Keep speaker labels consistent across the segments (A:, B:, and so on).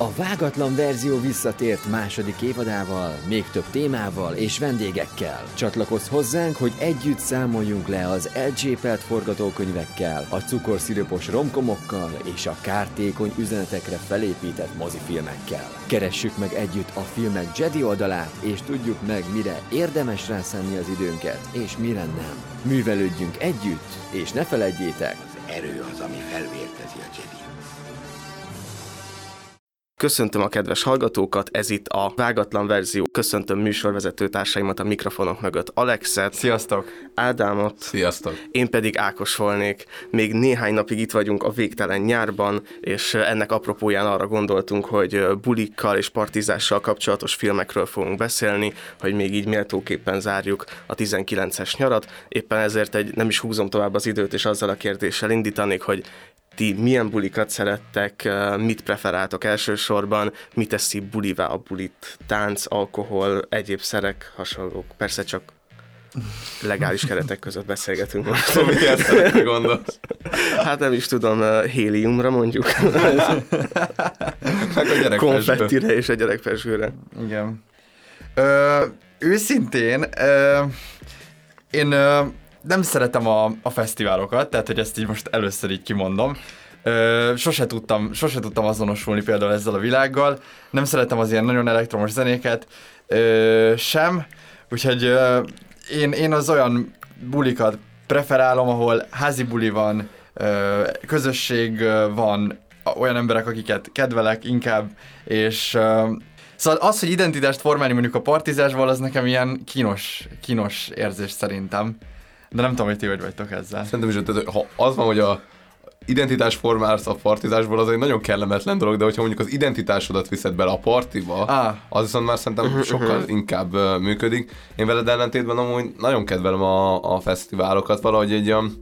A: A vágatlan verzió visszatért második évadával, még több témával és vendégekkel. Csatlakozz hozzánk, hogy együtt számoljunk le az elcsépelt forgatókönyvekkel, a cukorszirupos romkomokkal és a kártékony üzenetekre felépített mozifilmekkel. Keressük meg együtt a filmek Jedi oldalát, és tudjuk meg, mire érdemes rászánni az időnket, és mire nem. Művelődjünk együtt, és ne feledjétek,
B: Erő az, ami felvértezi a Jedi.
C: Köszöntöm a kedves hallgatókat, ez itt a vágatlan verzió. Köszöntöm műsorvezető társaimat a mikrofonok mögött. Alexet,
D: Sziasztok!
C: Ádámot,
E: Sziasztok!
C: én pedig Ákos volnék. Még néhány napig itt vagyunk a végtelen nyárban, és ennek apropóján arra gondoltunk, hogy bulikkal és partizással kapcsolatos filmekről fogunk beszélni, hogy még így méltóképpen zárjuk a 19-es nyarat. Éppen ezért egy, nem is húzom tovább az időt, és azzal a kérdéssel indítanék, hogy ti milyen bulikat szerettek, mit preferáltok elsősorban, mit teszi bulivá a bulit, tánc, alkohol, egyéb szerek, hasonlók. Persze csak legális keretek között beszélgetünk most.
E: Mit érted, gondolsz?
C: Hát nem is tudom, héliumra mondjuk,
E: Meg a
C: konfettire és a gyerekfesőre.
D: Igen. Ö, őszintén, ö, én ö, nem szeretem a, a fesztiválokat, tehát hogy ezt így most először így kimondom. Ö, sose, tudtam, sose tudtam azonosulni például ezzel a világgal. Nem szeretem az ilyen nagyon elektromos zenéket ö, sem, úgyhogy ö, én, én az olyan bulikat preferálom, ahol házi buli van, ö, közösség van, olyan emberek, akiket kedvelek inkább, és ö, Szóval az, hogy identitást formálni mondjuk a partizásból, az nekem ilyen kínos, kínos érzés szerintem. De nem tudom, hogy ti hogy vagytok ezzel.
E: Szerintem is, tehát, ha az van, hogy a identitás formálsz a partizásból, az egy nagyon kellemetlen dolog, de hogyha mondjuk az identitásodat viszed bele a partiba,
D: Ah.
E: az viszont már szerintem sokkal inkább uh, működik. Én veled ellentétben amúgy nagyon kedvelem a, a fesztiválokat, valahogy egy um,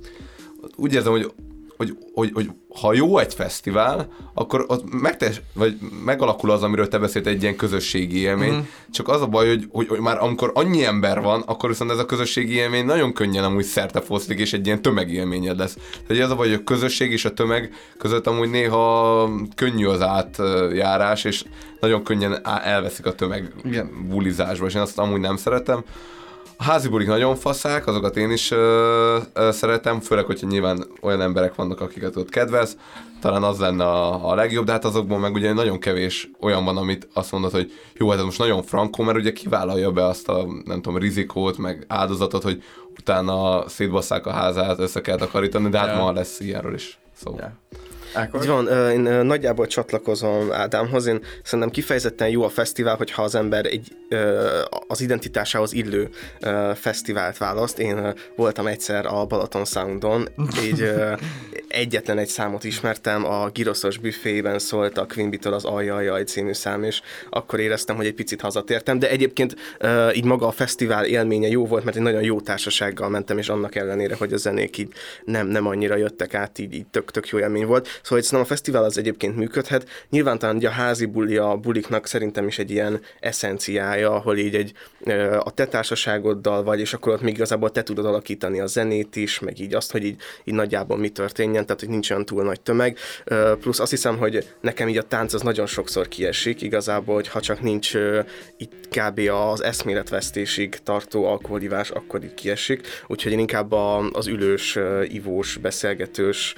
E: úgy érzem, hogy hogy, hogy, hogy ha jó egy fesztivál, akkor ott megtes, vagy megalakul az, amiről te beszélt, egy ilyen közösségi élmény. Uh-huh. Csak az a baj, hogy, hogy, hogy, már amikor annyi ember van, akkor viszont ez a közösségi élmény nagyon könnyen amúgy szerte foszlik, és egy ilyen tömegélményed lesz. Tehát az a baj, hogy a közösség és a tömeg között amúgy néha könnyű az átjárás, és nagyon könnyen elveszik a tömeg
D: Igen.
E: bulizásba, és én azt amúgy nem szeretem. A házi bulik nagyon faszák, azokat én is ö, ö, szeretem, főleg, hogyha nyilván olyan emberek vannak, akiket ott kedvelsz, talán az lenne a, a legjobb, de hát azokból meg ugye nagyon kevés olyan van, amit azt mondod, hogy jó, hát ez most nagyon frankó, mert ugye kivállalja be azt a, nem tudom, rizikót, meg áldozatot, hogy utána szétbasszák a házát, össze kell takarítani, de hát
D: Ja.
E: ma lesz ilyenről is. Szóval.
D: Ja. Ákos?
C: Így van, én nagyjából csatlakozom Ádámhoz, én szerintem kifejezetten jó a fesztivál, hogyha az ember egy az identitásához illő fesztivált választ. Én voltam egyszer a Balaton Soundon, így egyetlen egy számot ismertem, a Giroszos büfében szólt a Quimby-től az Ajajaj című szám, és akkor éreztem, hogy egy picit hazatértem, de egyébként így maga a fesztivál élménye jó volt, mert egy nagyon jó társasággal mentem, és annak ellenére, hogy a zenék így nem, nem annyira jöttek át, így, így tök, tök jó élmény volt. Szóval hogy szerintem a fesztivál az egyébként működhet. Nyilván talán ugye a házi buli a buliknak szerintem is egy ilyen eszenciája, ahol így egy a te társaságoddal vagy, és akkor ott még igazából te tudod alakítani a zenét is, meg így azt, hogy így, így nagyjából mi történjen, tehát hogy nincs olyan túl nagy tömeg. Plusz azt hiszem, hogy nekem így a tánc az nagyon sokszor kiesik, igazából, hogy ha csak nincs itt kb. az eszméletvesztésig tartó alkoholivás, akkor így kiesik. Úgyhogy én inkább a, az ülős, ivós, beszélgetős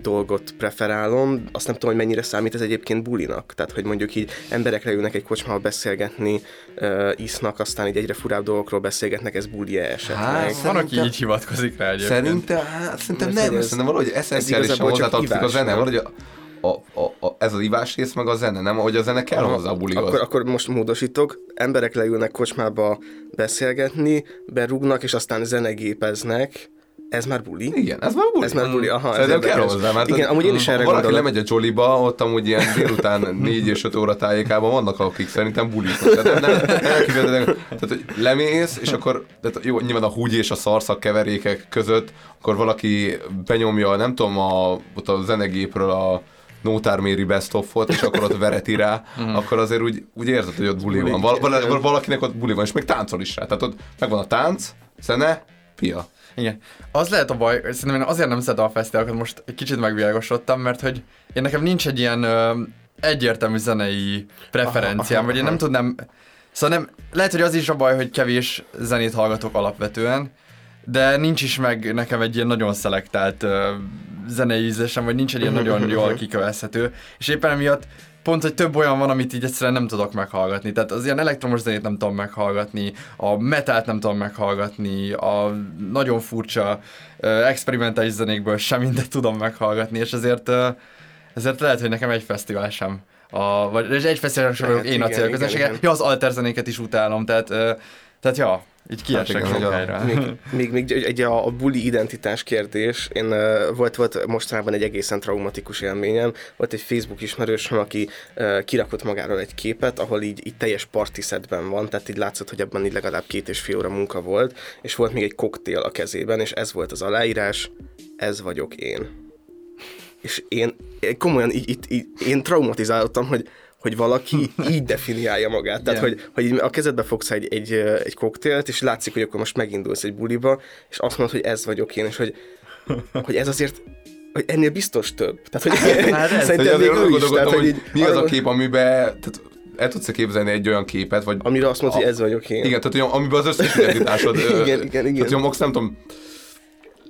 C: dolgot preferálom. Azt nem tudom, hogy mennyire számít ez egyébként bulinak. Tehát, hogy mondjuk így emberek leülnek egy kocsmába beszélgetni, ö, isznak, aztán így egyre furább dolgokról beszélgetnek, ez buli esetleg.
D: Hát, van, aki így hivatkozik rá egyébként.
E: Szerintem, hát, szerintem nem,
C: hogy ez-
E: szerintem valahogy eszenciálisan hozzátartozik a zene,
C: nem?
E: valahogy a, a, a, a, ez az ivás rész, meg a zene, nem? Ahogy a zene kell
C: Aha,
E: hozzá a bulihoz.
C: Akkor, akkor most módosítok. Emberek leülnek kocsmába beszélgetni, berúgnak, és aztán zenegépeznek. Ez már buli?
E: Igen, ez már buli.
C: Ez már buli, aha,
E: Szerintem kell hozzá, mert
C: Igen, amúgy én is erre
E: valaki
C: gondolok.
E: lemegy a Jollyba, ott amúgy ilyen délután 4 és 5 óra tájékában vannak, akik szerintem bulizik. Tehát, nem, nem, nem, kifejezetten- tehát, hogy lemész, és akkor tehát jó, nyilván a húgy és a szarszak keverékek között, akkor valaki benyomja, nem tudom, a, ott a zenegépről a nótárméri best of és akkor ott vereti rá, akkor azért úgy, úgy érzed, hogy ott buli van. Val, valakinek ott buli van, és még táncol is rá. Tehát ott megvan a tánc, zene, pia.
D: Igen. Az lehet a baj, szerintem én azért nem szeretem a fesztiválokat, most egy kicsit megvilágosodtam, mert hogy én nekem nincs egy ilyen ö, egyértelmű zenei preferenciám,
C: Aha,
D: vagy én nem tudnám, szóval nem, lehet, hogy az is a baj, hogy kevés zenét hallgatok alapvetően, de nincs is meg nekem egy ilyen nagyon szelektált uh, zenei ízlésem, vagy nincs egy ilyen nagyon jól kikövezhető, és éppen emiatt pont, hogy több olyan van, amit így egyszerűen nem tudok meghallgatni. Tehát az ilyen elektromos zenét nem tudom meghallgatni, a metált nem tudom meghallgatni, a nagyon furcsa uh, experimentális zenékből sem mindet tudom meghallgatni, és ezért, uh, ezért lehet, hogy nekem egy fesztivál sem. A, vagy egy fesztivál sem vagyok
C: Hát
D: én a
C: igen,
D: célközönsége.
C: igen, igen.
D: Ja, az alterzenéket is utálom, tehát, uh, tehát ja, így kiesek sok helyre.
C: még, még, még egy, a, a buli identitás kérdés. Én uh, volt, volt mostanában egy egészen traumatikus élményem. Volt egy Facebook ismerősöm, aki uh, kirakott magáról egy képet, ahol így, így teljes partiszetben van, tehát így látszott, hogy abban így legalább két és fél óra munka volt, és volt még egy koktél a kezében, és ez volt az aláírás, ez vagyok én. És én, én komolyan így, így, így, én traumatizálódtam, hogy hogy valaki így definiálja magát. Tehát, hogy, hogy a kezedbe fogsz egy, egy, egy koktélt, és látszik, hogy akkor most megindulsz egy buliba, és azt mondod, hogy ez vagyok én, és hogy, hogy ez azért hogy ennél biztos több. Tehát, hogy
D: Hát ez,
C: szerintem még ő is. Tehát, hogy így,
E: mi az a kép, amiben tehát el tudsz képzelni egy olyan képet, vagy
C: Amire azt mondod, hogy
E: A-
C: ez vagyok én.
E: Igen, tehát hogy amiben az összes identitásod... ö,
C: Igen, igen, igen.
E: Tehát, hogy Mox nem tudom,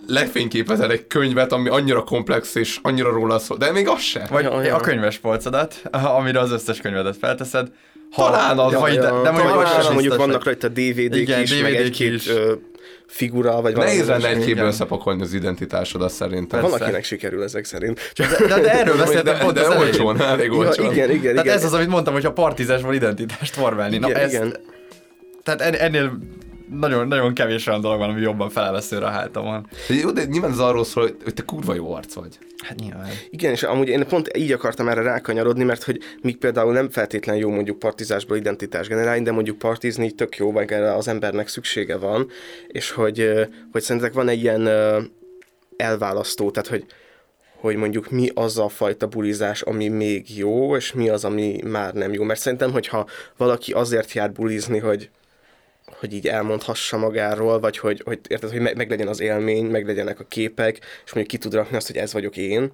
E: lefényképezel egy könyvet, ami annyira komplex és annyira róla szól, de még az se.
D: Vagy
C: Ja, ja.
D: a könyves polcodat, amire az összes könyvedet felteszed. Ha,
E: Talán az,
D: de, vagy, de, de mondjuk
C: Talán
D: az
C: mondjuk vannak
D: hogy-
C: rajta DVD-k
D: Igen,
C: is, meg
D: DVD-k
C: egy-két
D: is.
C: ö, figura, vagy valami.
E: Nehéz lenne egy
D: igen.
E: összepakolni az identitásodat szerintem.
C: Van,
D: Persze.
C: akinek sikerül ezek szerint.
D: De, de, de erről
E: de,
D: beszéltem
E: de,
D: pont
E: de
D: elején.
E: olcsón, elég
C: Ja,
E: olcsón.
C: igen, igen,
D: Tehát
C: igen.
D: ez az, amit mondtam, hogy a partizásból identitást formálni. Na,
C: igen,
D: ezt,
C: igen.
D: Tehát en, ennél nagyon, nagyon kevés olyan dolog van, ami jobban feláll a hátamon.
E: De Jó, de nyilván ez arról szól, hogy- te kurva jó arc vagy.
D: Hát nyilván.
C: Igen, és amúgy én pont így akartam erre rákanyarodni, mert hogy míg például nem feltétlen jó mondjuk partizásból identitás generálni, de mondjuk partizni tök jó, meg erre az embernek szüksége van, és hogy, hogy szerintek van egy ilyen elválasztó, tehát hogy hogy mondjuk mi az a fajta bulizás, ami még jó, és mi az, ami már nem jó. Mert szerintem, hogyha valaki azért jár bulizni, hogy, hogy így elmondhassa magáról, vagy hogy, hogy érted, hogy meg, meglegyen az élmény, meglegyenek a képek, és mondjuk ki tud rakni azt, hogy ez vagyok én,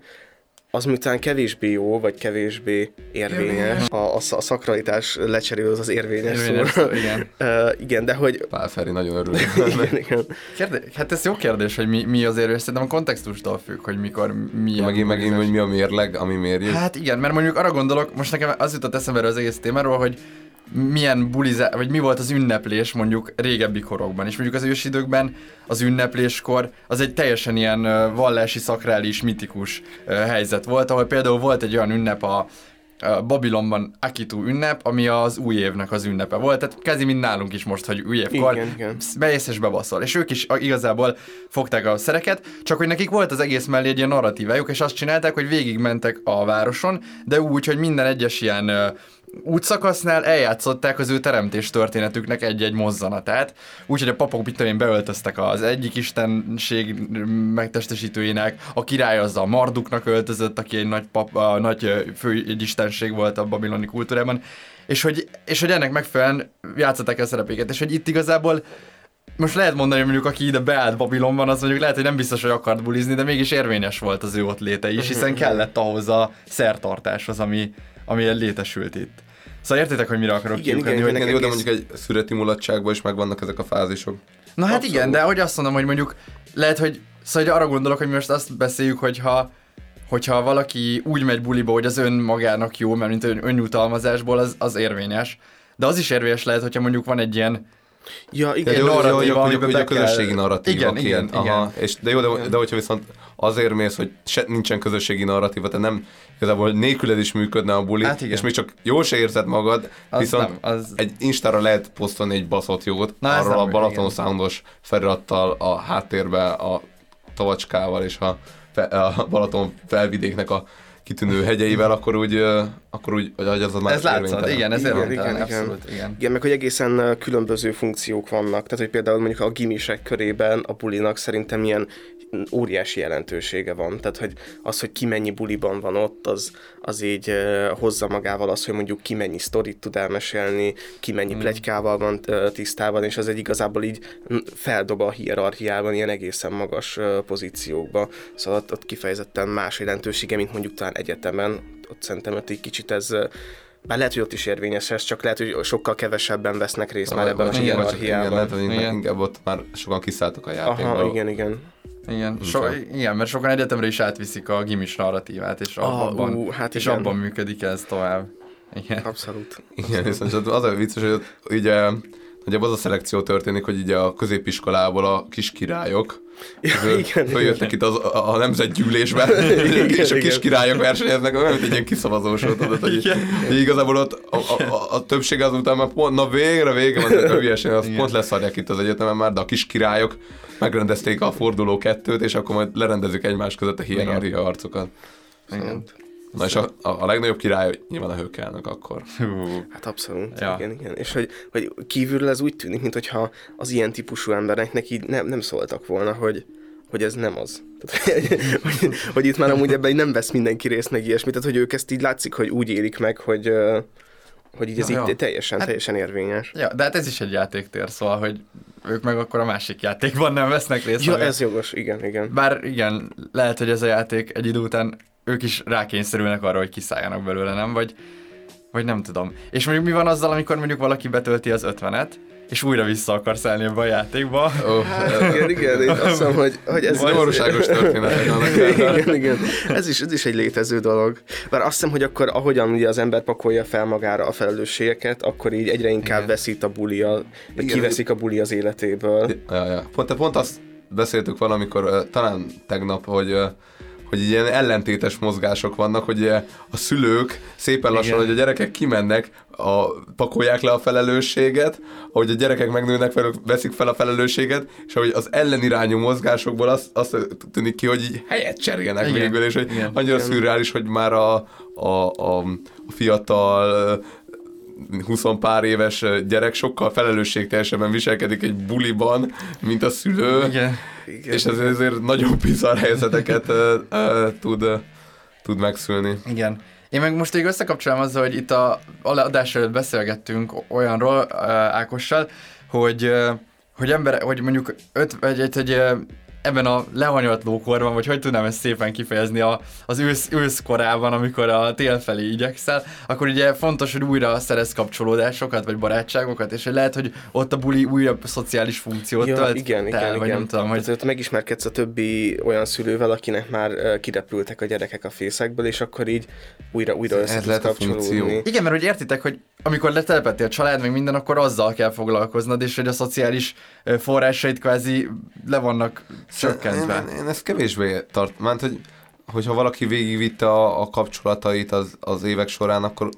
C: az miután kevésbé jó, vagy kevésbé érvényes, a, a, a szakralitás lecserélő az az érvényes,
D: Érvényes
C: szó.
D: szó, igen.
C: Ö, igen, de hogy...
E: Pál Feri nagyon örül.
C: igen, igen.
D: Kérdé- hát ez jó kérdés, hogy mi, mi azért, és szerintem a kontextustól függ, hogy mikor milyen.
E: megint, megint, hogy mi a mérleg, ami mérjük.
D: Hát igen, mert mondjuk arra gondolok, most nekem az jutott eszembe az egész témáról, hogy milyen bulizá, vagy mi volt az ünneplés mondjuk régebbi korokban, és mondjuk az ősidőkben az ünnepléskor az egy teljesen ilyen vallási, szakrális, mitikus helyzet volt, ahol például volt egy olyan ünnep a Babilonban Akitu ünnep, ami az új évnek az ünnepe volt, tehát kezi mint nálunk is most, hogy új évkor beész és bebaszol. És ők is igazából fogták a szereket, csak hogy nekik volt az egész mellé egy ilyen narratívájuk, és azt csinálták, hogy végigmentek a városon, de úgy, hogy minden egyes ilyen ö, útszakasznál eljátszották az ő teremtés történetüknek egy-egy mozzanatát, úgyhogy a papok mit tudom én beöltöztek az egyik istenség megtestesítőjének, a király az a Marduknak öltözött, aki egy nagy, pap, a nagy fő egy istenség volt a babiloni kultúrában, és hogy, és hogy ennek megfelelően játszották el szerepéket, és hogy itt igazából most lehet mondani, hogy mondjuk aki ide beállt Babilonban, az mondjuk lehet, hogy nem biztos, hogy akart bulizni, de mégis érvényes volt az ő ott léte is, hiszen kellett ahhoz a szertartáshoz, ami, ami létesült itt. Szóval értitek, hogy mire akarok
C: Igen,
D: kiukadni,
C: igen,
D: hogy
E: Igen, jó, de
C: egész-
E: mondjuk egy szüreti mulatságban is megvannak ezek a fázisok.
D: Na hát
C: Abszolút.
D: igen, de hogy azt mondom, hogy mondjuk lehet, hogy szóval hogy arra gondolok, hogy most azt beszéljük, hogyha hogyha valaki úgy megy buliba, hogy az önmagának jó, mert mint ön, önjutalmazásból, az, az érvényes. De az is érvényes lehet, hogyha mondjuk van egy ilyen
C: Ja,
E: De
C: igen.
E: jó, jó, jó,
D: narratíva,
E: jó,
D: amiben
E: hogy a közösségi narratívaként.
D: Igen, igen,
E: aha, És, de jó, de, de hogyha viszont azért mész, hogy se, nincsen közösségi narratíva, tehát nem igazából nélküled is működne a buli,
D: Hát igen.
E: és még csak jól se érzed magad,
D: Az
E: viszont
D: nem, az-
E: egy Instára lehet posztolni egy baszott jót,
D: Na,
E: arról a Balaton
D: igen.
E: Soundos felirattal a háttérben a tavacskával és a, a Balaton felvidéknek a kitűnő hegyeivel, akkor úgy, akkor úgy, hogy az az már
D: Ez látszott, igen, ez
C: Igen, igen, igen.
D: abszolút, igen.
C: Igen, meg hogy egészen különböző funkciók vannak. Tehát, hogy például mondjuk a gimisek körében a bulinak szerintem ilyen óriási jelentősége van. Tehát, hogy az, hogy ki mennyi buliban van ott, az, az így hozza magával az, hogy mondjuk ki mennyi sztorit tud elmesélni, ki mennyi mm. plegykával van tisztában, és az egy igazából így feldob a hierarchiában ilyen egészen magas pozíciókba. Szóval ott, ott kifejezetten más jelentősége, mint mondjuk talán egyetemen. Ott szerintem ott egy kicsit ez bár lehet, hogy ott is érvényes ez, csak lehet, hogy sokkal kevesebben vesznek részt már ebben a hierarchiában.
E: Igen, lehet, hogy igen. inkább ott már sokan kiszálltak a játékból.
C: Aha, igen, igen.
D: Igen, so, igen, mert sokan egyetemre is átviszik a gimis narratívát, és ah, abban, ú, hát és abban működik ez tovább. Igen.
C: Abszolút.
E: Igen, viszont az a vicces, hogy ugye, ugye az a szelekció történik, hogy ugye a középiskolából a kis királyok,
C: Ja, igen,
E: följöttek itt az, a, a nemzetgyűlésbe, és a kis királyok versenyeznek, olyan, mint egy kiszavazós volt, hogy, hogy igazából ott a, a, a, többség azután már pont, na végre, végre van a hülyeség, azt pont leszarják itt az egyetemen már, de a kis királyok megrendezték a forduló kettőt, és akkor majd lerendezik egymás között a hierarchia harcokat. Igen. Na és a, a, a legnagyobb király nyilván a hőkelnök akkor.
C: Hát abszolút, ja. igen, igen. És hogy, hogy kívülről ez úgy tűnik, mintha az ilyen típusú embereknek így nem, nem szóltak volna, hogy, hogy ez nem az. Tehát, hogy, hogy, hogy itt már amúgy ebben nem vesz mindenki részt meg ilyesmit, tehát hogy ők ezt így látszik, hogy úgy élik meg, hogy, hogy így ez ja, így teljesen, hát, teljesen érvényes.
D: Ja, de hát ez is egy játéktér, szóval, hogy ők meg akkor a másik játékban nem vesznek részt.
C: Ja, ez jogos, igen, igen.
D: Bár igen, lehet, hogy ez a játék egy idő után ők is rákényszerülnek arra, hogy kiszálljanak belőle, nem? Vagy, vagy nem tudom. És mondjuk mi van azzal, amikor mondjuk valaki betölti az ötvenet, és újra vissza akarsz állni ebbe a játékba.
C: Oh, hát, igen, igen, én azt hiszem, hogy, hogy ez...
E: Nyomorúságos történet.
C: igen, igen. Ez is, ez is egy létező dolog. Bár azt hiszem, hogy akkor ahogyan ugye az ember pakolja fel magára a felelősségeket, akkor így egyre inkább igen. veszít a bulia, vagy kiveszik a buli az életéből.
E: Ja, ja. Pont, pont azt beszéltük valamikor, talán tegnap, hogy uh, hogy ilyen ellentétes mozgások vannak, hogy a szülők szépen lassan, Igen. hogy a gyerekek kimennek, a, pakolják le a felelősséget, ahogy a gyerekek megnőnek fel, veszik fel a felelősséget, és ahogy az ellenirányú mozgásokból azt, azt tűnik ki, hogy így helyet cserélnek Igen. végül, és hogy Igen. annyira szürreális, hogy már a, a, a, a fiatal 20 pár éves gyerek sokkal felelősségteljesebben viselkedik egy buliban, mint a szülő.
D: Igen.
E: Igen. És ez azért nagyon bizarr helyzeteket uh, uh, tud, tud megszülni.
D: Igen. Én meg most így összekapcsolom azzal, hogy itt a adás előtt beszélgettünk olyanról Ákossal, hogy, hogy ember, hogy mondjuk öt, egy, egy, egy ebben a lehanyatló korban, vagy hogy tudnám ezt szépen kifejezni, a, az ősz, ősz korában, amikor a tél felé igyekszel, akkor ugye fontos, hogy újra szerez kapcsolódásokat, vagy barátságokat, és hogy lehet, hogy ott a buli újra szociális funkciót
C: ja,
D: tölt
C: igen, igen,
D: vagy
C: igen.
D: nem tudom, hogy...
C: Tehát megismerkedsz a többi olyan szülővel, akinek már kirepültek a gyerekek a fészekből, és akkor így újra, újra össze lehet kapcsolódni.
D: Igen, mert hogy értitek, hogy amikor letelepettél a család, meg minden, akkor azzal kell foglalkoznod, és hogy a szociális forrásait kvázi le vannak csökkentve.
E: Én, én ezt kevésbé tart, mert hogy hogyha valaki végigvitte a, a kapcsolatait az, az évek során, akkor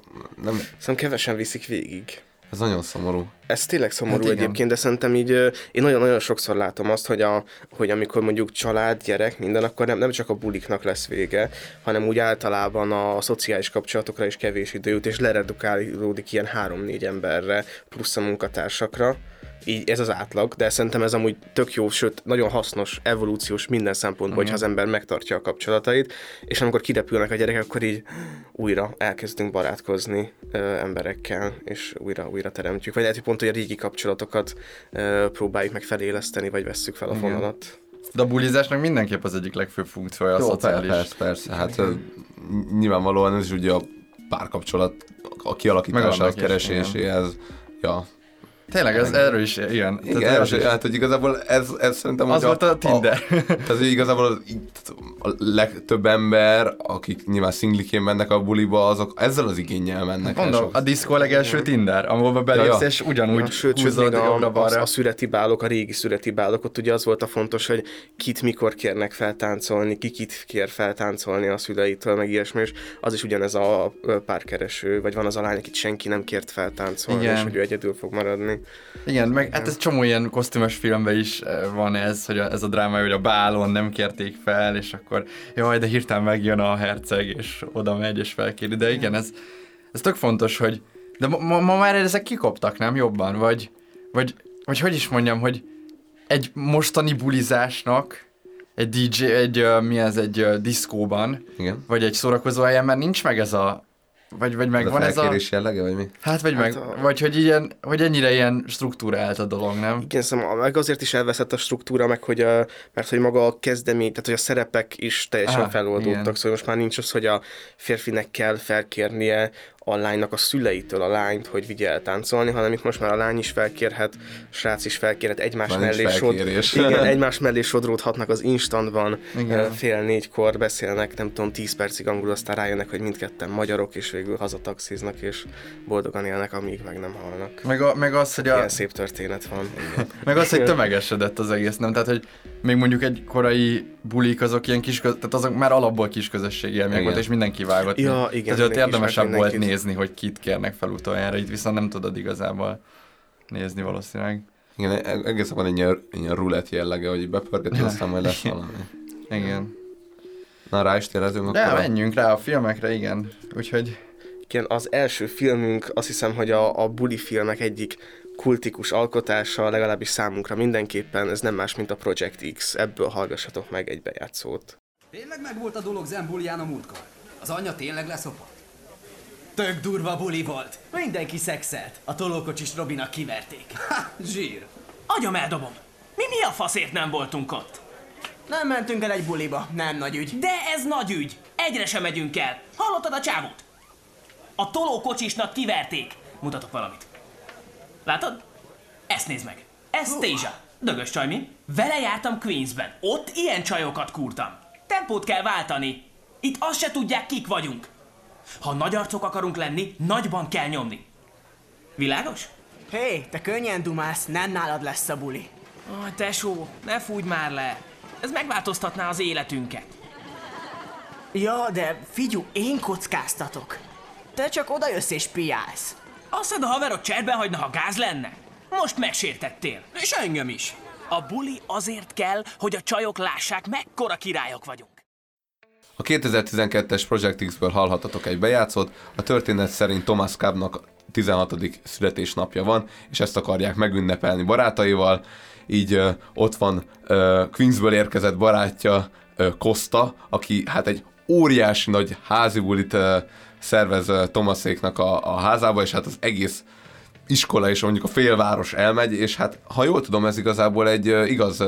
E: nem...
C: Szerintem kevesen viszik végig.
E: Ez nagyon szomorú.
C: Ez tényleg szomorú hát egyébként, de szerintem így én nagyon-nagyon sokszor látom azt, hogy, a, hogy amikor mondjuk család, gyerek, minden, akkor nem, nem csak a buliknak lesz vége, hanem úgy általában a, a szociális kapcsolatokra is kevés idő jut, és leredukálódik ilyen három-négy emberre, plusz a munkatársakra így ez az átlag, de szerintem ez amúgy tök jó, sőt, nagyon hasznos, evolúciós minden szempontból, uh-huh. hogyha az ember megtartja a kapcsolatait, és amikor kirepülnek a gyerekek, akkor így újra elkezdünk barátkozni ö, emberekkel, és újra, újra teremtjük. Vagy lehet, hogy pont, hogy a régi kapcsolatokat ö, próbáljuk meg feléleszteni, vagy vesszük fel a Igen. fonalat.
D: De a bulizásnak mindenképp az egyik legfőbb funkciója Jó, a szociális.
E: Persze, persze. Hát Igen. nyilvánvalóan ez is ugye a párkapcsolat a kialakításához, kereséséhez. Ja,
D: Tényleg, ez erről is ilyen.
E: Igen, erről is, hát, hogy igazából ez, ez szerintem...
D: Az volt a, a Tinder.
E: A, tehát, hogy igazából a legtöbb ember, akik nyilván szingliként mennek a buliba, azok ezzel az igényel mennek.
D: Mondom, a diszkó legelső Tinder, ahol belépsz, ja, ja. és ugyanúgy ja,
C: sőt, sőt, a, a, a, születi bálok, a régi születi bálok, ott ugye az volt a fontos, hogy kit mikor kérnek feltáncolni, ki kit kér feltáncolni a szüleitől, meg ilyesmi, és az is ugyanez a párkereső, vagy van az a lány, akit senki nem kért feltáncolni, Igen. és hogy ő egyedül fog maradni.
D: Igen, meg hát ez csomó ilyen kosztümös filmben is eh, van ez, hogy a, ez a dráma, hogy a bálon nem kérték fel, és akkor jaj, de hirtelen megjön a herceg, és oda megy, és felkéri. De igen, ez, ez tök fontos, hogy de ma, ma már ezek kikoptak, nem jobban? Vagy, vagy, vagy hogy is mondjam, hogy egy mostani bulizásnak egy DJ, egy, uh, mi ez, egy uh, diszkóban,
E: Igen.
D: vagy egy szórakozó helyen, mert nincs meg ez a vagy, vagy meg
E: Ez a
D: van ez a...
E: jellege, vagy mi?
D: Hát vagy
C: Hát
D: meg,
C: a-
D: vagy hogy ilyen, hogy ennyire ilyen struktúrált a dolog, nem?
C: Igen, szóval meg azért is elveszett a struktúra, meg hogy a, mert hogy maga a kezdemény, tehát hogy a szerepek is teljesen
D: Aha,
C: feloldódtak,
D: igen.
C: szóval most már nincs az, hogy a férfinek kell felkérnie a lánynak a szüleitől a lányt, hogy vigye el táncolni, hanem itt most már a lány is felkérhet, a srác is felkérhet, egymás
E: Már
C: mellé, sod, igen, egymás mellé sodródhatnak az instantban,
D: Igen.
C: Eh, fél négykor beszélnek, nem tudom, tíz percig angolul, aztán rájönnek, hogy mindketten magyarok, és végül hazataxiznak, és boldogan élnek, amíg meg nem halnak.
D: Meg, a, meg az, hogy a,
C: Ilyen szép történet van.
D: meg az, hogy tömegesedett az egész, nem? Tehát, hogy még mondjuk egy korai bulik azok ilyen kis, köz, tehát azok már alapból kis közösségi élmények volt, és mindenki vágott.
C: Ja, igen,
D: Tehát érdemesebb volt
C: mindenkit.
D: nézni, hogy kit kérnek fel utoljára, itt viszont nem tudod igazából nézni valószínűleg.
E: Igen, e- egészen van egy ilyen, ilyen rulett jellege, hogy így bepörgeti, aztán majd lesz valami.
D: Igen.
E: Na, rá is térezünk
D: De
E: akkor.
D: menjünk rá a filmekre, igen. Úgyhogy
C: Igen, az első filmünk azt hiszem, hogy a, a buli filmek egyik kultikus alkotása, legalábbis számunkra mindenképpen, ez nem más, mint a Project X. Ebből hallgassatok meg egy bejátszót.
F: Tényleg megvolt a dolog Zen buliján a múltkor? Az anyja tényleg leszopott? Tök durva buli volt.
G: Mindenki szexelt. A tolókocsis Robinak kiverték.
F: Ha, zsír.
G: Agyam eldobom. Mi mi a faszért nem voltunk ott? Nem mentünk el egy buliba, nem nagy ügy. De ez nagy ügy. Egyre sem megyünk el. Hallottad a csávót? A tolókocsisnak kiverték. Mutatok valamit. Látod? Ezt nézd meg. Ez Tézsa. Dögös csaj, mi? Vele jártam Queensben. Ott ilyen csajokat kúrtam. Tempót kell váltani. Itt azt se tudják, kik vagyunk. Ha nagy arcok akarunk lenni, nagyban kell nyomni. Világos?
H: Hé, hey, te könnyen dumálsz, nem nálad lesz a buli.
G: Aj, tesó, ne fújj már le. Ez megváltoztatná az életünket.
H: Ja, de figyú, én kockáztatok. Te csak oda jössz és piálsz.
G: Azt a haverod cserben hagyna, ha gáz lenne? Most megsértettél. És engem is. A buli azért kell, hogy a csajok lássák, mekkora királyok vagyunk.
E: A 2012-es Project X-ből hallhatatok egy bejátszót, a történet szerint Thomas Cobbnak 16. születésnapja van, és ezt akarják megünnepelni barátaival, így ö, ott van ö, Queensből érkezett barátja ö, Costa, aki hát egy óriási nagy házi bulit ö, szervez ö, Thomaséknak a, a házába, és hát az egész iskola és mondjuk a félváros elmegy, és hát ha jól tudom, ez igazából egy igaz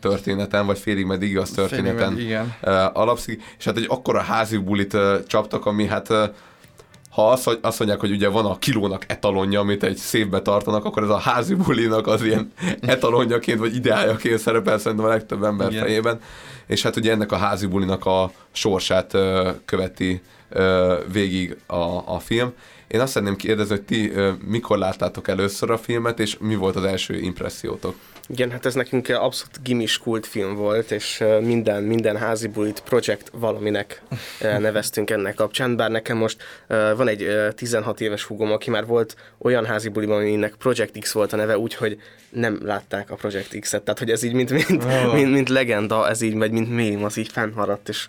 E: történeten, vagy félig meddig igaz történeten
D: meddig, igen.
E: alapszik, és hát egy akkora házi bulit csaptak, ami hát ha azt, azt mondják, hogy ugye van a kilónak etalonja, amit egy szépbe tartanak, akkor ez a házi bulinak az ilyen etalonjaként, vagy ideájaként szerepel szerintem a legtöbb ember
D: Igen.
E: fejében. És hát ugye ennek a házi bulinak a sorsát követi végig a, a film. Én azt szeretném kérdezni, hogy ti mikor láttátok először a filmet, és mi volt az első impressziótok?
C: Igen, hát ez nekünk abszolút gimis kultfilm volt, és minden, minden házi bulit projekt valaminek neveztünk ennek kapcsán, bár nekem most van egy ö, 16 éves húgom, aki már volt olyan házi buliban, aminek Project X volt a neve, úgyhogy nem látták a Project X-et, tehát hogy ez így mint, mint, oh. mint, mint legenda, ez így, vagy mint mém, az így fennmaradt, és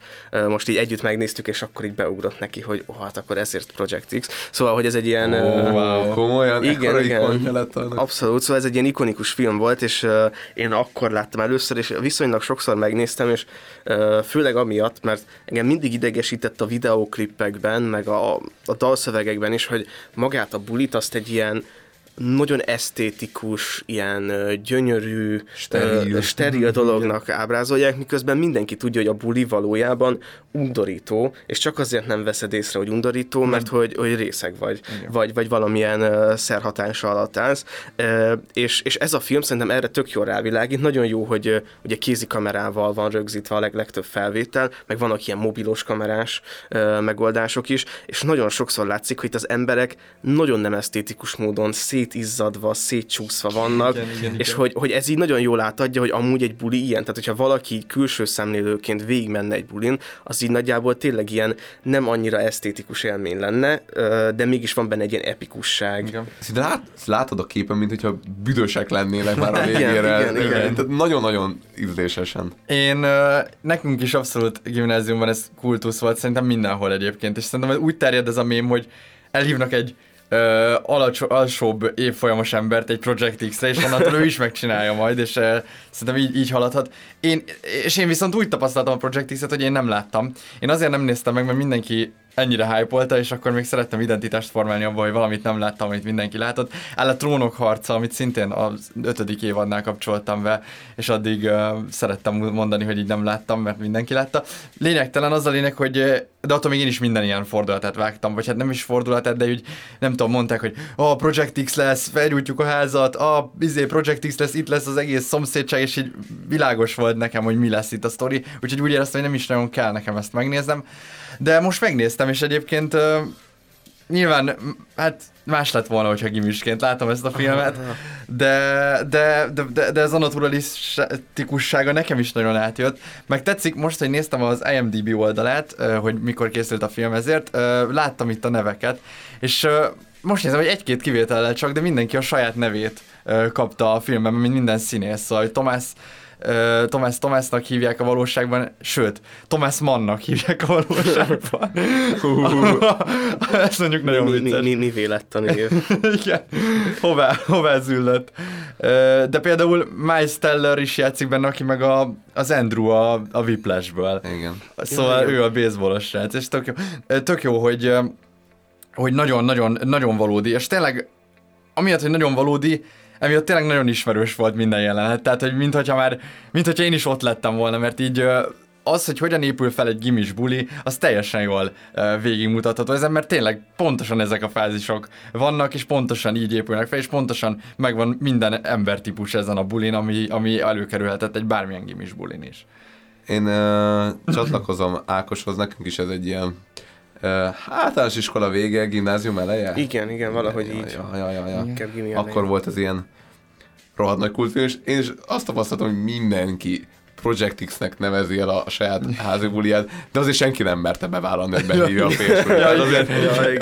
C: most így együtt megnéztük, és akkor így beugrott neki, hogy oh, hát akkor ezért Project X. Szóval, hogy ez egy ilyen... ö,
E: wow. Komolyan?
C: igen, igen. Abszolút, szóval ez egy ilyen ikonikus film volt, és én akkor láttam először, és viszonylag sokszor megnéztem, és főleg amiatt, mert engem mindig idegesített a videóklippekben, meg a, a dalszövegekben is, hogy magát a bulit azt egy ilyen nagyon esztétikus, ilyen ö, gyönyörű,
E: Steril.
C: ö, steril dolognak ábrázolják, miközben mindenki tudja, hogy a buli valójában undorító, és csak azért nem veszed észre, hogy undorító, mert hogy, hogy részeg vagy, vagy, vagy valamilyen uh, szerhatása alatt állsz. Uh, és, és ez a film szerintem erre tök jól rávilágít, nagyon jó, hogy uh, ugye kézi kamerával van rögzítve a leg, legtöbb felvétel, meg vannak ilyen mobilos kamerás uh, megoldások is, és nagyon sokszor látszik, hogy itt az emberek nagyon nem esztétikus módon szétizzadva, szétcsúszva vannak,
D: Igen, igen,
C: és
D: igen.
C: hogy, hogy ez így nagyon jól átadja, hogy amúgy egy buli ilyen, tehát hogyha valaki így külső szemlélőként végigmenne egy bulin, az így nagyjából tényleg ilyen nem annyira esztétikus élmény lenne, de mégis van benne egy ilyen epikusság.
D: Igen.
E: De lát, látod a képen, mint hogyha büdösek lennének már a
C: Igen,
E: végére.
C: igen, igen.
E: Tehát nagyon-nagyon ízlésesen.
D: Én, nekünk is abszolút gimnáziumban ez kultusz volt, szerintem mindenhol egyébként, és szerintem úgy terjed ez a mém, hogy elhívnak egy ö, alacsony, alsóbb évfolyamos embert egy Project X-re, és onnantól ő is megcsinálja majd, és ö, szerintem így, így haladhat. Én, és én viszont úgy tapasztaltam a Project X-et, hogy én nem láttam. Én azért nem néztem meg, mert mindenki ennyire hype és akkor még szerettem identitást formálni abban, hogy valamit nem láttam, amit mindenki látott. Áll a Trónok harca, amit szintén az ötödik évadnál kapcsoltam be, és addig uh, szerettem mondani, hogy így nem láttam, mert mindenki látta. Lényegtelen az a lényeg, hogy de attól még én is minden ilyen fordulatát vágtam, vagy hát nem is fordulatát, de úgy nem tudom, mondták, hogy a oh, Project X lesz, felgyújtjuk a házat, a oh, izé, Project X lesz, itt lesz az egész szomszédság, és így világos volt nekem, hogy mi lesz itt a sztori, úgyhogy úgy éreztem, hogy nem is nagyon kell nekem ezt megnéznem. De most megnéztem, és egyébként nyilván, hát más lett volna, hogyha gimisként látom ezt a filmet, de, de, de, de, de ez a naturalisztikussága nekem is nagyon átjött. Meg tetszik, most, hogy néztem az IMDb oldalát, hogy mikor készült a film ezért, láttam itt a neveket, és most nézem, hogy egy-két kivétellel csak, de mindenki a saját nevét kapta a filmben, mint minden színész, szóval Tomás Thomas Thomasnak hívják a valóságban, sőt, Thomas Mannnak hívják a valóságban. Ez mondjuk nagyon vicces.
C: Mi, mi, mi lett a név?
D: Igen, hová, hová züllött. De például Miles Teller is játszik benne, aki meg a, az Andrew a, a Whiplashből.
E: Igen.
D: Szóval Igen. ő a baseballos srác, és tök jó, tök jó hogy hogy nagyon-nagyon nagyon valódi, és tényleg amiatt, hogy nagyon valódi, emiatt tényleg nagyon ismerős volt minden jelenet, tehát hogy mintha már, mintha én is ott lettem volna, mert így az, hogy hogyan épül fel egy gimis buli, az teljesen jól végigmutatható ezen, mert tényleg pontosan ezek a fázisok vannak, és pontosan így épülnek fel, és pontosan megvan minden embertípus ezen a bulin, ami, ami előkerülhetett egy bármilyen gimis bulin is.
E: Én uh, csatlakozom Ákoshoz, nekünk is ez egy ilyen uh, általános iskola vége, gimnázium eleje?
C: Igen, igen, valahogy
E: ja,
C: így.
E: Ja, ja, ja, ja. Akkor volt az ilyen rohadt nagy kultfilm, és én is azt tapasztaltam, hogy mindenki Project X-nek nevezi el a saját házi buliát, de azért senki nem merte bevállalni, hogy behívja a férfi. azért,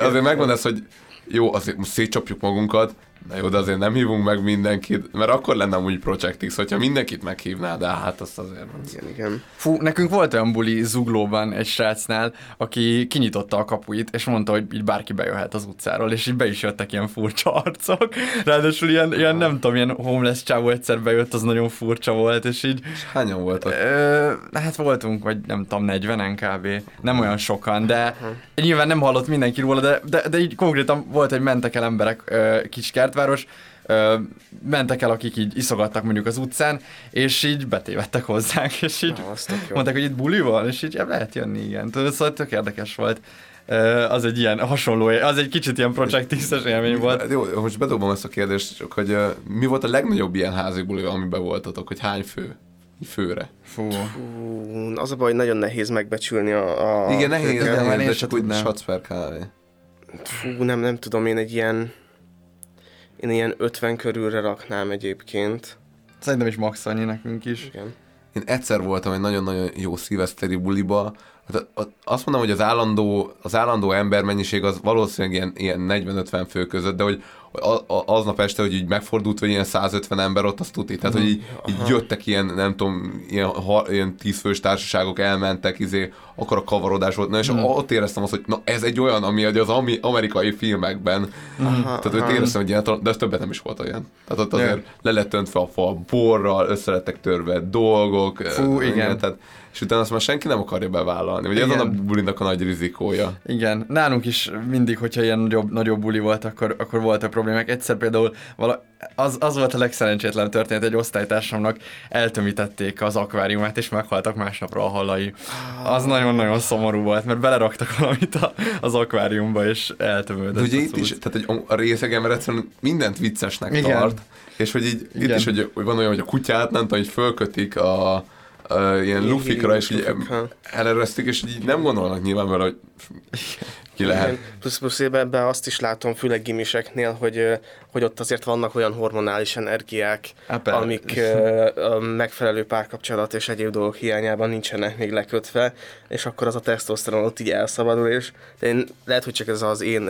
E: azért megvan ez, hogy jó, azért most szétcsapjuk magunkat, Na jó, de azért nem hívunk meg mindenkit, mert akkor lenne úgy Project X, hogyha mindenkit meghívná, de hát azt azért...
C: Igen, igen.
D: Fú, nekünk volt olyan buli Zuglóban egy srácnál, aki kinyitotta a kapuit, és mondta, hogy így bárki bejöhet az utcáról, és így be is jöttek ilyen furcsa arcok. Ráadásul ilyen, ilyen nem tudom, ilyen homeless csávó egyszer bejött, az nagyon furcsa volt, és így... És
E: hányan voltak?
D: Ö, hát voltunk, vagy nem tudom, 40-en kb. Nem olyan sokan, de nyilván nem hallott mindenki róla, de, de, de így konkrétan volt, hogy mentek el emberek ö, Kiskert, kertváros, ö, mentek el, akik így iszogattak mondjuk az utcán, és így betévettek hozzánk, és így ah, mondták, hogy itt buli van, és így lehet jönni, igen. Tudod, szóval tök érdekes volt. Az egy ilyen hasonló, az egy kicsit ilyen Project x élmény volt.
E: Jó, most bedobom ezt a kérdést, csak hogy uh, mi volt a legnagyobb ilyen házi buli, amiben voltatok, hogy hány fő? Főre.
C: Fú. Fú. Az a baj, hogy nagyon nehéz megbecsülni a...
E: a Igen, nehéz, nehéz, nehéz de csak úgy per
C: Fú, nem, nem tudom, én egy ilyen én ilyen 50 körülre raknám egyébként.
D: Szerintem is max annyi nekünk is.
C: Igen.
E: Én egyszer voltam egy nagyon-nagyon jó szilveszteri buliba, hát azt mondom, hogy az állandó, az állandó embermennyiség az valószínűleg ilyen, ilyen 40-50 fő között, de hogy aznap este, hogy így megfordult, hogy ilyen 150 ember ott, azt tudni. Tehát, hogy így, így jöttek ilyen, nem tudom, ilyen, ha, ilyen tízfős társaságok, elmentek, izé, akkor a kavarodás volt. Na, és hmm. ott éreztem azt, hogy na, ez egy olyan, ami az ami, amerikai filmekben. Aha, tehát, hogy éreztem, hogy ilyen, de ez többet nem is volt olyan. Tehát ott azért yeah. le lett öntve a fa borral, összelettek törve dolgok.
D: Fú, igen. igen.
E: Tehát, és utána azt már senki nem akarja bevállalni. Ugye ez a bulinak a nagy rizikója.
D: Igen, nálunk is mindig, hogyha ilyen nagyobb, nagyobb buli volt, akkor, akkor voltak problémák. Egyszer például vala, az, az volt a legszerencsétlen történet, egy osztálytársamnak eltömítették az akváriumát, és meghaltak másnapra a halai. Az nagyon-nagyon szomorú volt, mert beleraktak valamit a, az akváriumba, és eltömődött. De
E: ugye itt is, tehát hogy a részeg ember egyszerűen mindent viccesnek Igen. tart, és hogy így, Igen. itt is, hogy, hogy van olyan, hogy a kutyát, nem tudom, hogy fölkötik a, uh, ilyen lufikra, és így eleresztik, és így nem gondolnak nyilván vele, hogy ki lehet. Igen.
C: Plusz, plusz ebben azt is látom, főleg gimiseknél, hogy, hogy ott azért vannak olyan hormonális energiák, Apple. amik a megfelelő párkapcsolat és egyéb dolgok hiányában nincsenek még lekötve, és akkor az a tesztoszteron ott így elszabadul, és én, lehet, hogy csak ez az én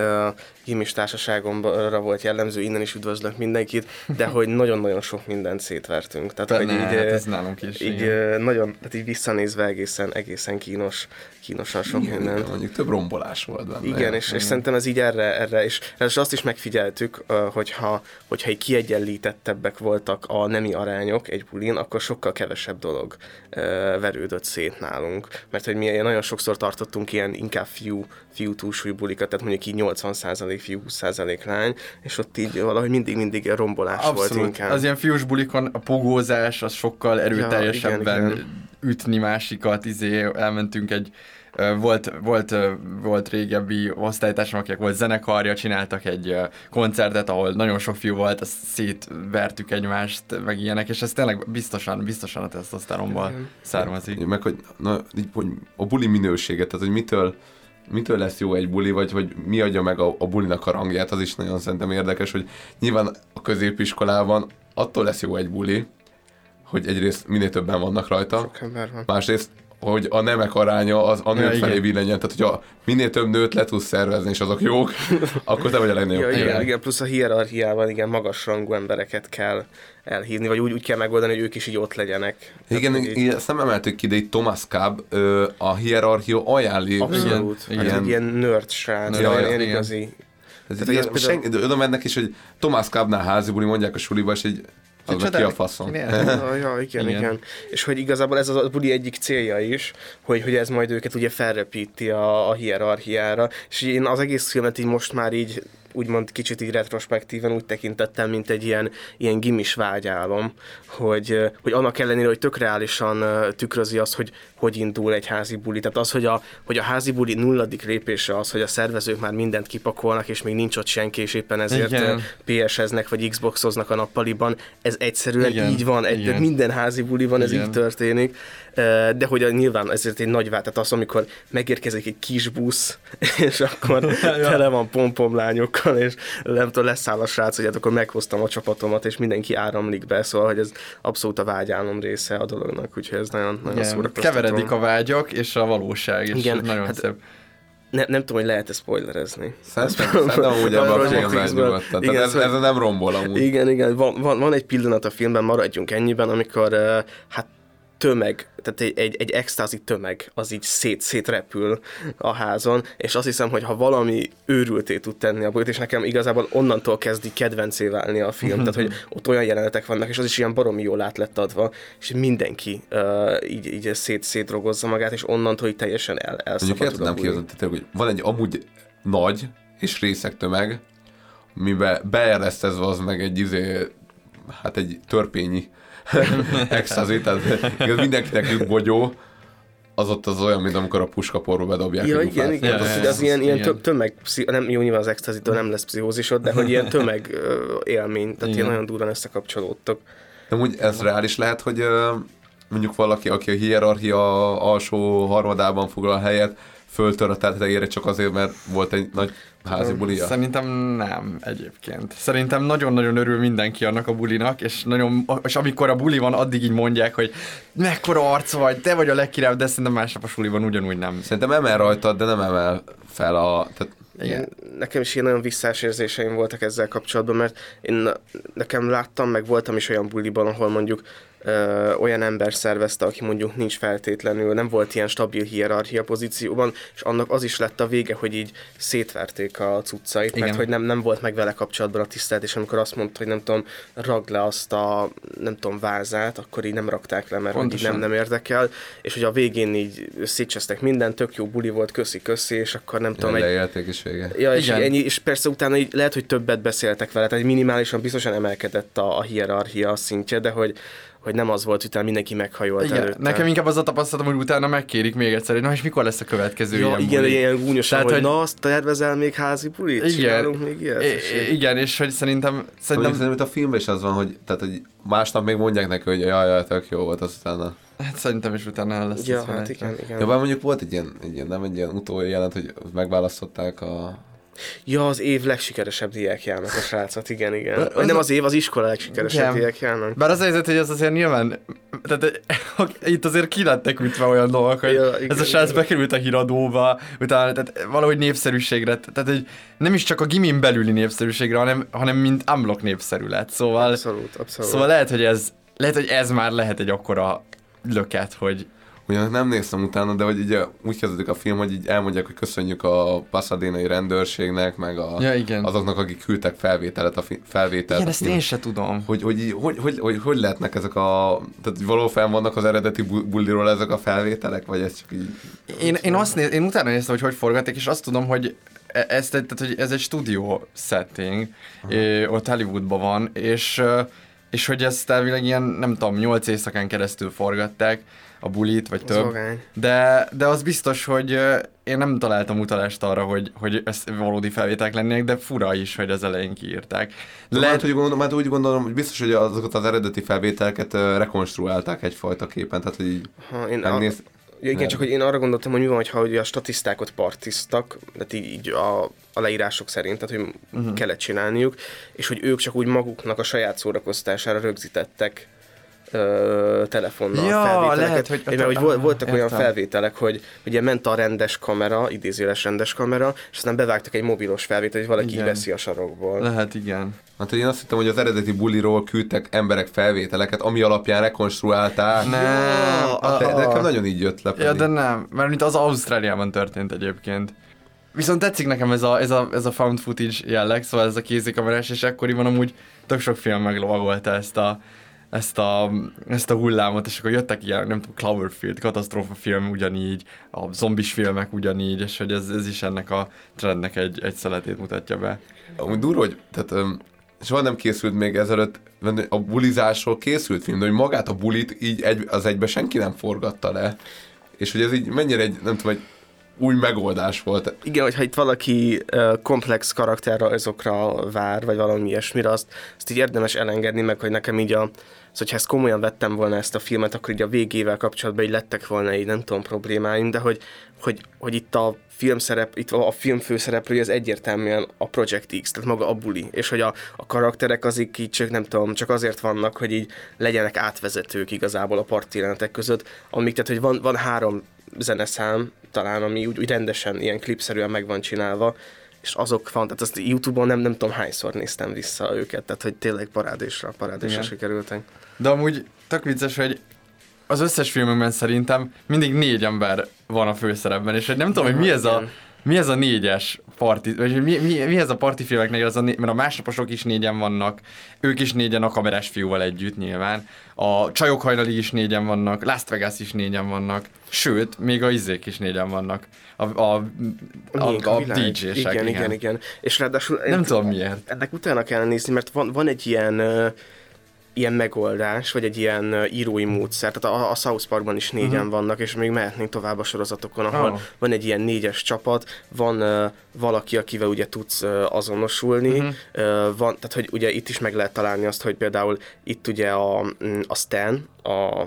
C: gimis társaságomra volt jellemző, innen is üdvözlök mindenkit, de hogy nagyon-nagyon sok mindent szétvertünk.
D: Tehát, hogy így, hát ez nálunk is,
C: így igen. nagyon, tehát így visszanézve egészen, egészen kínos, kínosan sok mindent.
E: Mondjuk több rombolás volt benne.
C: Igen, és, és szerintem ez így erre, erre és, és azt is megfigyeltük, ö, hogyha, hogyha így kiegyenlítettebbek voltak a nemi arányok egy bulin, akkor sokkal kevesebb dolog ö, verődött szét nálunk. Mert hogy mi nagyon sokszor tartottunk ilyen inkább fiú, fiú túlsúlyú bulikat, tehát mondjuk így 80% fiú, 20% lány, és ott így valahogy mindig-mindig rombolás volt
D: Abszolút.
C: inkább.
D: Az ilyen fiús bulikon a pogózás az sokkal erőteljesebben
C: igen, igen.
D: ütni másikat, izé, elmentünk egy volt, volt, volt régebbi osztálytársam, akik volt zenekarja, csináltak egy koncertet, ahol nagyon sok fiú volt, azt szétvertük egymást, meg ilyenek, és ez tényleg biztosan, biztosan a tesztoszteronból származik.
E: Meg hogy, na, így, hogy a buli minőséget, tehát hogy mitől, mitől lesz jó egy buli, vagy hogy mi adja meg a, a bulinak a rangját, az is nagyon szerintem érdekes, hogy nyilván a középiskolában attól lesz jó egy buli, hogy egyrészt minél többen vannak rajta,
C: Sok ember van.
E: másrészt, hogy a nemek aránya az a nők
D: Ja,
E: felé
D: igen.
E: billenjen, tehát hogyha minél több nőt le tudsz szervezni, és azok jók, akkor te vagy a legnagyobb.
C: Ja, igen,
D: Igen.
C: igen, plusz a hierarchiában igen, magas rangú embereket kell elhívni, vagy úgy, úgy kell megoldani, hogy ők is így ott legyenek.
E: Igen,
C: Tehát, hogy így-
E: igen, ezt nem emeltük ki, de itt Thomas Cobb ö, a hierarchia alján lévő.
C: Abszolút.
D: Igen,
C: Igen,
E: igen.
C: ilyen nerd srác, ilyen,
E: ja,
C: ilyen
D: igen.
C: igazi.
E: Ez
C: Tehát,
E: ilyen,
C: például-
E: senki, de oda mennek is, hogy Thomas Cobbnál házi buli, mondják a suliba, és így az ki a faszom.
D: Igen.
C: Ja, ja, igen,
D: Igen.
C: igen, És hogy igazából ez a buli egyik célja is, hogy, hogy ez majd őket ugye felrepíti a, a hierarchiára, és én az egész filmet így most már így úgymond kicsit így retrospektíven úgy tekintettem, mint egy ilyen, ilyen gimis vágyálom, hogy, hogy annak ellenére, hogy tök reálisan tükrözi azt, hogy hogy indul egy házi buli. Tehát az, hogy a, hogy a házi buli nulladik lépése az, hogy a szervezők már mindent kipakolnak, és még nincs ott senki, és éppen ezért
D: Igen.
C: PS-eznek, vagy Xboxoznak a nappaliban. Ez egyszerűen
D: Igen,
C: így van. Egy,
D: igen.
C: minden házi buliban ez
D: Igen.
C: így történik. De hogy a- nyilván ezért egy nagy vált, tehát az, amikor megérkezik egy kis busz, és akkor tele van pompomlányokkal, és nem tudom, leszáll a srác, hogy hát akkor meghoztam a csapatomat, és mindenki áramlik be, szóval, hogy ez abszolút a vágyálom része a dolognak, úgyhogy ez nagyon, nagyon
D: Igen,
C: szórakoztató.
D: keveredik a vágyak és a valóság, és
C: Igen,
D: nagyon
C: hát-
D: szép.
C: Ne, nem tudom, hogy lehet-e spoilerezni.
E: Szerintem, amúgy ebben a filmben.
C: Igen,
E: ez,
C: szóval-
E: ez nem rombol amúgy.
C: Igen, igen, van, van, van egy pillanat a filmben, maradjunk ennyiben, amikor uh, hát tömeg, tehát egy, egy, egy extázi tömeg az így szét, szétrepül a házon, és azt hiszem, hogy ha valami őrülté tud tenni a bolyt, és nekem igazából onnantól kezdi kedvencé válni a film, tehát hogy ott olyan jelenetek vannak, és az is ilyen baromi jól át lett adva, és mindenki uh, így, így szét, szétrogozza magát, és onnantól így teljesen el,
E: Mondjuk el
C: elszabadul
E: tudnám képzelni, hogy van egy amúgy nagy és részek tömeg, miben beeresztezve az meg egy izé, hát egy törpényi extazi, tehát mindenkinek bogyó, az ott az olyan, mint amikor a puskaporról bedobják
C: Ja,
E: a
C: igen, igen,
D: Ja,
C: az, az
D: ja.
C: ilyen, ilyen tömeg, nem, jó, nyilván az extazitől nem lesz pszichózisod, de hogy ilyen tömeg ö, élmény, tehát
D: Igen.
C: ilyen nagyon durván összekapcsolódtok.
E: De úgy ez reális lehet, hogy ö, mondjuk valaki, aki a hierarchia alsó harmadában foglal helyet, föltör a tetejére csak azért, mert volt egy nagy házi bulia.
D: Szerintem nem egyébként. Szerintem nagyon-nagyon örül mindenki annak a bulinak, és, nagyon, és amikor a buli van, addig így mondják, hogy mekkora arc vagy, te vagy a legkirálybb, de szerintem másnap a suliban ugyanúgy nem.
E: Szerintem emel rajtad, de nem emel fel a... Tehát
C: Igen. Nekem is ilyen nagyon visszás érzéseim voltak ezzel kapcsolatban, mert én nekem láttam, meg voltam is olyan buliban, ahol mondjuk ö, olyan ember szervezte, aki mondjuk nincs feltétlenül, nem volt ilyen stabil hierarchia pozícióban, és annak az is lett a vége, hogy így szétverték a cuccait, mert hogy nem, nem volt meg vele kapcsolatban a tisztelet, és amikor azt mondta, hogy nem tudom, ragd le azt a, nem tudom, vázát, akkor így nem rakták le, mert hogy így
D: Pontosan.
C: nem, nem érdekel, és hogy a végén így szétcsesztek minden, tök jó buli volt, köszi, köszi, és akkor nem tudom, egy,
E: leélték is vége.
C: Ja, és,
D: Igen.
C: ennyi, és persze utána így lehet, hogy többet beszéltek vele, tehát minimálisan biztosan emelkedett a, a hierarchia szintje, de hogy, hogy nem az volt, hogy utána mindenki meghajolt
D: Igen,
C: előtte.
D: nekem inkább az a tapasztalatom, hogy utána megkérik még egyszer, hogy na és mikor lesz a következő
C: ja,
D: ilyen
C: igen,
D: buli?
C: ilyen gúnyosan,
D: Tehát,
C: hogy,
D: hogy-
C: na, azt tervezel még házi bulit?
D: Igen,
C: még ilyet? És
D: igen, és hogy szerintem,
E: Szerintem,
D: szerintem
E: a filmben is az van, hogy, tehát, hogy másnap még mondják neki, hogy jaj, jaj, tök jó volt, aztán...
D: hát szerintem is utána el lesz.
C: Ja, hát igen, igen.
E: Ja, bár mondjuk volt egy ilyen, egy ilyen nem egy ilyen utolsó jelent, hogy megválasztották a...
C: Ja, az év legsikeresebb diákjának a srácot, igen, igen.
D: Az
C: Vagy nem az év, az iskola legsikeresebb
D: Igen.
C: diákjának.
D: Bár az a helyzet, hogy ez azért nyilván, tehát itt azért ki lettek ütve olyan dolgok, hogy
C: ja, igen,
D: ez a srác
C: igen.
D: bekerült a híradóba, utána tehát valahogy népszerűségre, tehát hogy nem is csak a gimin belüli népszerűségre, hanem, hanem mint unblock népszerű lett, szóval,
C: Abszolút, abszolút.
D: szóval lehet, hogy ez, lehet, hogy ez már lehet egy akkora löket, hogy
E: Ugyanak nem néztem utána, de hogy ugye úgy kezdődik a film, hogy így elmondják, hogy köszönjük a pasadénai rendőrségnek, meg a,
D: Ja, igen.
E: azoknak, akik küldtek felvételet, a fi, felvételt.
D: Igen, ezt én se tudom.
E: hogy, hogy, így- hogy, hogy, hogy, hogy, lehetnek ezek a... Tehát való fenn vannak az eredeti bu- buliról ezek a felvételek, vagy ez csak így...
D: Én, én, azt néz, én utána néztem, hogy hogy forgatták, és azt tudom, hogy e- ez, tehát, hogy ez egy stúdió setting, é, ott Hollywoodban van, és, és hogy ezt elvileg ilyen, nem tudom, nyolc éjszakán keresztül forgatták a bulit, vagy több. De, de az biztos, hogy én nem találtam utalást arra, hogy, hogy ez valódi felvételek lennének, de fura is, hogy az elején kiírták.
E: De
D: Lehet,
E: Lehet, hogy gondolom, hát úgy gondolom, hogy biztos, hogy azokat az eredeti felvételeket rekonstruálták egyfajta képen, tehát hogy így
C: Ha, én
E: megnéz...
C: Ja, igen,
E: Nem.
C: csak hogy én arra gondoltam, hogy mi van, ha ugye a statisztákot partiztak, tehát így, így a, a leírások szerint, tehát hogy uh-huh. kellett csinálniuk, és hogy ők csak úgy maguknak a saját szórakoztására rögzítettek ö, telefonnal
D: Ja,
C: felvételeket.
D: lehet, hogy-
C: Mert hogy vol- voltak olyan
D: Értem.
C: felvételek, hogy ugye ment a rendes kamera, idézőjeles rendes kamera, és aztán bevágtak egy mobilos felvételt, hogy valaki
D: Igen.
C: veszi a sarokból.
D: lehet, igen.
E: Hát hogy én azt hittem, hogy az eredeti buliról küldtek emberek felvételeket, ami alapján rekonstruálták.
D: Nem,
E: Ja, de, de nekem nagyon így jött le.
D: Ja, de nem, mert mint az Ausztráliában történt egyébként. Viszont tetszik nekem ez a, ez a, ez a found footage jelleg, szóval ez a kézikamerás, és ekkoriban amúgy tök sok film meglovagolta ezt a, ezt a, ezt a hullámot, és akkor jöttek ilyen, nem tudom, Cloverfield, katasztrófa film ugyanígy, a zombis filmek ugyanígy, és hogy ez, ez is ennek a trendnek egy, egy szeletét mutatja be.
E: Amúgy durva, hogy tehát, öm, soha nem készült még ezelőtt, a bulizásról készült film, de hogy magát a bulit így egy, az egybe senki nem forgatta le. És hogy ez így mennyire egy, nem tudom, egy új megoldás volt.
C: Igen, hogyha itt valaki uh, komplex karakterrajzokra vár, vagy valami ilyesmire, azt, azt így érdemes elengedni, meg hogy nekem így a, az, hogyha ezt komolyan vettem volna ezt a filmet, akkor így a végével kapcsolatban így lettek volna így nem tudom problémáim, de hogy, hogy, hogy itt a filmszerep, itt a film főszereplője az egyértelműen a Project X, tehát maga a buli, és hogy a, a karakterek azik így csak nem tudom, csak azért vannak, hogy így legyenek átvezetők igazából a parti jelenetek között, amik, tehát hogy van, van három zeneszám talán, ami úgy, úgy rendesen, ilyen klipszerűen meg van csinálva, és azok van, tehát azt Youtube-on nem, nem tudom hányszor néztem vissza őket, tehát hogy tényleg parádésra, parádésra
D: Igen.
C: sikerültek.
D: De amúgy tök vicces, hogy az összes filmünkben szerintem mindig négy ember van a főszerepben, és hogy nem tudom, hogy mi ez a. mi ez a négyes parti, vagy mi, mi, mi ez a parti filmeknek, az a né- mert a másnaposok is négyen vannak, ők is négyen a kamerás fiúval együtt nyilván, a csajok hajnali is négyen vannak, Las Vegas is négyen vannak, sőt, még a izék is négyen vannak, a, a, a,
C: Még
D: a, a. DJ-sek,
C: igen, igen, igen, igen. És ráadásul...
D: Nem tudom miért.
C: Ennek utána kellene nézni, mert van, van egy ilyen uh, ilyen megoldás, vagy egy ilyen írói módszer. Tehát a, a South Parkban is négyen uh-huh. vannak, és még mehetnénk tovább a sorozatokon, ahol
D: Oh.
C: van egy ilyen négyes csapat, van uh, valaki, akivel ugye tudsz uh, azonosulni, uh-huh. uh, van, tehát hogy ugye itt is meg lehet találni azt, hogy például itt ugye a, mm, a Stan, a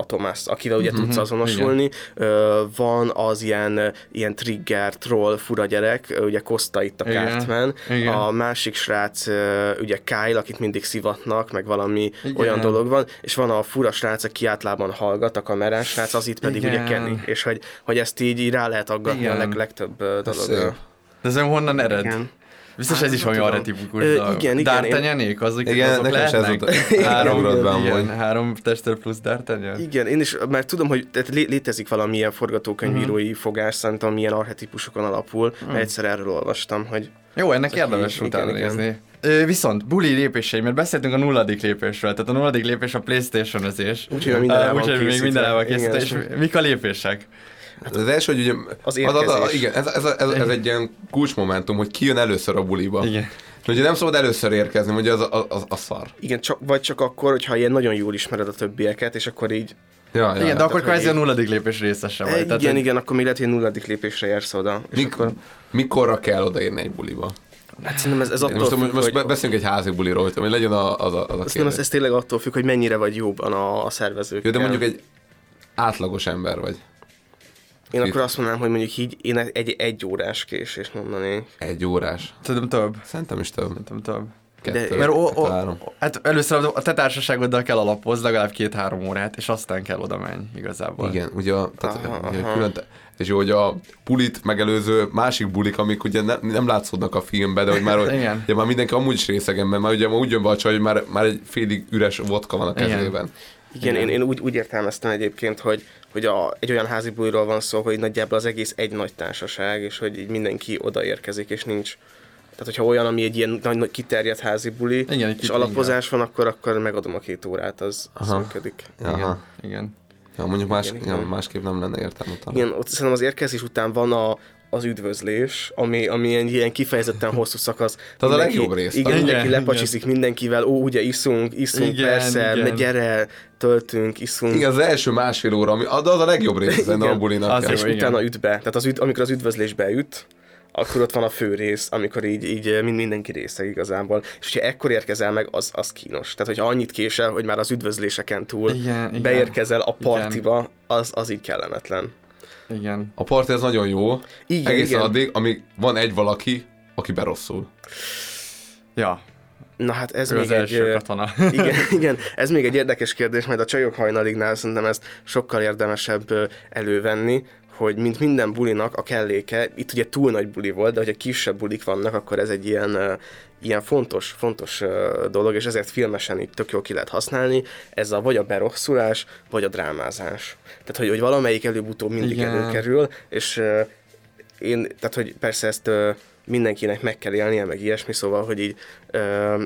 C: a Tomás, akivel ugye tudsz azonosulni. Ö, van az ilyen, ilyen trigger, troll, fura gyerek, ugye Costa itt a
D: Igen.
C: Cartman.
D: Igen.
C: A másik srác, ugye Kyle, akit mindig szivatnak, meg valami
D: Igen.
C: olyan dolog van, és van a fura srác, aki általában hallgat, a kamerás srác, az itt pedig ugye
D: Igen.
C: Kenny. És hogy, hogy ezt így, így rá lehet aggatni
D: Igen.
C: a leg, legtöbb dologra.
D: De ez honnan ered?
C: Igen.
D: Biztos ez is valami
C: tudom.
D: arretipikus
C: Ö,
D: dolog.
C: igen, igen,
D: D'Artagnanék, azok,
E: Igen,
D: azok
E: nekem ez
D: lehetnek?
E: volt-
D: három, igen, három tester plusz D'Artagnan?
C: Igen, én is, mert tudom, hogy tehát lé- létezik valamilyen forgatókönyvírói fogás, szerintem milyen arhetipusokon alapul, mert egyszer erről olvastam, hogy
D: Jó, ennek érdemes utána
C: igen.
D: nézni. Viszont buli lépései, mert beszéltünk a nulladik lépésről, tehát a nulladik lépés a Playstation-özés.
C: Úgyhogy minden
D: még
C: készítve.
D: minden el van készítve, és
C: és-
D: mik a lépések?
E: Az első, hogy ugye...
C: Az
E: az, az,
C: érkezés.
E: igen, ez, ez, ez, ez, egy ilyen kulcsmomentum, hogy ki jön először a buliba.
D: Igen.
E: Ugye nem szabad először érkezni, ugye az a, az, a szar.
C: igen, csak, vagy csak akkor, hogyha ilyen nagyon jól ismered a többieket, és akkor így,
E: Ja, ja,
D: Igen,
E: ja.
D: de akkor kvázi a nulladik lépés részese vagy.
C: e,
D: Tehát,
C: igen, igen, akkor még lehet, hogy a nulladik lépésre érsz oda. És
E: Mik,
C: akkor,
E: mikorra kell odaérni egy buliba?
C: hát szerintem ez, ez attól
E: Most,
C: függ,
E: most, most
C: hogy,
E: beszélünk egy házi buliról, hogy legyen a, az a, az a
C: Szerintem ez,
E: kérdés.
C: ez tényleg attól függ, hogy mennyire vagy jóban a, a szervezők.
E: Jó, de mondjuk egy átlagos ember vagy.
C: Én akkor azt mondanám, hogy mondjuk így én egy egy órás késés mondanék.
E: Egy órás.
D: Szerintem több.
E: Szerintem is több.
D: Szerintem több.
E: Kettő,
D: Mert o, o,
E: három.
D: hát először a te társaságoddal kell alapozni legalább két-három órát, és aztán kell oda menj igazából.
E: Igen, ugye, a, tehát,
C: Aha,
E: ugye
C: aha.
E: külön, és jó, hogy a bulit megelőző másik bulik, amik ugye ne, nem látszódnak a filmben, de hogy már, hogy,
D: Igen.
E: ugye már mindenki amúgy is részegen, mert már ugye már úgy jön be a csaj, hogy már, már egy félig üres vodka van a
D: Igen.
C: Igen, én, én úgy, úgy értelmeztem egyébként, hogy, hogy a, egy olyan házi buliról van szó, hogy nagyjából az egész egy nagy társaság, és hogy így mindenki odaérkezik, és nincs tehát, hogyha olyan, ami egy ilyen nagy, nagy kiterjedt házi buli,
D: Igen,
C: és alapozás van, akkor, akkor megadom a két órát, az, az
E: Aha.
C: működik.
E: Aha.
D: Igen.
E: Ja, mondjuk más,
C: Igen,
E: ja,
C: igen.
E: másképp nem lenne értelme talán.
C: Igen, ott szerintem az érkezés után van a, az üdvözlés, ami, ami ilyen, ilyen kifejezetten hosszú szakasz.
E: Tehát a legjobb rész
C: Igen,
E: talán.
C: mindenki
D: Igen,
C: lepacsiszik mindenkivel, ó, ugye iszunk, iszunk,
D: Igen,
C: persze,
D: igen.
C: igen. gyere, töltünk, iszunk.
E: Igen, az első másfél óra, ami, az az a legjobb része szerintem a
C: Igen.
E: bulinak.
D: Az
C: és
D: igen.
C: utána üt be. Tehát az üd, amikor az üdvözlésbe üt, akkor ott van a fő rész, amikor így, így mind mindenki része igazából. És hogyha ekkor érkezel meg, az, az kínos. Tehát, hogyha annyit késel, hogy már az üdvözléseken túl
D: Igen, igen.
C: beérkezel a partiba, az, az így kellemetlen.
D: Igen.
E: A parti ez nagyon jó,
C: Igen,
E: egészen
C: igen.
E: addig, amíg van egy valaki, aki berosszul.
D: Ja,
C: Na hát ez
D: ő
C: még
D: az
C: egy...
D: első katona.
C: igen, igen, ez még egy érdekes kérdés, majd a csajok hajnalignál szerintem ezt sokkal érdemesebb elővenni, hogy mint minden bulinak a kelléke, itt ugye túl nagy buli volt, de hogyha kisebb bulik vannak, akkor ez egy ilyen, ilyen fontos, fontos dolog, és ezért filmesen így tök jól ki lehet használni, ez a vagy a berosszulás, vagy a drámázás. Tehát, hogy, hogy valamelyik előbb-utóbb mindig
D: Igen.
C: előkerül, és én, tehát hogy persze ezt mindenkinek meg kell élnie, meg ilyesmi, szóval, hogy így,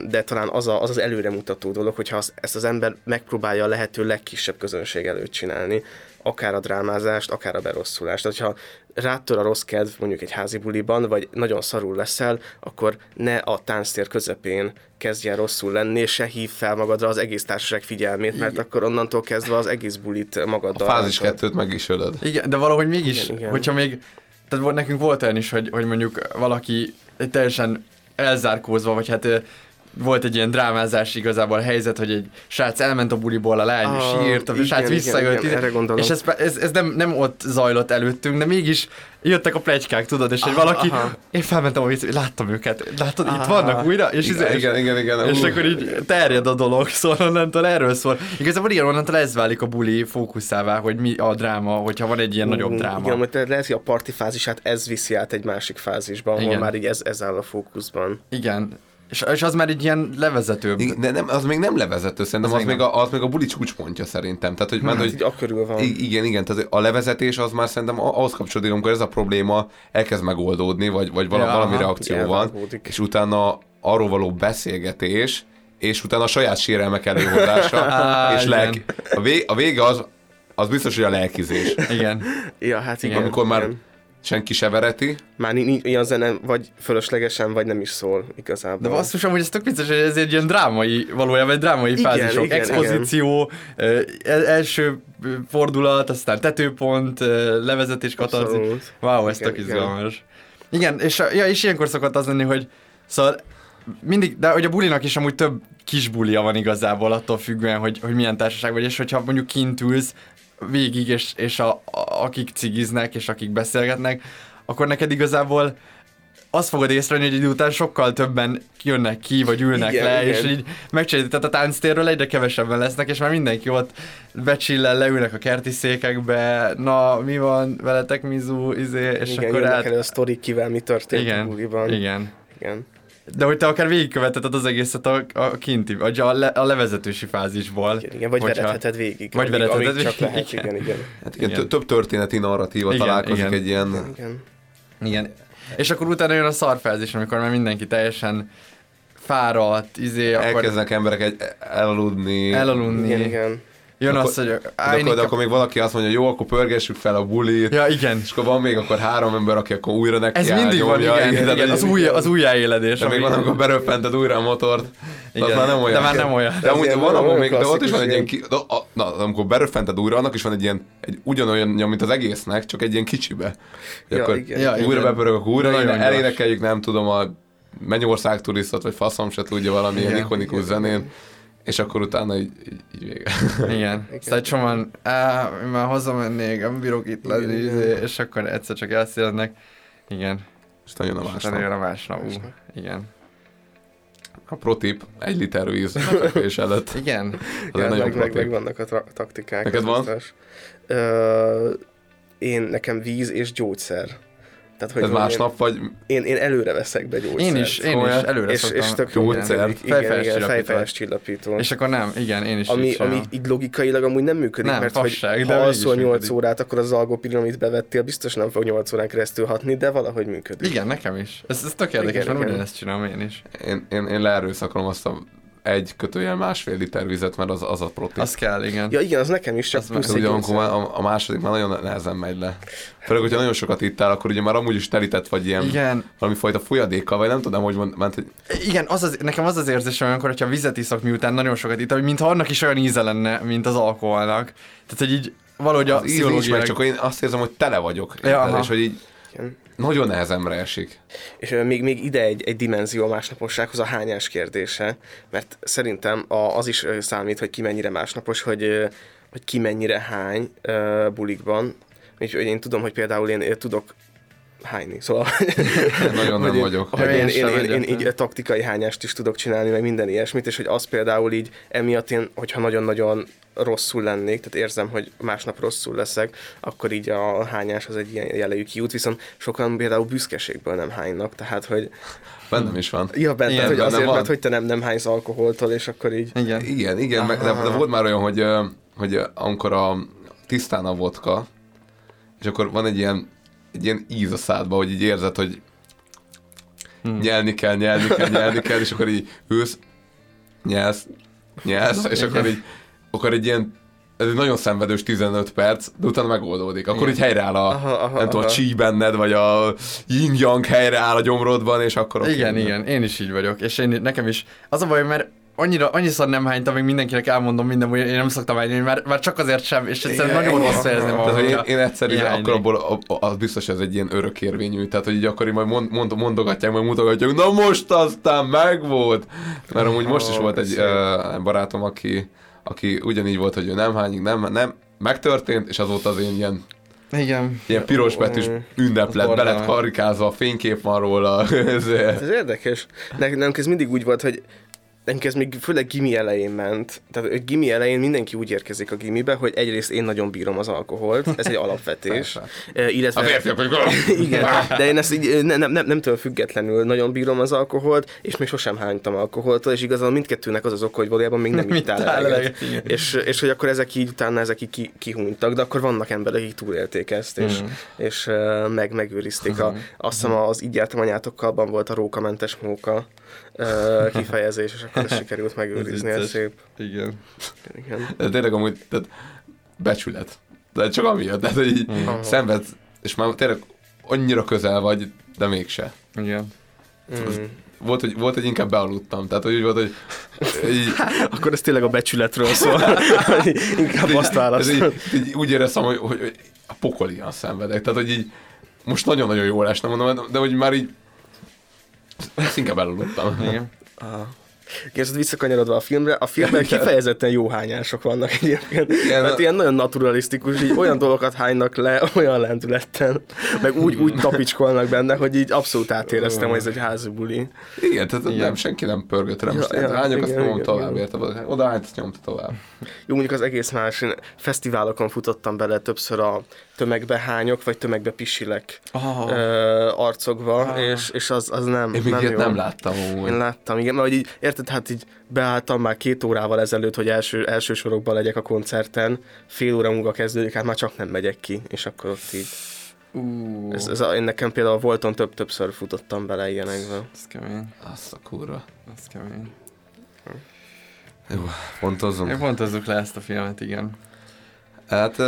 C: de talán az, a, az az előremutató dolog, hogyha az, ezt az ember megpróbálja a lehető legkisebb közönség előtt csinálni, akár a drámázást, akár a berosszulást. Tehát, hogyha rátör a rossz kedv mondjuk egy házi buliban, vagy nagyon szarul leszel, akkor ne a tánctér közepén kezdj el rosszul lenni, és se hív fel magadra az egész társaság figyelmét, mert akkor onnantól kezdve az egész bulit
E: A
C: magaddal.
E: fázis
C: rántod.
E: kettőt meg is ölöd.
D: Igen, de valahogy mégis,
C: Igen,
D: igen,
C: igen.
D: hogyha még, tehát volt- nekünk volt olyan is, hogy, hogy mondjuk valaki teljesen elzárkózva, vagy hát volt egy ilyen drámázás igazából helyzet, hogy egy srác elment a buliból, a lány
C: Ah,
D: sírt, a
C: igen,
D: srác
C: igen,
D: visszajött,
C: igen, erre gondolom.
D: és ez, ez, ez nem, nem ott zajlott előttünk, de mégis jöttek a plegykák, tudod, és hogy valaki,
C: aha.
D: én felmentem a víz, láttam őket, látod, itt vannak újra, és,
E: Igen,
D: és,
E: igen, igen, igen.
D: és akkor így terjed a dolog, szóval onnantól erről szól. Igazából igen, onnantól ez válik a buli fókuszává, hogy mi a dráma, hogyha van egy ilyen nagyobb
C: Mm,
D: dráma.
C: Igen, mert lehet, hogy a parti fázisát ez viszi át egy másik fázisba, ahol
D: Igen.
C: már így ez, ez áll a fókuszban.
D: Igen. És, és az már egy ilyen levezetőbb.
E: Igen, De nem, az még nem levezető, szerintem
D: Az
E: az,
D: még
E: a, az még a buli csúcspontja szerintem. Tehát, hogy, mert,
C: Hát
E: hogy
C: így a körül van.
E: Igen, igen, tehát a levezetés az már szerintem ahhoz kapcsolódik, amikor ez a probléma elkezd megoldódni, vagy, vagy vala,
D: Ja,
E: valami reakció
C: ugye
E: van,
C: elvágódik.
E: és utána arról való beszélgetés, és utána a saját sérelmek előhozása,
D: Á,
E: és lelki. A, vé, a vége az, az biztos, hogy a lelkizés.
D: Igen.
C: Ja, hát igen.
E: Amikor már
C: igen.
E: Senki se vereti,
C: Már nincs olyan zene, vagy fölöslegesen, vagy nem is szól igazából.
D: De basszus, amúgy ez tök vicces, hogy ez egy ilyen drámai, valójában egy drámai
C: Igen,
D: fázisok.
C: igen,
D: Expozíció, ö, el- első fordulat, aztán tetőpont, ö, levezetés, katarzi. Wow, ez
C: Igen,
D: tök
C: igen.
D: izgalmas. Igen, és, ja, és ilyenkor szokott az lenni, hogy szóval mindig, de hogy a bulinak is amúgy több kis bulia van igazából, attól függően, hogy, hogy milyen társaság vagy, és hogyha mondjuk kint ülsz végig, és, és a, a, akik cigiznek, és akik beszélgetnek, akkor neked igazából azt fogod észrevenni, hogy idő után sokkal többen jönnek ki, vagy ülnek
C: Igen,
D: le,
C: igen.
D: és így megcsinálod, tehát a tánctérről egyre kevesebben lesznek, és már mindenki ott becsillel, leülnek a kerti székekbe, na, mi van veletek, Mizu, izé, és
C: igen,
D: akkor
C: jönnek
D: át...
C: elő a sztorik, kivel mi történt a
D: Igen,
C: buliban.
D: igen.
C: igen.
D: De hogy te akár végigköveteted az egészet a, a kinti, vagy a, le, a levezetősi fázisból.
C: Igen, igen, vagy
D: Hogyha-
C: veretheted végig.
D: Vagy
C: amíg-
D: veretheted
C: amíg csak
D: végig,
C: lehet,
D: igen.
C: igen, igen.
E: hát igen,
D: Igen.
E: több történeti narratíva
D: Igen,
E: találkozik
D: igen.
E: egy ilyen...
C: igen.
D: Igen. És akkor utána jön a szarfázis, amikor már mindenki teljesen fáradt, izé, akkor
E: Elkezdenek emberek egy, elaludni.
D: elaludni.
C: Igen, igen.
D: Jön
E: Akkor-
D: az, hogy
E: akkor, de akkor még valaki azt mondja, jó, akkor pörgessük fel a bulit,
D: Ja, igen.
E: és akkor van még akkor három ember, aki akkor újra neki
D: Ez
E: áll,
D: mindig van, igen, igen,
E: de
D: igen, az, új, az újjáéledés.
E: De még van, amikor beröppented újra a motort.
D: Igen,
E: az már nem olyan.
D: de már nem olyan.
E: De amúgy van,
C: ilyen
E: ahol még, de ott is van egy ilyen, ki, de, a, na, amikor beröffented újra, annak is van egy ilyen, egy ugyanolyan, mint az egésznek, csak egy ilyen kicsibe.
C: Ja,
E: akkor
C: igen.
D: Ja,
E: újra
D: igen.
E: bepörög, akkor újra elénekeljük, nem tudom, a Mennyország turistot, vagy faszom se tudja valamilyen
D: Igen.
E: ikonikus zenén, és akkor utána így, így, így vége.
D: Igen. Szóval egy csomóan, á, én már hazamennék, nem bírok itt lenni, izé, és akkor egyszer csak elszélednek. Igen.
E: És jön a
D: És
E: másnap.
D: a másnap. Ú, igen.
E: A protip, egy liter víz befekvés előtt.
D: Igen.
E: Az
C: Igen,
E: nagyon
C: meg, meg, meg vannak a tra- taktikák.
E: Neked van?
C: Ö, én nekem víz és gyógyszer. Tehát,
E: Ez
C: hogy
E: másnap vagy
C: Én, én előre veszek be gyógyszert.
D: Én is, én is előre
C: és,
D: szoktam.
C: és tök
E: Gyógyszert?
C: igen,
D: csillapító.
C: fejfejes csillapító.
D: És akkor nem, igen, én is
C: ami,
D: így
C: ami
D: csinálom.
C: így logikailag amúgy nem működik,
D: Nem,
C: mert
D: fasság,
C: hogy
D: de
C: ha alszol 8
D: működik.
C: órát, akkor az algopilin, amit bevettél, biztos nem fog 8 órán keresztül hatni, de valahogy működik.
D: Igen, nekem is. Ez, ez tök érdekes, mert ugyanezt csinálom én is.
E: én, én, én leerőszakolom azt a egy kötőjel másfél liter vizet, mert az, az a protein.
D: Az kell, igen.
C: Ja igen, az nekem is, csak
D: Az
C: plusz
E: ugye amikor már a, a második már nagyon nehezen megy le. Főleg, hogyha nagyon sokat ittál, akkor ugye már amúgy is telített vagy ilyen
D: Igen,
E: valami fajta folyadékkal, vagy nem tudom, hogy mond, ment, hogy
D: igen az az, nekem az az érzésem olyankor, hogyha vizet iszok miután nagyon sokat ittam, hogy mintha annak is olyan íze lenne, mint az alkoholnak. Tehát, hogy így valahogy a
E: az íz nincs meg, csak én azt érzem, hogy tele vagyok.
D: Ja,
E: érted? és hogy így
C: Igen.
E: Nagyon nehezemre esik.
C: És még, még ide egy, egy dimenzió a másnapossághoz a hányás kérdése, mert szerintem az is számít, hogy ki mennyire másnapos, hogy, hogy ki mennyire hány uh, bulikban. Úgyhogy én tudom, hogy például én tudok hányni, szóval...
E: Nagyon
C: hogy
E: nem vagyok.
C: Hogy én,
D: Én
C: én, én, így taktikai hányást is tudok csinálni, meg minden ilyesmit, és hogy az például így emiatt én, hogyha nagyon-nagyon rosszul lennék, tehát érzem, hogy másnap rosszul leszek, akkor így a hányás az egy ilyen jellegű kiút, viszont sokan például büszkeségből nem hánynak, tehát hogy
E: Bennem is van.
C: ja, bent,
D: Igen,
C: hogy
E: bennem
C: azért,
E: van.
C: mert hogy te nem, nem hánysz alkoholtól, és akkor így
D: Igen.
E: Igen, igen, meg, de, de volt már olyan, hogy, hogy amikor a tisztán a vodka, és akkor van egy ilyen, egy ilyen íz a szádba, hogy így érzed, hogy
D: Hmm.
E: nyelni kell, nyelni kell, nyelni kell, és akkor így ülsz, nyelsz, nyelsz, és akkor így, akkor egy ilyen ez egy nagyon szenvedős 15 perc, de utána megoldódik. Akkor így helyreáll a,
C: Aha, aha,
E: nem tudom, a csí benned, vagy a yin-yang helyreáll a gyomrodban, és akkor.
D: Igen, igen, én is így vagyok, és én, nekem is. Az a baj, mert annyira, annyiszor nem hánytam, még mindenkinek elmondom minden, hogy én nem szoktam hányni, mert, mert csak azért sem, és egyszerűen nagyon rossz érezni magam.
E: Én, én egyszer így,
D: hánynék.
E: akkor abból, az biztos, hogy ez egy ilyen örökérvényű, tehát hogy így akkor így majd mond, mond, mondogatják, majd mutogatják, na most aztán megvolt! Mert amúgy most is volt egy uh, barátom, aki, aki ugyanígy volt, hogy ő nem hányik, nem, nem, megtörtént, és azóta az én ilyen,
D: Igen.
E: ilyen piros betűs ünnep lett, be lett
D: Borzalmas.
E: karikázva, a fénykép van róla. Ez,
C: Ez érdekes. Ne- Nem, ez mindig úgy volt, hogy Nekünk ez még főleg gimi elején ment. Tehát hogy gimi elején mindenki úgy érkezik a gimibe, hogy egyrészt én nagyon bírom az alkoholt, ez egy alapvetés. Illetve...
E: a férfiak,
C: Igen, de én ezt így nem, nem, nem, nemtől függetlenül nagyon bírom az alkoholt, és még sosem hánytam alkoholtól, és igazából mindkettőnek az az oka, hogy valójában még nem ittál eleget. És, és hogy akkor ezek így utána ezek így ki, kihúnytak, de akkor vannak emberek, akik túlélték ezt, és,
D: Mhm.
C: és meg, megőrizték. A, azt hiszem az így jártam anyátokkalban volt a rókamentes móka uh, kifejezés, és akkor ezt sikerült megőrizni, ez szép.
D: Igen.
C: Igen.
E: De tényleg amúgy, tehát becsület. De csak amiatt, tehát hogy így
C: Aha.
E: szenvedsz, és már tényleg annyira közel vagy, de mégse.
D: Igen.
C: Mm.
E: Volt, hogy, volt, hogy inkább bealudtam. Tehát, hogy úgy volt, hogy így,
C: Akkor ez tényleg a becsületről szól. Inkább azt
E: ez
C: választom.
E: így, így, úgy éreztem, hogy, hogy, hogy a pokol ilyen szenvedek. Tehát, hogy így most nagyon-nagyon jól esne, mondom, de hogy már így ezt inkább elaludtam.
D: Igen.
C: És visszakanyarodva a filmre, a filmben kifejezetten jó hányások vannak egyébként.
E: Igen,
C: mert
E: a-
C: ilyen nagyon naturalisztikus, így olyan dolgokat hánynak le, olyan lendületten, meg úgy, úgy tapicskolnak benne, hogy így abszolút átéreztem, hogy ez egy házi buli.
E: Igen, tehát
D: Igen.
E: nem, senki nem pörgött rá. Most
C: Ja,
E: ja, hányok, azt
C: igen, igen,
E: tovább, érted? Oda hányt, azt nyomta tovább.
C: Jó, mondjuk az egész más. Én fesztiválokon futottam bele többször a tömegbe hányok, vagy tömegbe pisilek
D: Oh.
C: ö, arcokba, és, és az, az nem,
E: Én még
C: nem
E: ilyet
C: jó.
E: nem láttam amúgy.
C: Én láttam, igen, mert hogy így, érted, hát így beálltam már két órával ezelőtt, hogy első, első sorokban legyek a koncerten, fél óra múlva kezdődik, hát már csak nem megyek ki, és akkor ott így.
D: Uh,
C: Ez, ez a, én nekem például Volton több-többször futottam bele ilyenekbe.
D: ez kemény,
E: Azt a kurva.
D: ez kemény.
E: Jó, pontozzunk.
D: Pontozzuk le ezt a filmet, igen.
E: Hát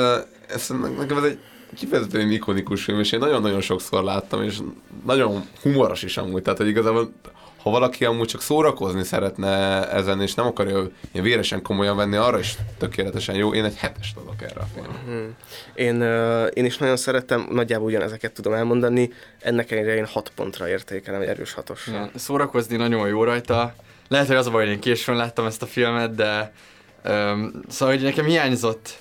E: ez, nekem ez egy kifejezetten ikonikus film, és én nagyon-nagyon sokszor láttam, és nagyon humoros is amúgy, tehát hogy igazából ha valaki amúgy csak szórakozni szeretne ezen, és nem akarja ilyen véresen komolyan venni, arra is tökéletesen jó. Én egy hetest adok erre a filmre.
C: Én, ö, én is nagyon szerettem, nagyjából ugyanezeket tudom elmondani, ennek ellenére én hat pontra értékelem, egy erős hatosra.
D: Igen. Szórakozni nagyon jó rajta. Lehet, hogy az a baj, hogy én későn láttam ezt a filmet, de um, szóval, hogy nekem hiányzott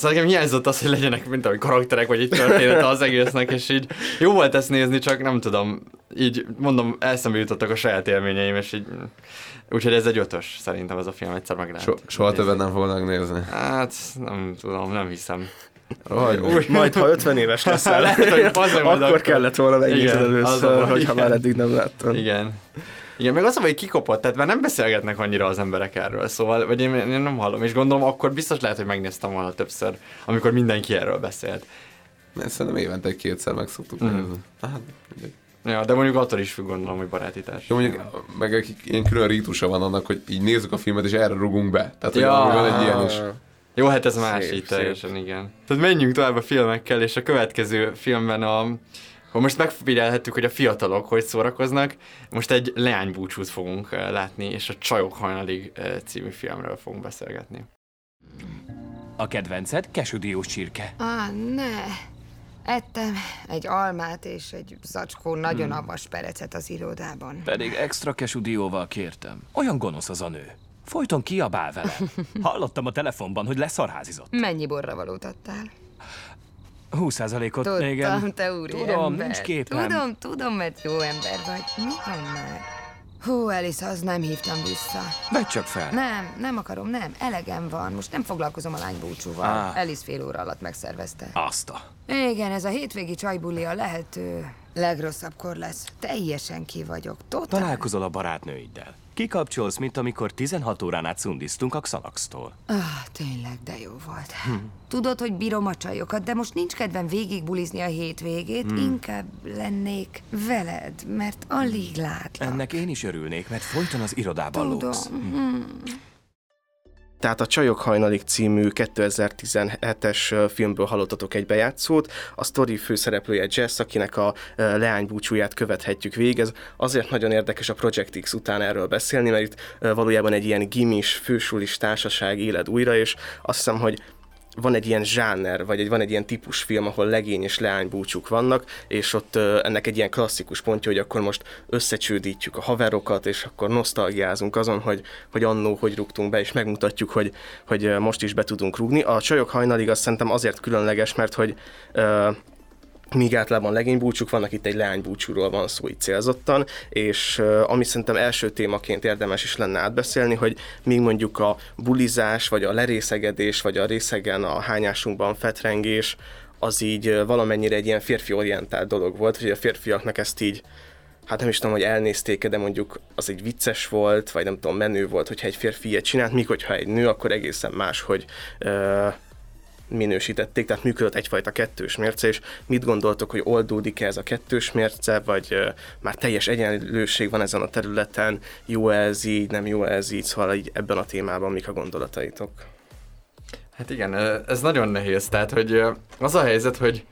D: Szóval nekem hiányzott az, hogy legyenek, mint ahogy karakterek, vagy egy története az egésznek, és így jó volt ezt nézni, csak nem tudom, így mondom, eszembe jutottak a saját élményeim, és így, úgyhogy ez egy ötös, szerintem ez a film egyszer meg lehet.
E: So, soha többet nem fognak nézni.
D: Hát, nem tudom, nem hiszem.
E: Rohagy
C: Majd, ha 50 éves leszel,
D: Lehet, hogy
C: akkor
D: akkor.
C: kellett volna megnézni először, hogyha
D: igen.
C: már eddig nem láttad.
D: Igen. Igen, meg az hogy kikopott, tehát már nem beszélgetnek annyira az emberek erről, szóval, vagy én, én nem hallom, és gondolom, akkor biztos lehet, hogy megnéztem volna többször, amikor mindenki erről beszélt.
E: Mert szerintem évente egy kétszer meg szoktuk
D: Mhm.
E: nézni. Hát.
D: Ja, de mondjuk attól is függ gondolom, hogy baráti társ.
E: Jó, mondjuk, meg ilyen külön rítusa van annak, hogy így nézzük a filmet, és erre rugunk be. Tehát, hogy
D: Ja.
E: van egy ilyen is.
D: Jó, hát ez más így teljesen, igen. Tehát menjünk tovább a filmekkel, és a következő filmben a... Akkor most megfigyelhettük, hogy a fiatalok hogy szórakoznak, most egy leánybúcsút fogunk látni, és a Csajok hajnalig című filmről fogunk beszélgetni.
I: A kedvenced kesüdiós csirke.
J: Á, ne. Ettem egy almát és egy zacskó nagyon
I: Hmm.
J: avas perecet az irodában.
I: Pedig extra kesudióval kértem. Olyan gonosz az a nő. Folyton kiabál vele. Hallottam a telefonban, hogy leszarházizott.
J: Mennyi borra valót adtál?
I: 20%-ot
J: Tudtam,
I: igen.
J: te úri
I: Tudom,
J: ember.
I: nincs képem.
J: Tudom, tudom, mert jó ember vagy. Mi van már? Hú, Alice, az nem hívtam vissza.
I: Vedd csak fel.
J: Nem, nem akarom, nem. Elegem van. Most nem foglalkozom a lány búcsúval.
I: Á.
J: Alice fél óra alatt megszervezte.
I: Azt a.
J: Igen, ez a hétvégi csajbuli a lehető legrosszabbkor lesz. Teljesen ki vagyok. Totál.
I: Találkozol a barátnőiddel. Kikapcsolsz, mint amikor 16 órán át szundiztunk a Xanax-tól.
J: Ah, tényleg, de jó volt.
I: Hm.
J: Tudod, hogy bírom a csajokat, de most nincs kedvem végigbulizni a hétvégét,
I: Hm.
J: inkább lennék veled, mert alig látlak.
I: Ennek én is örülnék, mert folyton az irodában
J: Tudom.
I: lógsz.
J: Hm.
C: Tehát a Csajok hajnalig című 2017-es ö, filmből hallottatok egy bejátszót. A sztori főszereplője Jess, akinek a ö, leánybúcsúját követhetjük végig. Ez azért nagyon érdekes a Project X után erről beszélni, mert itt valójában egy ilyen gimis, fősulis társaság éled újra, és azt hiszem, hogy van egy ilyen zsáner, vagy egy, van egy ilyen típus film, ahol legény és leány búcsúk vannak, és ott ennek egy ilyen klasszikus pontja, hogy akkor most összecsődítjük a haverokat, és akkor nosztalgiázunk azon, hogy, hogy annó hogy rúgtunk be, és megmutatjuk, hogy, hogy most is be tudunk rúgni. A Csajok hajnalig azt szerintem azért különleges, mert hogy míg általában legénybúcsúk vannak, itt egy leánybúcsúról van szó így célzottan, és ami szerintem első témaként érdemes is lenne átbeszélni, hogy míg mondjuk a bulizás, vagy a lerészegedés, vagy a részegen a hányásunkban fetrengés, az így valamennyire egy ilyen férfi-orientált dolog volt, hogy a férfiaknak ezt így hát nem is tudom, hogy elnézték de mondjuk az egy vicces volt, vagy nem tudom, menő volt, hogyha egy férfi ilyet csinált, míg hogyha egy nő, akkor egészen más, hogy uh, minősítették, tehát működött egyfajta kettős mérce, és mit gondoltok, hogy oldódik-e ez a kettős mérce, vagy már teljes egyenlőség van ezen a területen, jó ez így, nem jó ez így, szóval így ebben a témában mik a gondolataitok?
D: Hát igen, ez nagyon nehéz, tehát hogy az a helyzet, hogy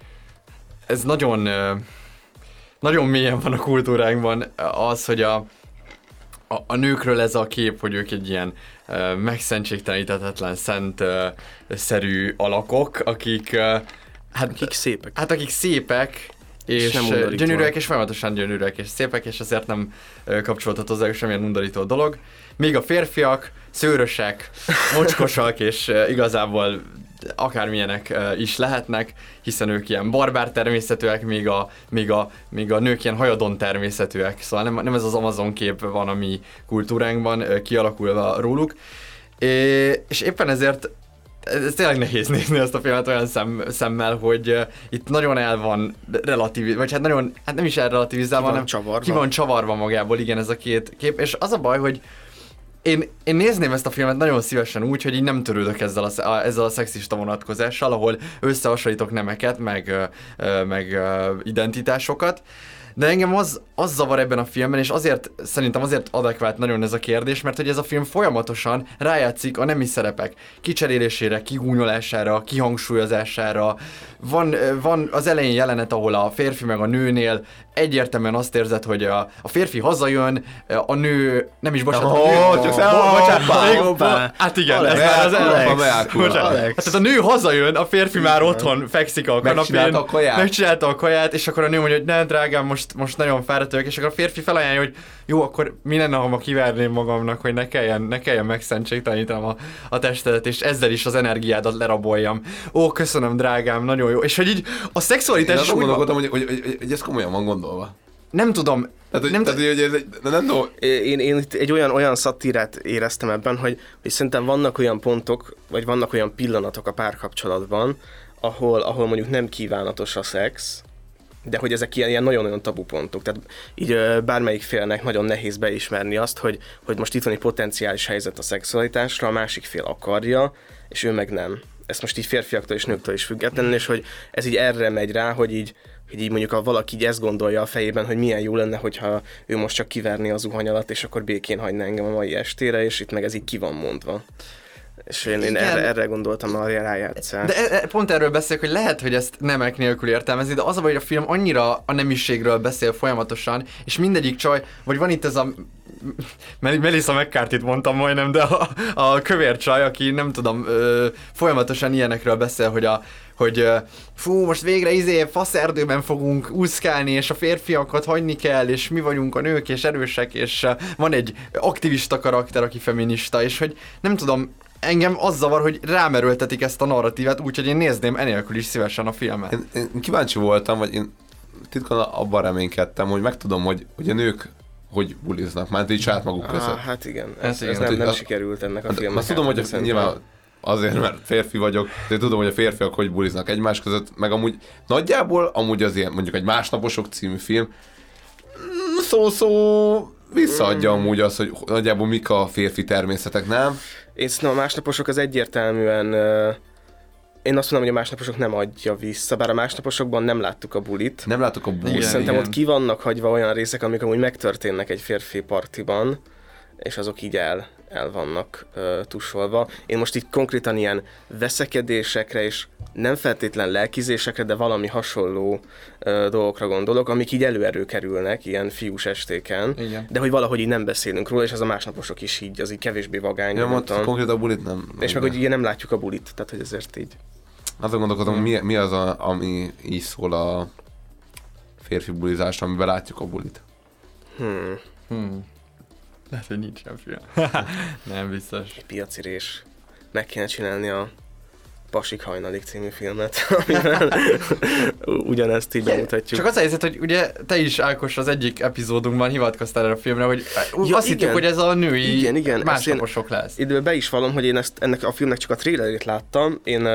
D: ez nagyon, nagyon mélyen van a kultúránkban az, hogy a, a, a nőkről ez a kép, hogy ők egy ilyen ö, megszentségteleníthetetlen, szent ö, szerű alakok, akik ö, hát,
C: akik szépek.
D: Hát akik szépek, és,
C: És nem
D: gyönyörűek, és folyamatosan gyönyörűek, és szépek, és azért nem kapcsolódhat hozzá semmilyen undorító dolog. Míg a férfiak szőrösek, mocskosak, és igazából akármilyenek is lehetnek, hiszen ők ilyen barbár természetűek, míg a, míg a, míg a nők ilyen hajadon természetűek. Szóval nem, nem ez az Amazon kép van a mi kultúránkban kialakulva róluk. É, és éppen ezért ez tényleg nehéz nézni ezt a filmet olyan szem, szemmel, hogy uh, itt nagyon el van relatív, vagy hát nagyon, hát nem is el relativizálva, hanem
C: csavarva.
D: ki van csavarva magából, igen, ez a két kép, és az a baj, hogy én, én nézném ezt a filmet nagyon szívesen úgy, hogy így nem törődök ezzel a, a, ezzel a szexista vonatkozással, ahol összehasonlítok nemeket, meg, meg identitásokat, de engem az, az zavar ebben a filmben, és azért szerintem azért adekvát nagyon ez a kérdés, mert hogy ez a film folyamatosan rájátszik a nemi szerepek kicserélésére, kigúnyolására, kihangsúlyozására. Van, van az elején jelenet, ahol a férfi meg a nőnél egyértelműen azt érzed, hogy a, a férfi hazajön, a nő, nem is bocsánat, a nő,
E: Ó, csak
D: bocsánat, bo- hát igen,
E: Alex,
D: ez már az
E: Alex.
D: Bocsánat. Hát a nő hazajön, a férfi már otthon fekszik a kanapén.
E: A kaját?
D: Megcsinálta a kaját, és akkor a nő mondja, hogy ne, drágám, most, most nagyon fáradt vagyok, és akkor a férfi felajánlja, hogy jó, akkor mi lenne, ha ma kiverném magamnak, hogy ne kelljen, ne kelljen megszentségtelenítenem a, a testedet, és ezzel is az energiádat leraboljam. Ó, köszönöm, drágám, nagyon jó. És hogy így a
E: Én
D: szexualitás is
E: azon gondolkodtam, hogy, hogy, hogy, hogy, ez komolyan van gondolva.
D: Nem tudom,
E: Tehát, hogy,
D: Nem
E: tehát, hogy ez egy, nem tudom,
C: Én, én itt egy olyan, olyan szatírát éreztem ebben, hogy, hogy szerintem vannak olyan pontok, vagy vannak olyan pillanatok a párkapcsolatban, ahol, ahol mondjuk nem kívánatos a szex, de hogy ezek ilyen, ilyen nagyon-nagyon tabu pontok. Tehát így ö, bármelyik félnek nagyon nehéz beismerni azt, hogy, hogy most itt van egy potenciális helyzet a szexualitásra, a másik fél akarja, és ő meg nem. Ezt most így férfiaktól és nőktől is függetlenül, és hogy ez így erre megy rá, hogy így, hogy így mondjuk a valaki így ezt gondolja a fejében, hogy milyen jó lenne, hogyha ő most csak kiverni az zuhany alatt, és akkor békén hagyna engem a mai estére, és itt meg ez így ki van mondva. És én, én erre, erre gondoltam a rájátszás.
D: De e- e- pont erről beszélek, hogy lehet, hogy ezt nemek nélkül értelmezni, de az a baj, hogy a film annyira a nemiségről beszél folyamatosan, és mindegyik csaj, vagy van itt ez a Mel- Melissa mccarthy mondtam majdnem, de a, a kövér csaj, aki nem tudom, ö, folyamatosan ilyenekről beszél, hogy a hogy fú, most végre izé faszerdőben fogunk úszkálni, és a férfiakat hagyni kell, és mi vagyunk a nők, és erősek, és van egy aktivista karakter, aki feminista, és hogy nem tudom, engem az zavar, hogy rámerőltetik ezt a narratívát, úgyhogy én nézném enélkül is szívesen a filmet.
E: Én, én kíváncsi voltam, vagy én titkon abban reménykedtem, hogy megtudom, hogy, hogy a nők hogy buliznak, már így saját maguk között.
C: Ah, hát igen, ez,
D: Ez
C: ez,
D: igen.
C: nem, nem
E: Hát,
C: sikerült ennek a
E: Hát,
C: filmnek.
E: azt tudom, hogy nyilván azért, mert férfi vagyok, de tudom, hogy a férfiak hogy buliznak egymás között, meg amúgy nagyjából, amúgy az ilyen, mondjuk egy Másnaposok című film, mm, szó-szó visszaadja amúgy az, hogy nagyjából mik a férfi természetek, nem?
C: Én szerintem a másnaposok az egyértelműen... Én azt mondom, hogy a másnaposok nem adja vissza, bár a másnaposokban nem láttuk a bulit.
E: Nem látok a bulit.
C: És
D: Igen,
C: szerintem
D: igen.
C: ott ki vannak hagyva olyan részek, amik amúgy megtörténnek egy férfi partiban, és azok így el, el vannak uh, tusolva. Én most így konkrétan ilyen veszekedésekre és nem feltétlen lelkizésekre, de valami hasonló uh, dolgokra gondolok, amik így előerő kerülnek ilyen fiús estéken,
D: Igen.
C: de hogy valahogy így nem beszélünk róla, és az a másnaposok is így, az így kevésbé vagány.
E: Ja,
C: nem
E: mondta,
C: tudom.
E: konkrétan a bulit nem.
C: és meg, hogy ugye nem látjuk a bulit, tehát hogy ezért így.
E: Azon gondolkodom,
C: Hmm.
E: mi, mi az, a, ami így szól a férfi bulizásra, amiben látjuk a bulit.
C: Hmm,
D: Hmm. Lehet, hogy nincs ilyen film. nem biztos.
C: piaci rés. Meg kéne csinálni a Pasik hajnalig című filmet, amivel ugyanezt így bemutatjuk.
D: Csak az a helyzet, hogy ugye te is, Ákos, az egyik epizódunkban hivatkoztál erre a filmre, hogy
C: Ja,
D: azt hittük,
C: igen.
D: hogy ez a női
C: Igen, igen,
D: másnaposok lesz.
C: Időben be is vallom, hogy én ezt, ennek a filmnek csak a trailerét láttam, én,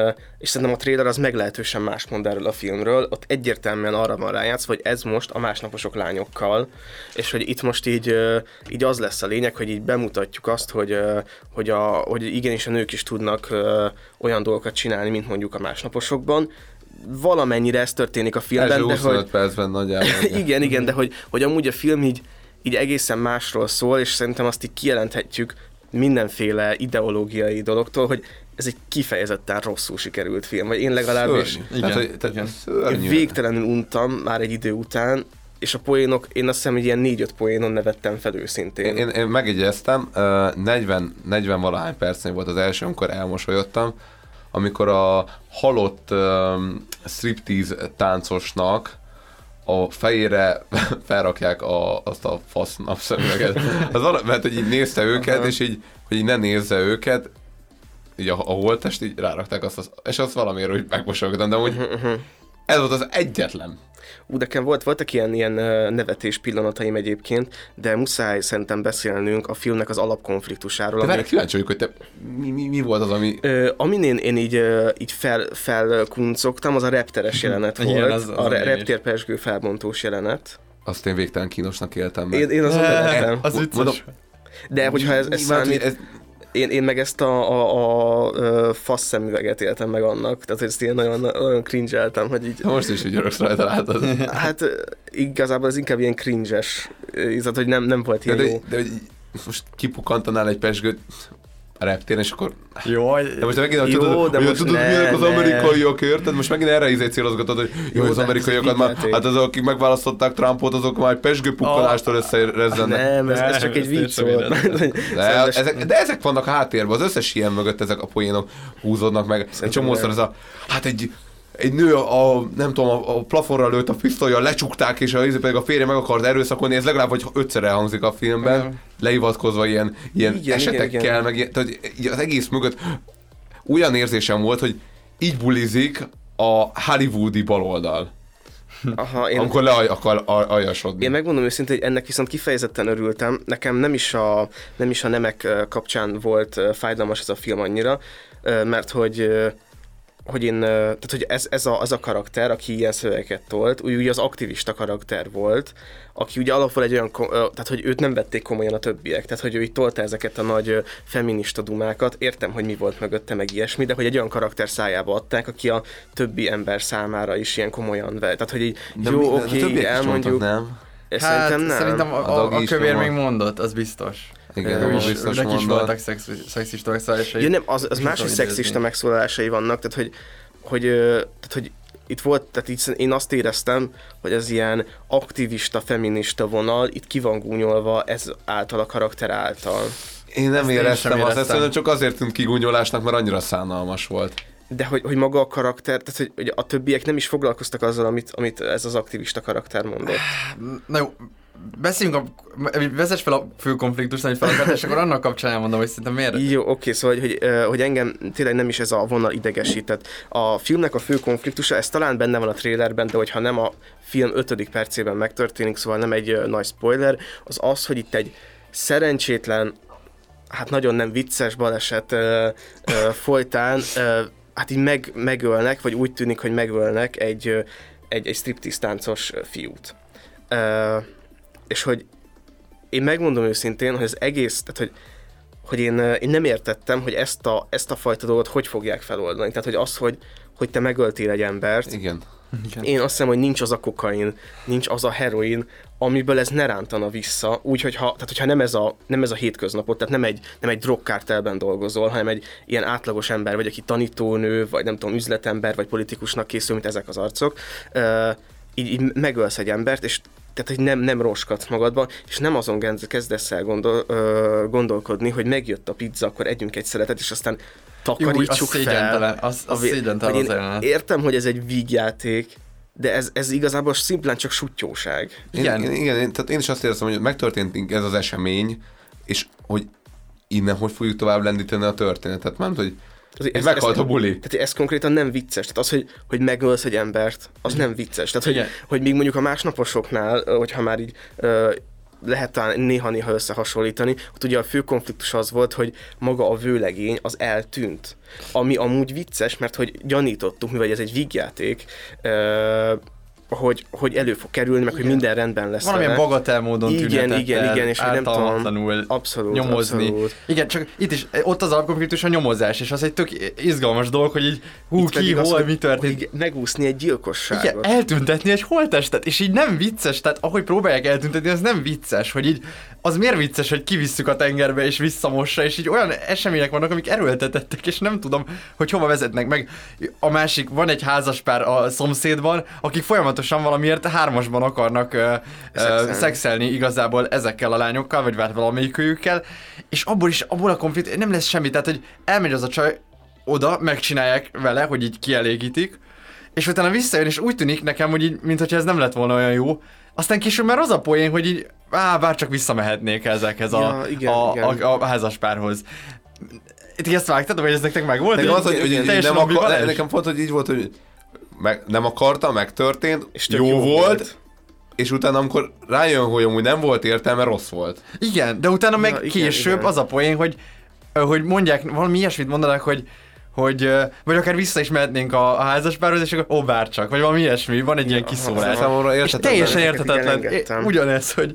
C: és szerintem a trailer az meglehetősen más mond erről a filmről. Ott egyértelműen arra van rájátszva, hogy ez most a másnaposok lányokkal, és hogy itt most így, így az lesz a lényeg, hogy így bemutatjuk azt, hogy, hogy, a, hogy igenis a nők is tudnak olyan dolgokat csinálni, mint mondjuk a másnaposokban. Valamennyire ez történik a filmben, de
E: 25
C: hogy...
E: percben nagyjából.
C: igen, igen, de hogy, hogy amúgy a film így, így egészen másról szól, és szerintem azt így kijelenthetjük mindenféle ideológiai dologtól, hogy ez egy kifejezetten rosszul sikerült film, vagy én legalábbis
E: Szörnyű.
D: Igen,
E: Tehát, hogy, tehát
D: igen.
E: szörnyű.
C: én végtelenül untam már egy idő után, és a poénok, én azt hiszem, hogy ilyen négy-öt poénon nevettem fel őszintén.
E: Én, én, megjegyeztem, ö, 40, 40 valahány percnél volt az első, amikor elmosolyodtam, amikor a halott um, striptease táncosnak a fejére felrakják a, azt a fasz napszemüveget. Az mert hogy így nézte őket, és így, hogy így ne nézze őket, így a, a holttest így rárakták azt, az, és azt valamiért úgy megmosolyogtam, de hogy ez volt az egyetlen.
C: Ú, nekem volt, voltak ilyen, ilyen nevetés pillanataim egyébként, de muszáj szerintem beszélnünk a filmnek az alapkonfliktusáról.
E: De
C: ami-
E: várj, kíváncsi vagyok, hogy te, mi, mi, mi volt az, ami...
C: Ö, amin én, én így, így fel, felkuncogtam, az a repteres jelenet
D: Igen,
C: volt,
D: az- az
C: a re-
D: lényeg.
C: reptérpesgő felbontós jelenet.
E: Azt én végtelen kínosnak éltem meg.
C: Én, én azon nevettem.
D: Az vicces.
E: Mondom,
C: De hogyha ez, ez
E: Mert, hogy
C: számít,
E: ez,
C: én, én meg ezt a, a, a, ö, fasz szemüveget éltem meg annak, tehát ezt ilyen nagyon, nagyon cringe hogy így,
E: most is úgy öröksz rajta látod.
C: hát igazából ez inkább ilyen cringe-es, tehát hogy nem, nem volt
E: De,
C: ilyen
E: de,
C: jó.
E: de, hogy most kipukkantanál egy pesgőt a reptéren, és akkor...
D: Jó,
E: De most megint,
C: Jó,
E: tudod,
C: de
E: hogy
C: most
E: tudod,
C: ne,
E: milyenek az
C: ne.
E: amerikaiak, érted? Most megint erre izé célozgatod, hogy jó,
C: Jó,
E: az amerikaiakat már, hát azok, akik megválasztották Trumpot, azok már egy pesgőpukkanástól összerezzenek.
C: Nem, ez, ez csak egy vicc volt.
E: De, ezek, de ezek vannak háttérben, az összes ilyen mögött ezek a poénok húzódnak meg. Egy csomószor ez a, hát egy, egy nő a, a nem tudom, a, a plafonra lőtt a pisztolya, lecsukták, és a, pedig a férje meg akart erőszakolni, ez legalább, hogy ötször elhangzik a filmben,
D: Igen.
E: lehivatkozva ilyen, ilyen
C: Igen,
E: esetekkel,
C: igen, igen.
E: meg ilyen, tehát így az egész mögött olyan érzésem volt, hogy így bulizik a hollywoodi baloldal,
C: Aha, én,
E: amikor le akar aljasodni.
C: Én megmondom őszintén, hogy ennek viszont kifejezetten örültem. Nekem nem is a, nem is a nemek kapcsán volt fájdalmas ez a film annyira, mert hogy hogy én, tehát hogy ez, ez, a, az a karakter, aki ilyen szövegeket tolt, úgy, ugye az aktivista karakter volt, aki ugye alapból egy olyan, tehát hogy őt nem vették komolyan a többiek, tehát hogy ő így tolta ezeket a nagy feminista dumákat, értem, hogy mi volt mögötte, meg ilyesmi, de hogy egy olyan karakter szájába adták, aki a többi ember számára is ilyen komolyan vett. Tehát, hogy így,
E: De
C: jó,
E: mi- de a
C: oké,
E: is
C: elmondjuk.
E: mondtak, nem?
D: Hát
C: szerintem nem.
D: szerintem a,
E: A
D: a, a kövér még mondott, az biztos.
E: Igen,
D: ő
E: az
D: is,
E: biztos
D: neki is voltak szex, szexista megszállásai.
C: Ja, nem, az, az
D: Nem
C: más, hogy
D: tudom
C: szexista megszólalásai vannak, tehát hogy, hogy, tehát, hogy itt volt, tehát így, én azt éreztem, hogy ez ilyen aktivista, feminista vonal, itt ki van gúnyolva ez által a karakter által.
E: Én nem
D: Ezt én
E: éreztem azt,
D: éreztem.
E: ezt szerintem csak azért tűnt kigúnyolásnak, mert annyira szánalmas volt.
C: De hogy, hogy maga a karakter, tehát hogy, hogy a többiek nem is foglalkoztak azzal, amit, amit ez az aktivista karakter mondott.
D: Na jó, beszéljünk a... Vezess fel a fő konfliktust, amit fel és akkor annak kapcsán elmondom, hogy szerintem miért...
C: Jó, oké, szóval, hogy, hogy, engem tényleg nem is ez a vonal idegesített. A filmnek a fő konfliktusa, ez talán benne van a trailerben, de hogyha nem a film ötödik percében megtörténik, szóval nem egy nagy spoiler, az az, hogy itt egy szerencsétlen, hát nagyon nem vicces baleset ö, ö, folytán, ö, hát így meg, megölnek, vagy úgy tűnik, hogy megölnek egy, egy, egy striptease táncos ö, fiút. Ö, és hogy én megmondom őszintén, hogy az egész, tehát hogy hogy én, ö, én nem értettem, hogy ezt a, ezt a fajta dolgot hogy fogják feloldani. Tehát, hogy az, hogy, hogy te megöltél egy embert,
E: Igen.
C: én azt hiszem, hogy nincs az a kokain, nincs az a heroin, amiből ez ne rántana vissza, úgyhogy ha, tehát hogyha nem ez a, nem ez a hétköznapot, tehát nem egy, nem egy drogkártelben dolgozol, hanem egy ilyen átlagos ember vagy, aki tanítónő, vagy nem tudom, üzletember, vagy politikusnak készül, mint ezek az arcok, uh, így, így megölsz egy embert, és tehát, hogy nem, nem roskadsz magadba, és nem azon kezd- kezdesz el gondol, ö, gondolkodni, hogy megjött a pizza, akkor együnk egy szeretet, és aztán takarítsuk
D: az
C: fel.
D: az- az
C: a
D: az
C: én
D: jelenet.
C: Értem, hogy ez egy vígjáték, de ez, ez igazából szimplán csak sutyóság.
E: Igen, igen, igen én, tehát én is azt éreztem, hogy megtörtént ez az esemény, és hogy innen hogy fogjuk tovább lendíteni a történetet. Mert hogy
C: Ez,
E: ez, meghalt a buli.
C: Tehát ez konkrétan nem vicces. Tehát az, hogy, hogy megölsz egy embert, az nem vicces. Tehát, hogy,
D: Igen.
C: hogy még mondjuk a másnaposoknál, hogyha már így ö, lehet talán néha-néha összehasonlítani, ott ugye a fő konfliktus az volt, hogy maga a vőlegény az eltűnt. Ami amúgy vicces, mert hogy gyanítottuk, mivel ez egy vígjáték, ö, hogy, hogy elő fog kerülni, meg hogy minden rendben lesz.
D: Valamilyen bagatel módon
C: Igen, igen, igen, és nem tudom, abszolút,
D: nyomozni.
C: abszolút.
D: Igen, csak itt is, ott az alapkonfliktus a nyomozás, és az egy tök izgalmas dolog, hogy így hú,
C: Itt
D: ki,
C: pedig az,
D: hol,
C: hogy-
D: mi történt.
C: hogy Megúszni egy gyilkosságot.
D: Igen, eltüntetni egy holttestet, és így nem vicces, tehát ahogy próbálják eltüntetni, az nem vicces, hogy így, az miért vicces, hogy kivisszük a tengerbe és visszamossa, és így olyan események vannak, amik erőltetettek, és nem tudom, hogy hova vezetnek meg. A másik, van egy házaspár a szomszédban, akik folyamatosan valamiért hármasban akarnak ö, ö,
C: Szexelni.
D: szexelni igazából ezekkel a lányokkal, vagy hát valamelyikőjükkel, és abból is, abból a konflikt, nem lesz semmi, tehát hogy elmegy az a csaj oda, megcsinálják vele, hogy így kielégítik, és utána visszajön, és úgy tűnik nekem, hogy így, mintha ez nem lett volna olyan jó. Aztán később már az a poén, hogy így, á, bár csak visszamehetnék ezekhez a,
C: Ja, igen,
D: a,
C: igen.
D: A, a, házaspárhoz. Ti ezt vágtad, vagy ez nektek meg volt?
E: Nekem az, hogy, hogy így
D: Teljesen
E: nem akar, nekem pont, hogy így volt, hogy meg, nem akarta, megtörtént,
C: És
E: jó,
C: jó
E: volt,
C: volt.
E: és utána amikor rájön, hogy amúgy nem volt értelme, rossz volt.
D: Igen, de utána meg
C: Ja, igen,
D: később
C: igen.
D: az a poén, hogy, hogy mondják, valami ilyesmit mondanak, hogy hogy, vagy akár vissza is mehetnénk a, a házaspárhoz, és akkor ó, bárcsak, vagy valami ilyesmi, van egy ilyen kiszólás.
E: Számomra
D: És
E: érthetetlen.
D: teljesen
C: engedtem.
D: Ugyanez, hogy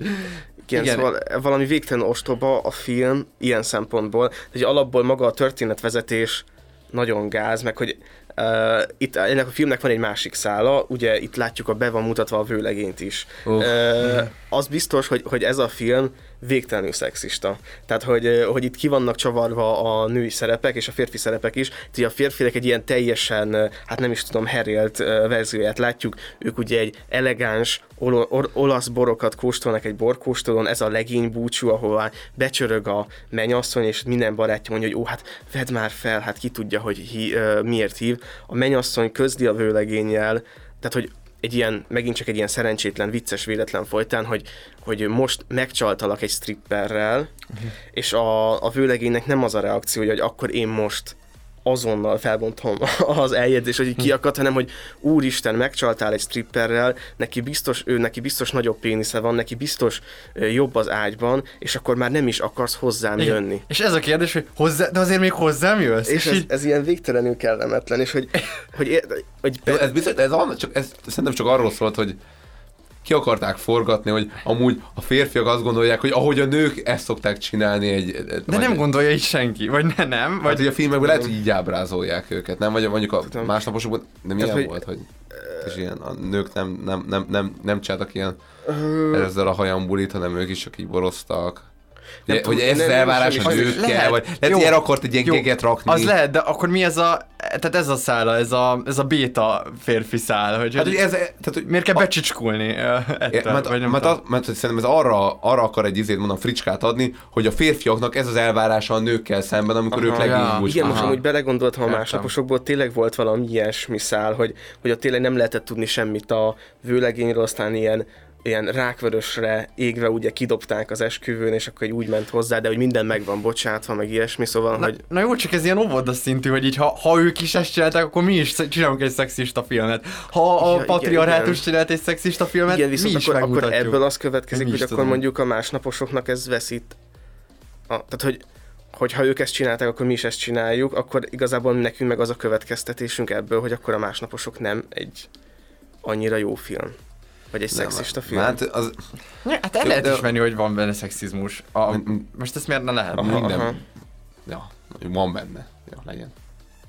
C: Igen,
D: Igen.
C: szóval valami végtelen ostoba a film ilyen szempontból, hogy alapból maga a történetvezetés nagyon gáz, meg hogy uh, itt ennek a filmnek van egy másik szála, ugye itt látjuk a be van mutatva a vőlegényt is.
E: Uh.
C: Uh, az biztos, hogy, hogy ez a film végtelenül szexista. Tehát, hogy, hogy itt ki vannak csavarva a női szerepek és a férfi szerepek is. Ugye a férfiak egy ilyen teljesen, hát nem is tudom, herélt verzióját látjuk. Ők ugye egy elegáns olo- or- olasz borokat kóstolnak egy borkóstolón, ez a legény búcsú, ahová becsörög a mennyasszony, és minden barátja mondja, hogy ó, hát vedd már fel, hát ki tudja, hogy hi, miért hív. A mennyasszony közli a vőlegénnyel, tehát, hogy egy ilyen, megint csak egy ilyen szerencsétlen, vicces, véletlen folytán, hogy, hogy most megcsaltalak egy stripperrel, uh-huh. és a, a vőlegénynek nem az a reakció, hogy akkor én most azonnal felbontom az eljegyzés, hogy így kiakadt, hanem hogy úristen, megcsaltál egy stripperrel, neki biztos, ő neki biztos nagyobb pénisze van, neki biztos jobb az ágyban, és akkor már nem is akarsz hozzám
D: Igen.
C: jönni.
D: És ez a kérdés, hogy hozzá, de azért még hozzám jössz?
C: És ez, ez ilyen végtelenül kellemetlen, és hogy, hogy, hogy
E: Jó, ez, biztos, ez, csak, ez szerintem csak arról szólt, hogy ki akarták forgatni, hogy amúgy a férfiak azt gondolják, hogy ahogy a nők ezt szokták csinálni egy...
D: De
E: vagy,
D: nem gondolja így senki, vagy ne, nem?
E: Vagy
D: Vagy
E: hogy a filmekben lehet, hogy így ábrázolják őket, nem? Vagy mondjuk a másnaposokban nem ilyen
C: hogy-
E: volt, hogy és ilyen, a nők nem, nem, nem, nem, nem csináltak ilyen ezzel a hajam bulit, hanem ők is csak így boroztak.
C: Nem
E: Hogy, hogy ez elvárás a
C: az
E: nőkkel,
D: lehet.
E: vagy lehet,
D: Jó.
E: hogy erre akart egy ilyen
D: Jó.
E: géget rakni.
D: Az lehet, de akkor mi ez a, tehát ez a szála, ez a, ez a béta férfi szál, hogy,
E: Hát,
D: hogy
E: hogy ez, tehát, hogy
D: miért kell becsicskulni uh, ettől,
E: Ja, mert,
D: vagy nem
E: mert, az, mert szerintem ez arra, arra akar egy izét mondom fricskát adni, hogy a férfiaknak ez az elvárása a nőkkel szemben, amikor ők
C: Aha.
E: leginkább
C: Igen, most amúgy belegondoltam a
D: Értem.
C: másnaposokból, tényleg volt valami ilyesmi szál, hogy, hogy ott tényleg nem lehetett tudni semmit a vőlegényről, aztán ilyen ilyen rákvörösre égve ugye kidobták az esküvőn, és akkor így úgy ment hozzá, de hogy minden meg van bocsátva, meg ilyesmi, szóval,
D: Na,
C: hogy
D: na jó, csak ez ilyen óvoda szintű, hogy így ha, ha ők is ezt csinálták, akkor mi is csinálunk egy szexista filmet. Ha a
C: Ja,
D: patriarhátus csinált egy szexista filmet,
C: igen,
D: mi
C: viszont
D: is
C: akkor, akkor ebből az következik,
D: Mi
C: hogy akkor
D: tudom.
C: mondjuk a másnaposoknak ez veszít. A, tehát, hogy hogy ha ők ezt csinálták, akkor mi is ezt csináljuk, akkor igazából nekünk meg az a következtetésünk ebből, hogy akkor a másnaposok nem egy annyira jó film. Vagy egy szexista film.
E: Hát az,
D: Ja, hát el lehet
E: de-
D: ismerni, hogy van benne szexizmus. A, most ezt miért ne lehet?
C: Aha,
E: minden,
C: aha.
E: ja, van benne. Ja, legyen.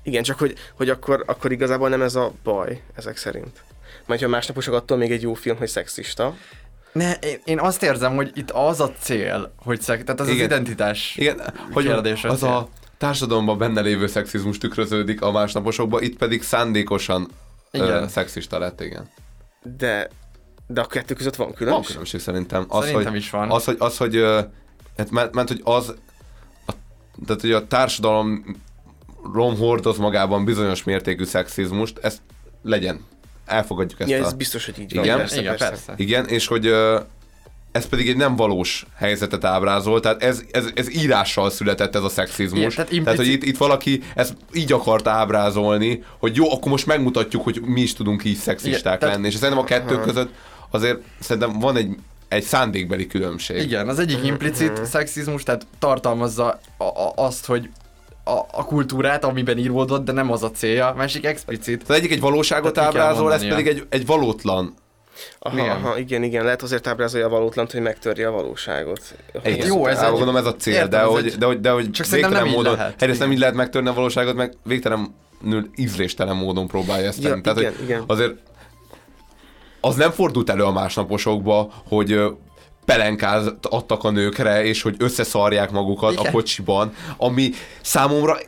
C: Igen, csak hogy, hogy akkor, akkor igazából nem ez a baj, ezek szerint. Majd ha másnaposok attól még egy jó film, hogy szexista.
D: Ne, én, én azt érzem, hogy itt az a cél, hogy szex, tehát az
E: Igen.
D: az identitás
E: Igen, hogy
D: kérdés.
E: az a társadalomban benne lévő szexizmus tükröződik a másnaposokban, itt pedig szándékosan
D: Igen.
E: ö, szexista lett, igen.
C: De, de a kettő között van
E: Van
C: különbség?
E: különbség szerintem. Az,
D: Szerintem
E: hogy,
D: is van.
E: Az, hogy, az, hogy, hát mert, mert, hogy az, a, tehát, hogy a társadalom rom hordoz magában bizonyos mértékű szexizmust, ezt legyen. Elfogadjuk ezt
C: Ja,
E: a...
C: ez biztos, hogy így van.
E: Igen?
C: Persze,
D: Igen,
C: persze.
D: persze.
E: Igen, és hogy ö, ez pedig egy nem valós helyzetet ábrázol, tehát ez, ez, ez írással született ez a szexizmus.
D: Igen, tehát
E: tehát, hogy itt, itt valaki ezt így akart ábrázolni, hogy jó, akkor most megmutatjuk, hogy mi is tudunk így szexisták
D: Igen, tehát-
E: lenni. És szerintem a kettő között azért szerintem van egy, egy szándékbeli különbség.
D: Igen, az egyik implicit szexizmus, tehát tartalmazza a, a, azt, hogy a, a kultúrát, amiben íródott, de nem az a célja. A másik explicit.
E: Az egyik egy valóságot
D: Tehát
E: ábrázol, ez pedig egy, egy valótlan.
C: Aha,
D: Igen.
C: aha, igen, igen, lehet azért ábrázolja a valótlant, hogy megtörje a valóságot.
E: Igen.
D: Jó, ez egy-
E: gondolom ez a cél,
D: Értem,
E: de, hogy,
D: egy-
E: de, hogy, de hogy
D: Csak szerintem nem
E: módon,
D: lehet.
E: egyrészt nem
D: Igen.
E: így lehet megtörni a valóságot, meg végtelenül ízléstelen módon próbálja ezt
C: Ja,
E: tenni. Tehát,
C: igen,
E: hogy
C: igen.
E: azért az nem fordult elő a másnaposokba, hogy pelenkát adtak a nőkre, és hogy összeszarják magukat
D: Igen.
E: a kocsiban, ami számomra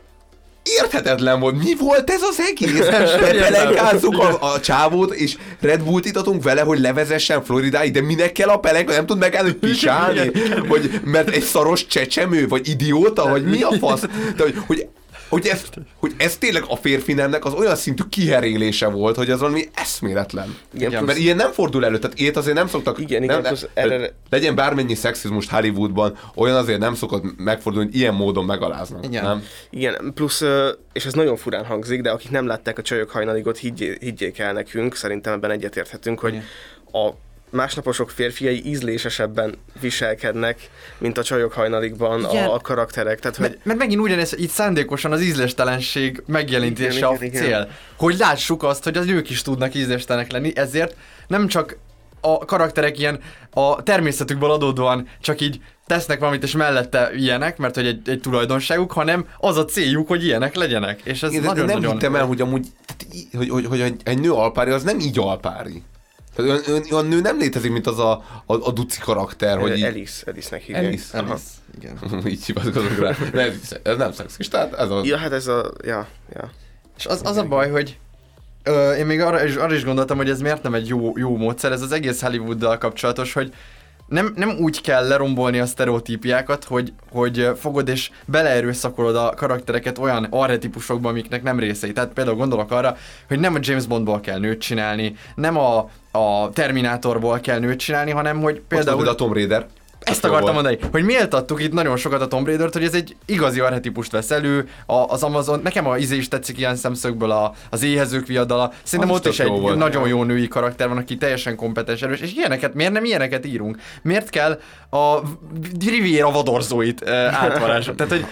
E: érthetetlen volt. Mi volt ez az egész? Pelenkázzuk a, a csávót, és Red Bullt itatunk vele, hogy levezessen Floridáig, de minek kell a pelenka? Nem tud megállni, hogy pisálni? Hogy, mert egy szaros csecsemő, vagy idióta, vagy mi a fasz? De, hogy, hogy hogy ez, hogy ez tényleg a férfi nemnek az olyan szintű kiherélése volt, hogy az valami eszméletlen.
C: Igen,
E: Mert
C: plusz-
E: ilyen nem fordul elő, tehát ilyet azért nem szoktak...
C: Igen,
E: nem,
C: igen, plusz erre-
E: Legyen bármennyi szexizmust Hollywoodban, olyan azért nem szokott megfordulni, hogy ilyen módon megaláznak.
D: Igen.
E: Nem?
C: Igen, plusz, és ez nagyon furán hangzik, de akik nem látták a csajok hajnaligot, higgyé, higgyék el nekünk, szerintem ebben egyetérthetünk, hogy a másnaposok férfiai ízlésesebben viselkednek, mint a csajok hajnalikban
D: Igen.
C: a, a karakterek. Tehát, hogy
D: Mert, mert megint ugyanez, itt szándékosan az ízléstelenség megjelenítése
C: Igen,
D: a
C: igen, igen.
D: cél. Hogy lássuk azt, hogy az ők is tudnak ízléstelenek lenni, ezért nem csak a karakterek ilyen a természetükből adódóan csak így tesznek valamit, és mellette ilyenek, mert hogy egy, egy tulajdonságuk, hanem az a céljuk, hogy ilyenek legyenek. És ez
E: Én nem
D: nagyon-nagyon...
E: hittem el, hogy amúgy, hogy, hogy, hogy egy, egy nő alpári, az nem így alpári. Tehát olyan, olyan nő nem létezik, mint az a, a, a duci karakter, hogy így...
C: Alice, Alice-nek hívják.
E: Alice.
C: Aha.
D: Alice, igen.
E: így hivatkozunk rá. Ez, ez nem szexis, tehát ez a...
C: Ja, hát ez a... Ja, ja.
D: És az, az a baj, hogy ö, én még arra is, arra is gondoltam, hogy ez miért nem egy jó, jó módszer, ez az egész Hollywooddal kapcsolatos, hogy nem, nem úgy kell lerombolni a sztereotípiákat, hogy, hogy fogod és beleerőszakolod a karaktereket olyan arhetipusokba, amiknek nem részei. Tehát például gondolok arra, hogy nem a James Bondból kell nőt csinálni, nem a, a Terminátorból kell nőt csinálni, hanem hogy
E: Például
D: például...
E: a Tom Raider.
D: Ezt akartam
E: volt.
D: mondani, hogy méltattuk itt nagyon sokat a Tomb Raider-t, hogy ez egy igazi arhetipust vesz elő, a, az Amazon, nekem a izé is tetszik ilyen szemszögből, a, az éhezők viadala, szerintem
E: Az
D: ott is egy
E: volt.
D: nagyon jó női karakter van, aki teljesen kompetens, erős, és ilyeneket, miért nem ilyeneket írunk? Miért kell a Riviera vadorzóit uh, átvarázsolni? Tehát, hogy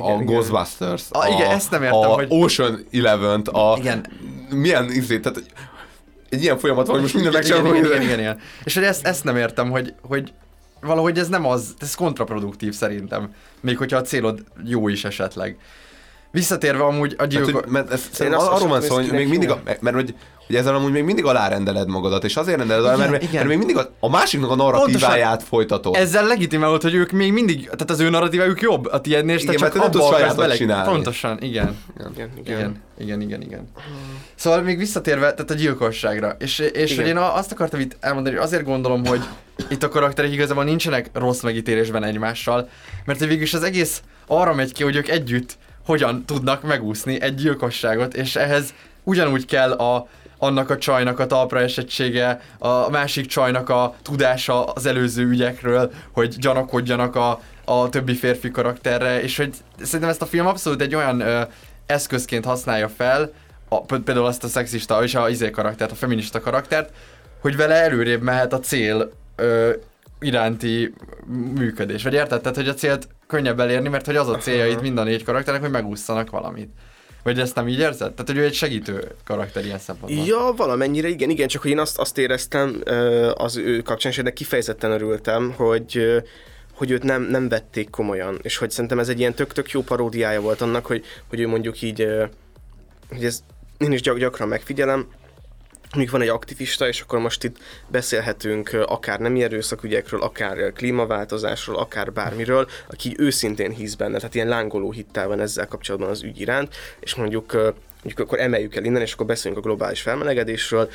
E: A, a Ghostbusters.
D: A- igen, ezt nem értem,
E: a
D: hogy-
E: Ocean Eleven-t, a...
D: Igen.
E: Milyen izé, tehát egy ilyen folyamat van, hogy most minden
D: igen, igen,
E: megcsinálom.
D: igen, igen, igen. És hogy ezt, ezt nem értem, hogy, hogy valahogy ez nem az, ez kontraproduktív szerintem. Még hogyha a célod jó is esetleg. Visszatérve amúgy a
E: Hát,
D: gyilkos...
E: hogy, mert ez,
C: Én azt
E: arról van szó, hogy még mindig, a, mert hogy, hogy ezzel amúgy még mindig alárendeled magadat, és azért rendeled alá, mert,
D: Igen,
E: mert, még mindig a, a másiknak a narratíváját folytatod.
D: Ezzel legitimálod, hogy ők még mindig, tehát az ő narratívájuk jobb a tiédnél, és te
E: Igen,
D: csak
E: mert
D: abba akarsz bele...
E: csinálni.
D: Pontosan, igen.
C: Igen, igen.
D: Igen, igen, igen, igen. Szóval még visszatérve, tehát a gyilkosságra, és, és
C: Igen.
D: hogy én azt akartam itt elmondani, hogy azért gondolom, hogy itt a karakterek igazából nincsenek rossz megítélésben egymással, mert végülis az egész arra megy ki, hogy ők együtt hogyan tudnak megúszni egy gyilkosságot, és ehhez ugyanúgy kell a, annak a csajnak a talpra esettsége, a másik csajnak a tudása az előző ügyekről, hogy gyanakodjanak a, a többi férfi karakterre, és hogy szerintem ezt a film abszolút egy olyan ö, eszközként használja fel, a, például azt a szexista és a izé karaktert, a feminista karaktert, hogy vele előrébb mehet a cél ö, iránti működés. Vagy érted? Tehát, hogy a célt könnyebb elérni, mert hogy az a célja itt mind a négy karakternek, hogy megúszzanak valamit. Vagy ezt nem így érzed? Tehát, hogy ő egy segítő karakter ilyen szempontból.
C: Ja, valamennyire igen, igen, csak hogy én azt, azt éreztem az ő kapcsán, és ennek kifejezetten örültem, hogy hogy őt nem, nem vették komolyan, és hogy szerintem ez egy ilyen tök-tök jó paródiája volt annak, hogy, hogy ő mondjuk így, hogy ez én is gyak, gyakran megfigyelem, mondjuk van egy aktivista, és akkor most itt beszélhetünk akár nem erőszakügyekről, akár klímaváltozásról, akár bármiről, aki őszintén hisz benne, tehát ilyen lángoló hittel van ezzel kapcsolatban az ügy iránt, és mondjuk, mondjuk akkor emeljük el innen, és akkor beszéljünk a globális felmelegedésről,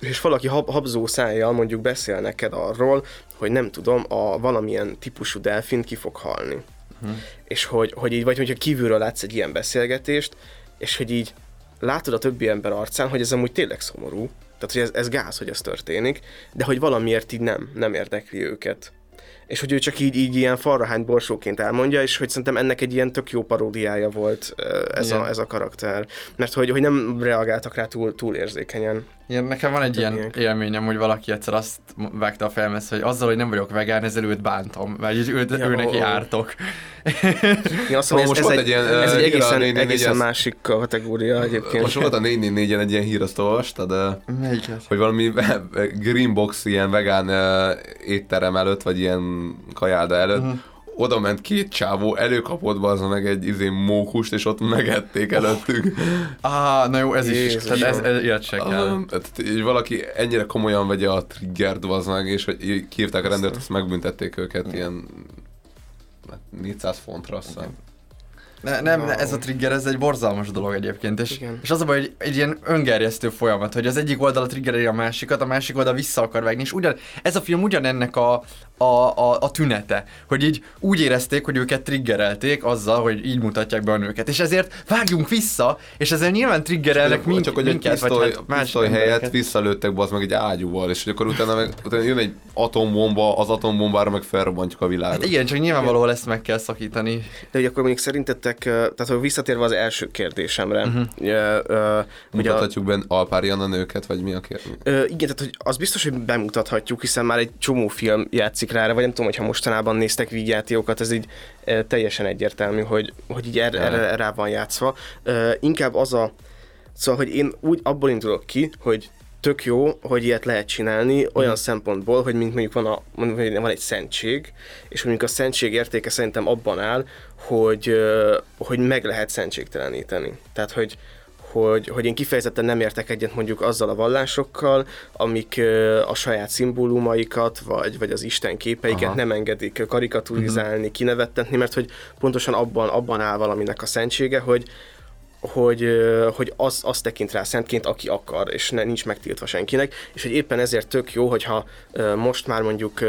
C: és valaki hab, habzó szájjal mondjuk beszél neked arról, hogy nem tudom, a valamilyen típusú delfin ki fog halni.
D: Hm.
C: És hogy, hogy így, vagy hogyha kívülről látsz egy ilyen beszélgetést, és hogy így látod a többi ember arcán, hogy ez amúgy tényleg szomorú, tehát hogy ez, ez gáz, hogy ez történik, de hogy valamiért így nem, nem érdekli őket. És hogy ő csak így, így ilyen falrahány borsóként elmondja, és hogy szerintem ennek egy ilyen tök jó paródiája volt ez,
D: Igen.
C: a, ez a karakter. Mert hogy, hogy nem reagáltak rá túl, túl érzékenyen.
D: Igen, nekem van egy ilyen
C: ilyenek.
D: élményem, hogy valaki egyszer azt vágta a fejemhez, hogy azzal, hogy nem vagyok vegán, ezzel őt bántom, vagy így őt,
C: Ja,
D: ő neki
C: ó.
D: ártok.
C: Én azt mondom, ez, egy,
E: egy ilyen,
C: ez egy egészen,
E: 444
C: egészen másik kategória egyébként.
E: Most volt a 444-en egy ilyen hír, azt olvastad, de,
D: Melyiket?
E: hogy valami greenbox ilyen vegán étterem előtt, vagy ilyen kajálda előtt,
D: Mhm.
E: Oda ment két csávó, előkapott az meg egy izé mókust, és ott megették előttük.
D: Ah, na jó, ez is,
C: Jézusom.
D: tehát ez, ez ilyet se kell.
E: Tehát, hogy valaki ennyire komolyan vegye a triggert, az meg, és hogy kívták a rendőrt, azt megbüntették őket ilyen hát 400 fontra, azt hiszem.
D: Ne, nem, ne, ez a trigger, ez egy borzalmas dolog egyébként, és,
C: Igen.
D: és az a baj, hogy egy ilyen öngerjesztő folyamat, hogy az egyik oldal a triggereli a másikat, a másik oldal vissza akar vágni, és ugyan, ez a film ugyanennek a, a, a, a tünete, hogy így úgy érezték, hogy őket triggerelték azzal, hogy így mutatják be a nőket, és ezért vágjunk vissza, és ezzel nyilván triggerelnek mink,
E: csak hogy egy
D: minket, vagy
E: pisztoly,
D: hát más
E: pisztoly helyett
D: embereket.
E: visszalőttek az meg egy ágyúval, és hogy akkor utána, meg, utána jön egy atombomba, az atombombára meg felrobbantjuk a világot.
D: Hát igen, csak nyilvánvalóan ezt meg kell szakítani.
C: De hogy akkor mondjuk szerintetek, tehát hogy visszatérve az első kérdésemre, uh-huh. ö, ö, hogy a,
E: Mutathatjuk benne alpárjan a nőket, vagy mi a kérdés?
C: Ö, igen, tehát hogy az biztos, hogy bemutathatjuk, hiszen már egy csomó film játszik erre, vagy nem tudom, hogyha mostanában néztek vígjátékokat, ez így ö, teljesen egyértelmű, hogy, hogy így erre, erre rá van játszva. Ö, inkább az a, szóval, hogy én úgy abból indulok ki, hogy tök jó, hogy ilyet lehet csinálni olyan szempontból, hogy mint mondjuk van, a, mondjuk van egy szentség, és mondjuk a szentség értéke szerintem abban áll, hogy, ö, hogy meg lehet szentségteleníteni. Tehát, hogy, hogy, hogy én kifejezetten nem értek egyet mondjuk azzal a vallásokkal, amik a saját szimbólumaikat, vagy, vagy az Isten képeiket
E: Aha.
C: nem engedik karikaturizálni, kinevettetni, mert hogy pontosan abban, abban áll valaminek a szentsége, hogy, hogy, hogy az, az tekint rá szentként, aki akar, és ne, nincs megtiltva senkinek, és hogy éppen ezért tök jó, hogyha most már mondjuk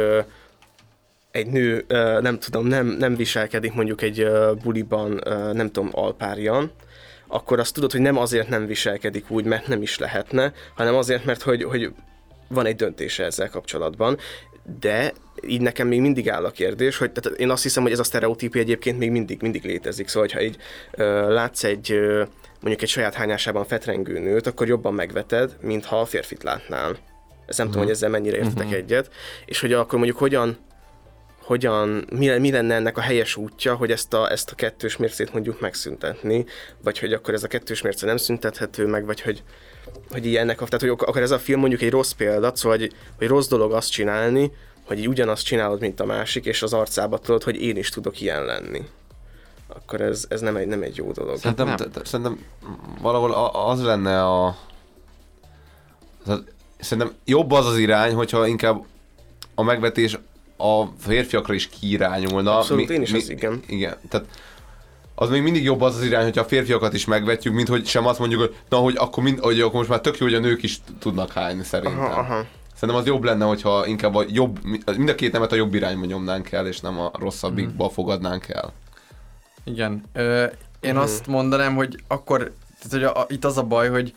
C: egy nő, nem tudom, nem, nem viselkedik mondjuk egy buliban, nem tudom, alpárjan, akkor azt tudod, hogy nem azért nem viselkedik úgy, mert nem is lehetne, hanem azért, mert hogy, hogy van egy döntése ezzel kapcsolatban. de így nekem még mindig áll a kérdés, hogy tehát én azt hiszem, hogy ez a sztereotípia egyébként még mindig, mindig létezik. Szóval, ha így ö, látsz egy ö, mondjuk egy saját hányásában fetrengő nőt, akkor jobban megveted, mint ha a férfit látnál. Ezt nem tudom, hogy ezzel mennyire értetek
E: Mhm.
C: egyet. És hogy akkor mondjuk hogyan hogyan, mi, mi lenne ennek a helyes útja, hogy ezt a, ezt a kettős mércét mondjuk megszüntetni, vagy hogy akkor ez a kettős mérce nem szüntethető meg, vagy hogy, hogy így ennek, a- tehát hogy ak- akkor ez a film mondjuk egy rossz példa, szóval hogy, hogy rossz dolog azt csinálni, hogy így ugyanazt csinálod, mint a másik, és az arcába tudod, hogy én is tudok ilyen lenni. Akkor ez, ez nem, egy, nem egy jó dolog.
E: Szerintem, te- te- szerintem valahol az lenne a... Szerintem jobb az az irány, hogyha inkább a megvetés a férfiakra is kiirányulna.
C: Abszolút, én is az, igen.
E: Igen, tehát az még mindig jobb az az irány, hogyha a férfiakat is megvetjük, mint hogy sem azt mondjuk, hogy na, hogy akkor, mind, hogy akkor most már tök jó, hogy a nők is tudnak hányni szerintem.
C: Aha, aha.
E: Szerintem az jobb lenne, hogyha inkább a jobb, mind a két nemet a jobb irányba nyomnánk el, és nem a rosszabbikba fogadnánk el.
D: Igen. Ö, én
E: Mhm.
D: azt mondanám, hogy akkor, tehát, hogy a, a, itt az a baj, hogy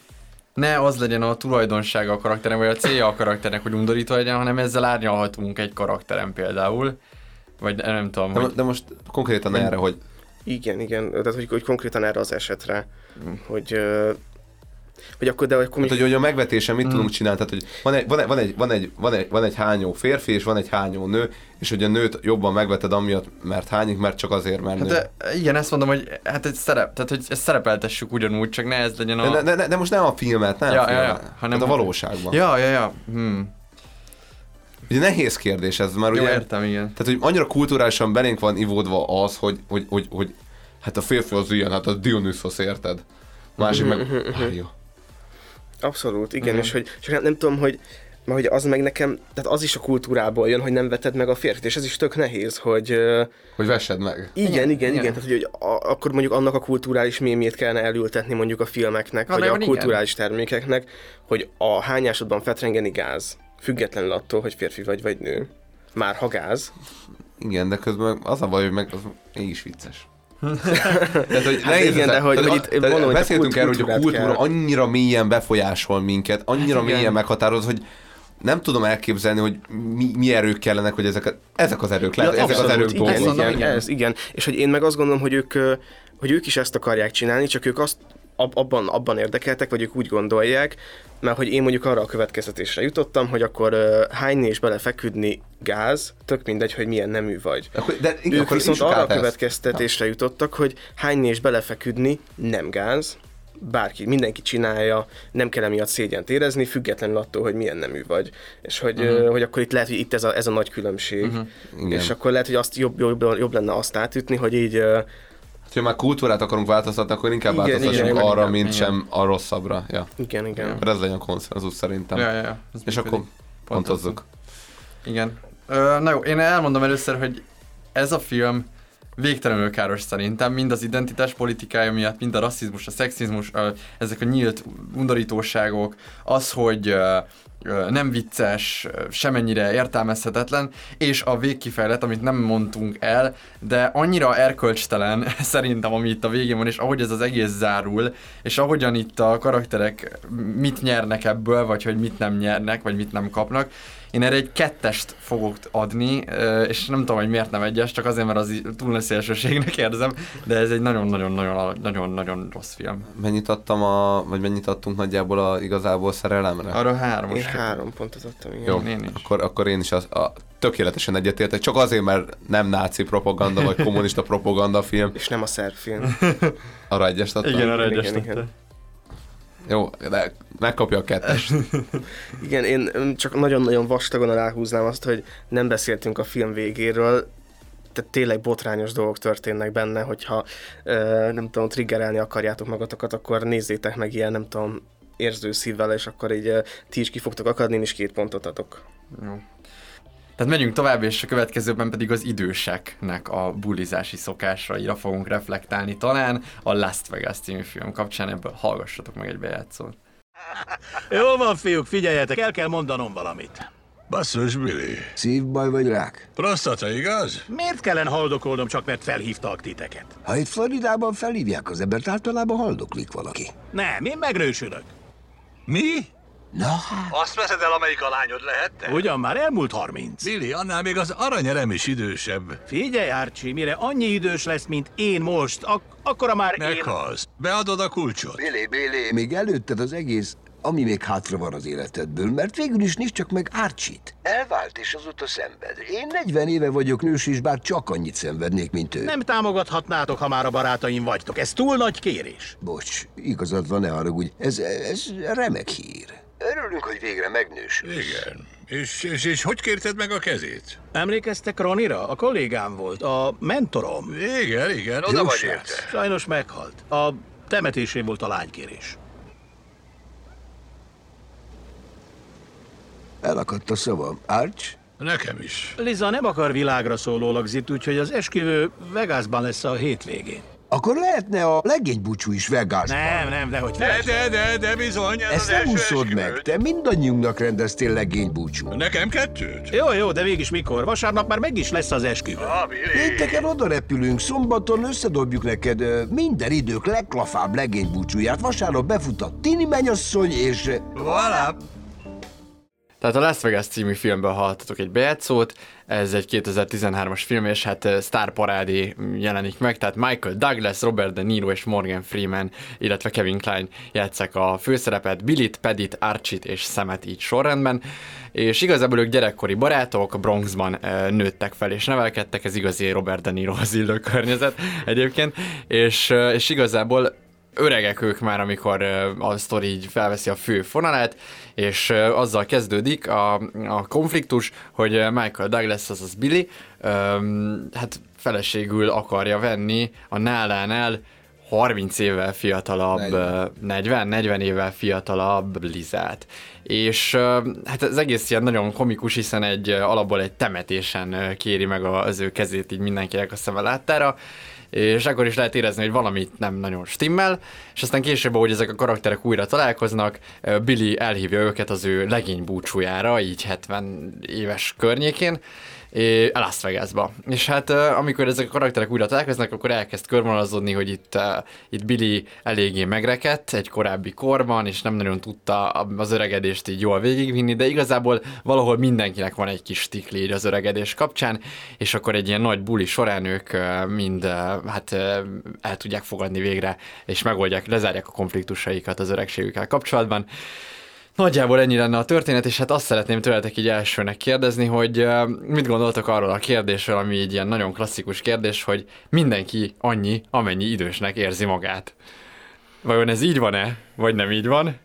D: ne az legyen a tulajdonsága a karakterem, vagy a célja a karakternek, hogy undorító legyen, hanem ezzel árnyalhatunk egy karakterem például. Vagy nem tudom,
E: De,
D: hogy...
E: de most konkrétan
D: Hogy-
E: erre, hogy
C: Igen, igen, tehát hogy, hogy konkrétan erre az esetre, hogy, ö, hogy akkor, de akkor
E: Hát, hogy, hogy a megvetésen mit tudunk csinálni? Tehát, hogy van egy, van, egy, van, egy, van, egy, van, egy, van egy hányó férfi, és van egy hányó nő, és hogy a nőt jobban megveted amiatt, mert hányik, mert csak azért, mert
D: Hát
E: nő.
D: de, igen, ezt mondom, hogy hát egy szerep, tehát hogy ezt szerepeltessük ugyanúgy, csak ne ez legyen a...
E: De, de, de, de most nem a filmet, nem
D: Ja,
E: a
D: ja,
E: filmet,
D: ja,
E: hanem a valóságban.
D: Ja, ja, ja. Hmm.
E: Ugye nehéz kérdés ez, mert
D: Jó,
E: ugye...
D: értem, igen.
E: Tehát, hogy annyira kulturálisan belénk van ivódva az, hogy, hogy, hogy, hogy hát a férfi az ilyen, hát a Dionysos, érted? Másik meg...
C: Mhm, Abszolút, igen,
E: Mhm.
C: és hogy csak nem, nem tudom, hogy mert hogy az meg nekem, tehát az is a kultúrából jön, hogy nem veted meg a férfit, és ez is tök nehéz, hogy...
E: Hogy vessed meg.
C: Igen, igen, igen,
D: igen.
C: Tehát, hogy a, akkor mondjuk annak a kulturális mémét kellene elültetni mondjuk a filmeknek, vagy a
D: Valójában igen.
C: kulturális termékeknek, hogy a hányásodban fetrengeni gáz, függetlenül attól, hogy férfi vagy vagy nő. Már ha gáz.
E: Igen, de közben az a baj, hogy meg az mégis vicces. Tehát, hogy
C: Hát
E: nehéz
C: igen, de hogy-
E: tehát
C: hogy
E: a-
C: itt
E: tehát
C: mondom, hogy a
E: beszéltünk erről, hogy a kultúra
C: kell.
E: annyira mélyen befolyásol minket, annyira
D: Hát
E: mélyen meghatároz, hogy nem tudom elképzelni, hogy mi, mi erők kellenek, hogy ezek, a, ezek az erők, lehet,
C: Ja,
E: ezek az
C: abszolút,
E: erők
C: igen,
E: dolgoznak.
C: igen,
D: igen.
C: Ez, igen. És hogy én meg azt gondolom, hogy ők, hogy ők is ezt akarják csinálni, csak ők azt ab- abban, abban érdekeltek, vagy ők úgy gondolják, mert hogy én mondjuk arra a következtetésre jutottam, hogy akkor uh, hányni és belefeküdni gáz, tök mindegy, hogy milyen nemű vagy.
E: Akkor- De igen,
C: ők
E: akkor
C: viszont arra a
E: át ezt.
C: következtetésre jutottak, hogy hányni és belefeküdni nem gáz, bárki, mindenki csinálja, nem kell emiatt szégyent érezni, függetlenül attól, hogy milyen nemű vagy. És hogy, uh-huh. hogy akkor itt lehet, hogy itt ez a, ez a nagy különbség. Uh-huh.
E: Igen.
C: És akkor lehet, hogy azt jobb, jobb, jobb lenne azt átütni, hogy így
E: Ha már kultúrát akarunk változtatni, akkor inkább
C: Igen,
E: változtassunk
C: igen,
E: arra,
D: igen,
E: mint
D: igen.
E: sem a rosszabbra. Ja.
C: igen, igen.
E: Akkor ez legyen a konszenzus szerintem.
D: Ja, ja, ja. Ez
E: És akkor pontozzuk.
D: Igen. Ö, na jó, én elmondom először, hogy ez a film végtelenül káros szerintem, mind az identitás politikája miatt, mind a rasszizmus, a szexizmus, ö, ezek a nyílt undorítóságok, az, hogy ö, nem vicces, semennyire értelmezhetetlen, és a végkifejlet, amit nem mondtunk el, de annyira erkölcstelen szerintem, ami itt a végén van, és ahogy ez az egész zárul, és ahogyan itt a karakterek mit nyernek ebből, vagy hogy mit nem nyernek, vagy mit nem kapnak, én erre egy kettest fogok adni, és nem tudom, hogy miért nem egyes, csak azért, mert az túl nagy szélsőségnek érzem, de ez egy nagyon-nagyon-nagyon-nagyon rossz film.
E: Mennyit adtam a, vagy mennyit adtunk nagyjából a igazából szerelemre?
D: Arra három
C: Én három pontot adtam, igen.
E: Jó,
D: én is.
E: Akkor, akkor én is az, a, tökéletesen egyetértek, csak azért, mert nem náci propaganda, vagy kommunista propaganda film.
C: És nem a szerb film.
E: Arra egyest adtam?
D: Igen, arra
C: Igen,
D: egyes
C: igen, igen.
E: Jó, de megkapja a kettest.
C: Igen, én mm, csak nagyon-nagyon vastagon aláhúznám azt, hogy nem beszéltünk a film végéről, tehát tényleg botrányos dolgok történnek benne, hogyha nem tudom, triggerelni akarjátok magatokat, akkor nézzétek meg ilyen, nem tudom, érző szívvel, és akkor így ti is ki fogtok akadni, én is két pontot adok.
D: Jó. Tehát megyünk tovább, és a következőben pedig az időseknek a bulizási szokásaira fogunk reflektálni. Talán a Last Vegas című film kapcsán ebből hallgassatok meg egy bejátszót.
K: Jól van, fiúk, figyeljetek, el kell mondanom valamit.
B: Basszus, Billy.
L: Szívbaj vagy rák?
B: Prostata, igaz?
K: Miért kellene haldokolnom csak mert felhívtak titeket?
L: Ha itt Floridában felhívják az embert, általában haldoklik valaki.
K: Nem, én megrősödök.
B: Mi?
L: Na hát.
K: Azt veszed el, amelyik a lányod lehette? Ugyan már elmúlt 30.
B: Billy, annál még az aranyerem is idősebb.
K: Figyelj, Archie, mire annyi idős lesz, mint én most, ak- akkora már én...
B: Meghalsz. Beadod a kulcsot.
L: Billy, Billy. Még előtted az egész, ami még hátra van az életedből, mert végül is nincs csak meg Archie-t. Elvált és azóta szenved. Én 40 éve vagyok nős, és bár csak annyit szenvednék, mint ő.
K: Nem támogathatnátok, ha már a barátaim vagytok. Ez túl nagy kérés.
L: Bocs, igazad van, ne haragudj. Ez, ez remek hír. Örülünk, hogy végre megnősül.
B: Igen. És, és, és hogy kérted meg a kezét?
K: Emlékeztek Ronira? A kollégám volt, a mentorom.
B: Igen, igen, oda
K: Jó
B: vagy
K: srác.
B: érte.
K: Sajnos meghalt. A temetésén volt a lánykérés.
L: Elakadt a szavam. Arch?
B: Nekem is.
K: Liza nem akar világra szóló lagzit, úgyhogy az esküvő Vegasban lesz a hétvégén.
L: Akkor lehetne a legénybúcsú is Vegasban.
K: Nem, nem, de hogy
B: De, de, de, de bizony. Ez
L: Ezt nem úszod meg, te mindannyiunknak rendeztél legénybúcsút.
B: Nekem kettőt?
K: Jó, jó, de végig mikor? Vasárnap már meg is lesz az esküvő.
B: Ah.
L: Pénteken oda repülünk, szombaton összedobjuk neked minden idők legklafább legénybúcsúját. Vasárnap befut a Tini mennyasszony, és...
B: Voilà.
D: Tehát a Las Vegas című filmből hallottatok egy bejátszót, ez egy 2013-as film, és hát eh, sztárparádé jelenik meg, tehát Michael Douglas, Robert De Niro és Morgan Freeman, illetve Kevin Kline játszák a főszerepet, Billit, Pedit, Archit és Szemet így sorrendben, és igazából ők gyerekkori barátok, Bronxban eh, nőttek fel és nevelkedtek, ez igazi Robert De Nirohoz illő környezet egyébként, és, eh, és igazából öregek ők már, amikor a sztori így felveszi a fő fonalát, és azzal kezdődik a, a konfliktus, hogy Michael Douglas, azaz Billy, öm, hát feleségül akarja venni a nálánál 30 évvel fiatalabb, 40. 40, 40 évvel fiatalabb Lizát. És hát az egész ilyen nagyon komikus, hiszen egy alapból egy temetésen kéri meg az ő kezét így mindenkinek a szeme láttára, és akkor is lehet érezni, hogy valamit nem nagyon stimmel, és aztán később, ahogy ezek a karakterek újra találkoznak, Billy elhívja őket az ő legény búcsújára, így 70 éves környékén, Las Vegasba. És hát amikor ezek a karakterek újra találkoznak, akkor elkezd körvonalazódni, hogy itt, itt Billy eléggé megrekedt egy korábbi korban, és nem nagyon tudta az öregedést így jól végigvinni, de igazából valahol mindenkinek van egy kis stikli így az öregedés kapcsán, és akkor egy ilyen nagy buli során ők mind hát el tudják fogadni végre, és megoldják, lezárják a konfliktusaikat az öregségükkel kapcsolatban. Nagyjából ennyi lenne a történet, és hát azt szeretném tőletek így elsőnek kérdezni, hogy mit gondoltok arról a kérdésről, ami egy ilyen nagyon klasszikus kérdés, hogy mindenki annyi, amennyi idősnek érzi magát. Vajon ez így van-e, vagy nem így van?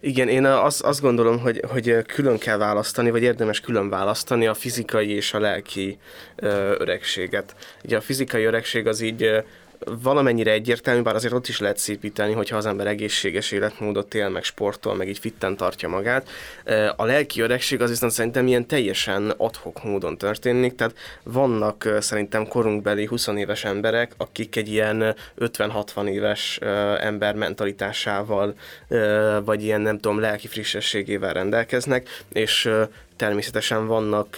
C: Igen, én azt, azt gondolom, hogy, hogy külön kell választani, vagy érdemes külön választani a fizikai és a lelki ö, öregséget. Ugye a fizikai öregség az így valamennyire egyértelmű, bár azért ott is lehet szépíteni, hogyha az ember egészséges életmódot él, meg sportol, meg így fitten tartja magát. A lelki öregség az viszont szerintem ilyen teljesen adhok módon történik, tehát vannak szerintem korunkbeli 20 éves emberek, akik egy ilyen 50-60 éves ember mentalitásával, vagy ilyen nem tudom, lelki frissességével rendelkeznek, és természetesen vannak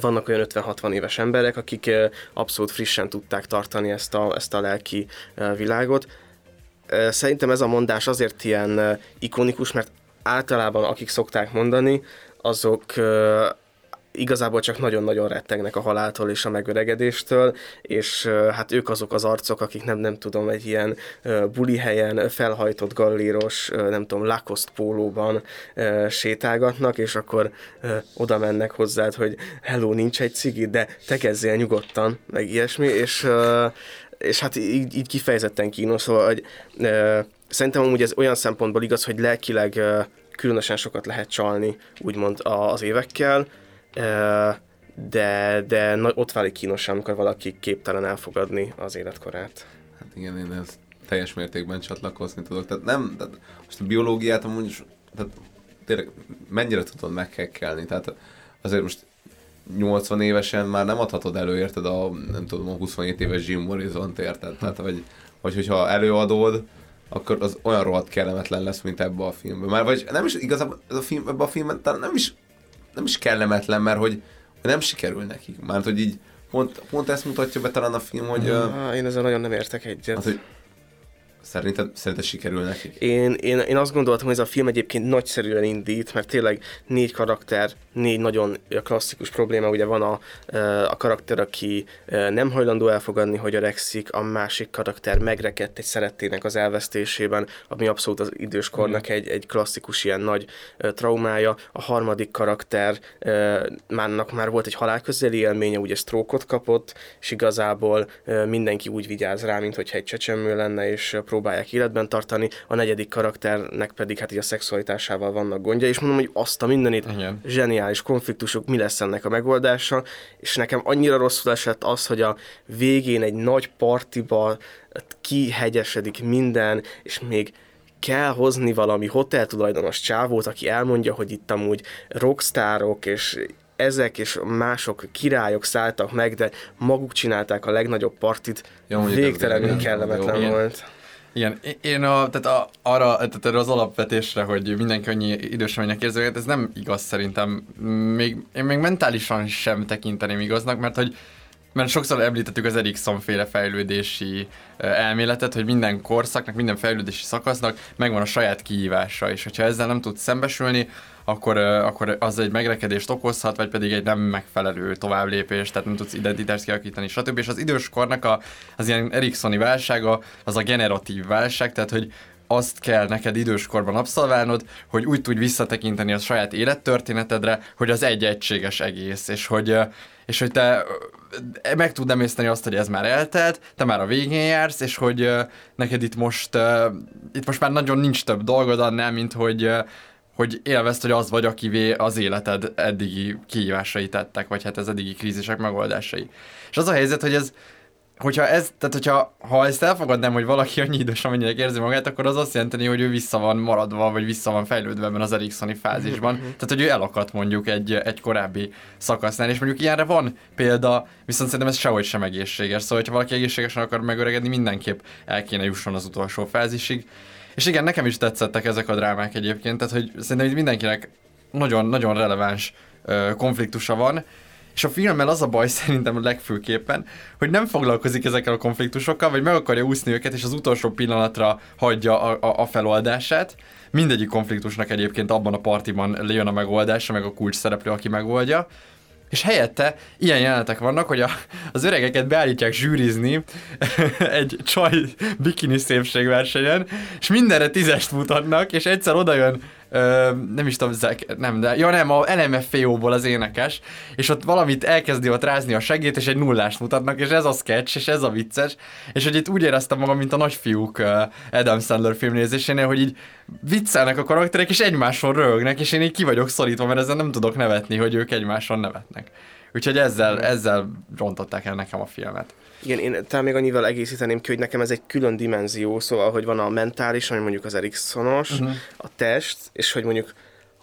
C: vannak olyan 50-60 éves emberek, akik abszolút frissen tudták tartani ezt a, ezt a lelki világot. Szerintem ez a mondás azért ilyen ikonikus, mert általában akik szokták mondani, azok igazából csak nagyon-nagyon rettegnek a haláltól és a megöregedéstől, és hát ők azok az arcok, akik nem, nem tudom, egy ilyen buli helyen felhajtott galléros, nem tudom, Lacoste pólóban sétálgatnak, és akkor oda mennek hozzád, hogy hello, nincs egy cigi, de tekezzél nyugodtan, meg ilyesmi, és és hát így, így kifejezetten kínos, szóval, hogy szerintem amúgy ez olyan szempontból igaz, hogy lelkileg különösen sokat lehet csalni, úgymond az évekkel, de, de na- ott válik kínosan, amikor valaki képtelen elfogadni az életkorát.
E: Hát igen, én ezt teljes mértékben csatlakozni tudok. Tehát nem, tehát most a biológiát amúgy is, tehát tényleg mennyire tudod meghekkelni. Tehát azért most 80 évesen már nem adhatod elő, érted, a, nem tudom, a 27 éves Jim Morrison-t, érted? Tehát, vagy, vagy hogyha előadod, akkor az olyan rohadt kellemetlen lesz, mint ebbe a filmben. Már vagy nem is igazából ez a film, ebbe a filmben talán nem is, nem is kellemetlen, mert hogy nem sikerül nekik. Már hogy így pont, pont ezt mutatja be talán a film, hogy...
C: Ah, én ezzel nagyon nem értek egyet.
E: Hát, hogy Szerinted, szerinted sikerül nekik?
C: Én, én, én azt gondoltam, hogy ez a film egyébként nagyszerűen indít, mert tényleg négy karakter, négy nagyon klasszikus probléma, ugye van a, a karakter, aki nem hajlandó elfogadni, hogy öregszik, a másik karakter megrekedt egy szerettének az elvesztésében, ami abszolút az időskornak egy, egy klasszikus ilyen nagy traumája, a harmadik karakter márnak már volt egy halálközeli élménye, ugye sztrókot kapott, és igazából mindenki úgy vigyáz rá, mint hogyha egy csecsemő lenne, és próbálják életben tartani, a negyedik karakternek pedig hát így a szexualitásával vannak gondja, és mondom, hogy azt a mindenit Igen. zseniális konfliktusok, mi lesz ennek a megoldása, és nekem annyira rosszul esett az, hogy a végén egy nagy partiba kihegyesedik minden, és még kell hozni valami hoteltulajdonos csávót, aki elmondja, hogy itt amúgy rockstárok és ezek és mások királyok szálltak meg, de maguk csinálták a legnagyobb partit, ja, végtelenül kellemetlen jó. volt.
D: Igen, én a, tehát a, arra, tehát arra az alapvetésre, hogy mindenki annyi időseménynek érzi ez nem igaz szerintem. Még, én még mentálisan sem tekinteném igaznak, mert hogy mert sokszor említettük az Erikson féle fejlődési elméletet, hogy minden korszaknak, minden fejlődési szakasznak megvan a saját kihívása, és hogyha ezzel nem tudsz szembesülni, akkor, akkor az egy megrekedést okozhat, vagy pedig egy nem megfelelő továbblépés, tehát nem tudsz identitást kialakítani, stb. És az időskornak a, az ilyen Eriksoni válsága, az a generatív válság, tehát hogy azt kell neked időskorban abszolválnod, hogy úgy tudj visszatekinteni a saját élettörténetedre, hogy az egy egységes egész, és hogy, és hogy te meg tud emészteni azt, hogy ez már eltelt, te már a végén jársz, és hogy neked itt most, itt most már nagyon nincs több dolgod annál, mint hogy hogy élvezd, hogy az vagy, akivé az életed eddigi kihívásai tettek, vagy hát az eddigi krízisek megoldásai. És az a helyzet, hogy ez, hogyha ez, tehát hogyha ha ezt elfogadnám, hogy valaki annyi idős, amennyire érzi magát, akkor az azt jelenti, hogy ő vissza van maradva, vagy vissza van fejlődve ebben az Eriksoni fázisban. Mhm, tehát, hogy ő elakadt mondjuk egy, egy korábbi szakasznál, és mondjuk ilyenre van példa, viszont szerintem ez sehogy sem egészséges. Szóval, hogyha valaki egészségesen akar megöregedni, mindenképp el kéne jusson az utolsó fázisig. És igen, nekem is tetszettek ezek a drámák egyébként, tehát hogy szerintem mindenkinek nagyon-nagyon releváns konfliktusa van, és a filmmel az a baj szerintem a legfőképpen, hogy nem foglalkozik ezekkel a konfliktusokkal, vagy meg akarja úszni őket, és az utolsó pillanatra hagyja a, a, a feloldását. Mindegyik konfliktusnak egyébként abban a partiban jön a megoldása, meg a kulcs szereplő, aki megoldja. És helyette ilyen jelenetek vannak, hogy a, az öregeket beállítják zsűrizni egy csaj bikini szépségversenyen, és mindenre tízest mutatnak, és egyszer oda Ö, nem is tudom, Zek, nem, de, ja nem, a LMFAO-ból az énekes, és ott valamit elkezdi ott rázni a segét, és egy nullást mutatnak, és ez a sketch, és ez a vicces, és hogy itt úgy éreztem magam, mint a nagyfiúk Adam Sandler filmnézésénél, hogy így viccelnek a karakterek, és egymáson rögnek, és én így ki vagyok szorítva, mert ezzel nem tudok nevetni, hogy ők egymáson nevetnek. Úgyhogy ezzel, ezzel rontották el nekem a filmet.
C: Igen, én talán még annyival egészíteném ki, hogy nekem ez egy külön dimenzió, szóval, hogy van a mentális, ami mondjuk az Eriksonos, uh-huh. a test, és hogy mondjuk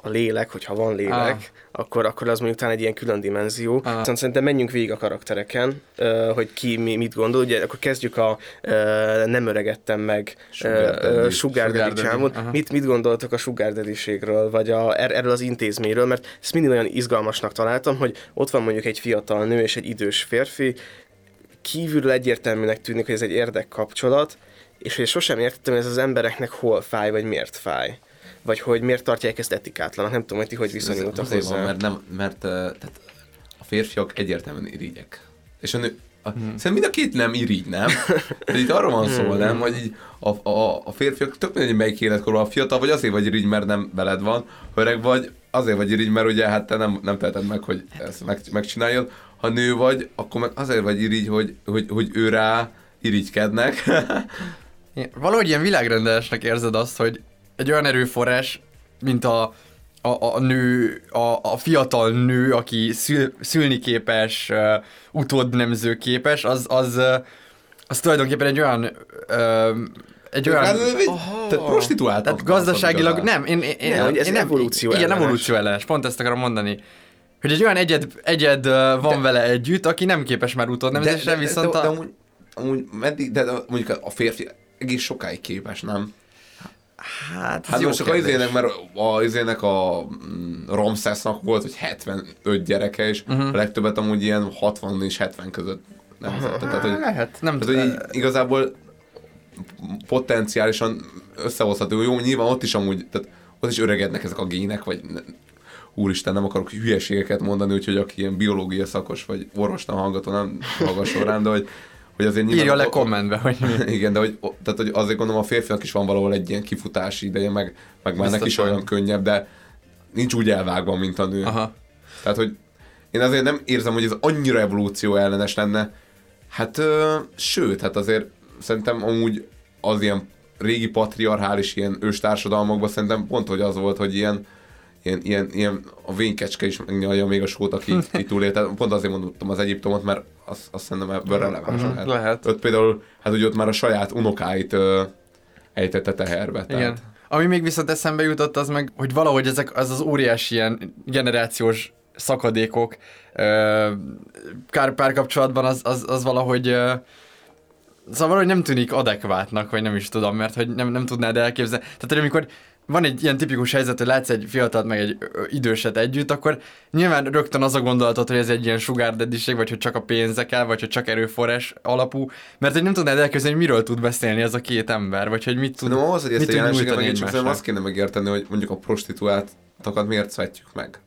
C: a lélek, hogyha van lélek, ah. akkor, akkor az mondjuk talán egy ilyen külön dimenzió. Ah. Szóval szerintem menjünk végig a karaktereken, hogy ki mi, mit gondol. Ugye akkor kezdjük a nem öregettem meg Sugar Daddy csámot. Mit, mit gondoltok a Sugar Daddy-ségről, vagy a, er, erről az intézményről, mert ezt mindig olyan izgalmasnak találtam, hogy ott van mondjuk egy fiatal nő és egy idős férfi, kívülről egyértelműnek tűnik, hogy ez egy érdekkapcsolat, és hogy sosem értettem, hogy ez az embereknek hol fáj, vagy miért fáj. Vagy hogy miért tartják ezt etikátlanak. Nem tudom, hogy ti hogy viszonyultak hozzá.
E: Van, mert, nem, mert tehát a férfiak egyértelműen irigyek. És a nő, a, hmm. Szerintem mind a két nem irigy, nem? De itt arról van szó, hmm. nem, hogy így a, a, a férfiak tök mindegy, melyik életkorban a fiatal, vagy azért vagy irigy, mert nem veled van, öreg vagy, azért vagy irigy, mert ugye hát te nem, nem teheted meg, hogy ezt meg, megcsináljad, ha nő vagy, akkor meg azért vagy irigy, hogy, hogy, hogy ő rá irigykednek.
D: Valahogy ilyen világrendelesnek érzed azt, hogy egy olyan erőforrás, mint a, a, a nő, a, a fiatal nő, aki szül, szülni képes, uh, utódnemző képes, az, az, uh, az tulajdonképpen egy olyan uh, egy olyan... Hát,
E: tehát prostituált.
D: Tehát gazdaságilag nem, én, én, én,
C: nem,
D: én
C: nem, evolúció
D: Igen, evolúció ellenes, pont ezt akarom mondani. Hogy egy olyan egyed, egyed van de, vele együtt, aki nem képes már utódnemzésre, viszont
E: de,
D: de,
E: de, a... de, amúgy, amúgy meddig, de, de mondjuk a férfi egész sokáig képes, nem?
D: Hát,
E: hát most csak az izének, mert a izének a mm, Ramszesznak volt, hogy 75 gyereke, és uh-huh. a legtöbbet amúgy ilyen 60 és 70 között nem uh-huh.
D: Tehát, hogy, Lehet, nem
E: tehát, hogy így, igazából potenciálisan összehozható. Jó, nyilván ott is amúgy, tehát ott is öregednek ezek a gének, vagy úristen, nem akarok hülyeségeket mondani, úgyhogy aki ilyen biológia szakos, vagy orvostan hallgató, nem hallgasson rám, de hogy, hogy azért nyilván...
D: Írja le kommentbe, hogy mi.
E: Igen, de hogy, tehát, hogy azért gondolom a férfinak is van valahol egy ilyen kifutási ideje, meg, meg már neki is olyan könnyebb, de nincs úgy elvágva, mint a nő.
D: Aha.
E: Tehát, hogy én azért nem érzem, hogy ez annyira evolúció ellenes lenne. Hát, ö, sőt, hát azért szerintem amúgy az ilyen régi patriarchális ilyen őstársadalmakban szerintem pont, hogy az volt, hogy ilyen, ilyen, ilyen, ilyen a vénykecske is megnyalja még a sót, aki, túlélt. Tehát Pont azért mondottam az Egyiptomot, mert azt, azt szerintem ebből releváns
D: Mhm,
E: lehet.
D: lehet.
E: Ott például, hát ugye ott már a saját unokáit ö, ejtette teherbe.
D: Igen.
E: Tehát,
D: Ami még viszont eszembe jutott, az meg, hogy valahogy ezek az az óriási ilyen generációs szakadékok ö, kár párkapcsolatban az, az, az valahogy ö, Szóval valahogy nem tűnik adekvátnak, vagy nem is tudom, mert hogy nem, nem tudnád elképzelni. Tehát, hogy amikor van egy ilyen tipikus helyzet, hogy látsz egy fiatalt meg egy időset együtt, akkor nyilván rögtön az a gondolatot, hogy ez egy ilyen sugar daddység, vagy hogy csak a pénze kell, vagy hogy csak erőforrás alapú, mert hogy nem tudnád elképzelni, hogy miről tud beszélni ez a két ember, vagy hogy mit tud,
E: No, ahhoz, hogy ezt a jelenséget megértsük, szerintem azt kéne megérteni, hogy mondjuk a prostituáltakat miért szvetjük meg.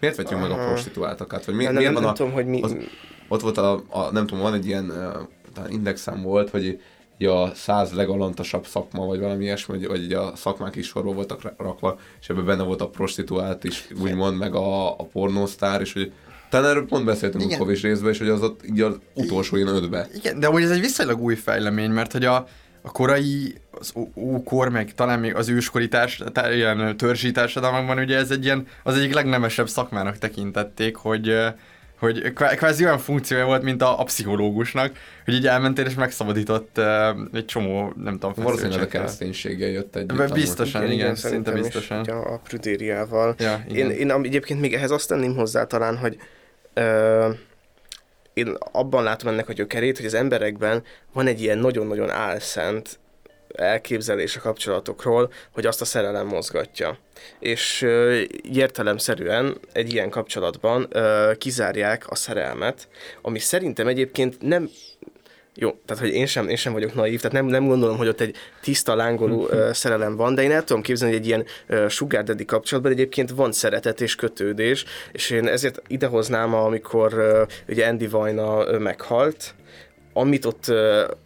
E: Miért vetjük meg a
C: Aha.
E: prostituáltakat? Vagy mi,
C: Nem-
E: miért
C: nem-
E: van
C: nem
E: a,
C: tudom, hogy mi-
E: Az, ott volt a, a, nem tudom, van egy ilyen uh, talán indexem volt, hogy a száz legalantasabb szakma, vagy valami ilyesmi, vagy, vagy a szakmák is sorba voltak ra- rakva, és ebben benne volt a prostituált is, úgymond, meg a, a pornósztár, és hogy talán erről pont beszéltünk
D: Igen.
E: a Kovis részben, és hogy az ott így az utolsó ilyen ötbe.
D: Igen, de amúgy ez egy viszonylag új fejlemény, mert hogy a, a korai, az ókor, meg talán még az őskori társ, tá, ilyen törzsi társadalmakban ugye ez egy ilyen, az egyik legnemesebb szakmának tekintették, hogy hogy kvá- kvázi olyan funkciója volt, mint a, a pszichológusnak, hogy így elmentél és megszabadított uh, egy csomó, nem tudom,
E: Valószínűleg a kereszténységgel jött amúgy.
D: biztosan, igen, szinte
C: szerintem is,
D: biztosan.
C: ugye a prüdériával.
D: Ja,
C: én,
D: igen.
C: én egyébként még ehhez azt tenném hozzá talán, hogy ö, én abban látom ennek a gyökerét, hogy az emberekben van egy ilyen nagyon-nagyon álszent elképzelés a kapcsolatokról, hogy azt a szerelem mozgatja. És ö, értelemszerűen egy ilyen kapcsolatban ö, kizárják a szerelmet, ami szerintem egyébként nem jó, tehát hogy én sem, én sem vagyok naív, tehát nem, nem gondolom, hogy ott egy tiszta, lángoló ö, szerelem van, de én el tudom képzelni, hogy egy ilyen ö, sugar daddy kapcsolatban egyébként van szeretet és kötődés, és én ezért idehoznám, amikor ö, ugye Andy Vajna ö, meghalt, amit ott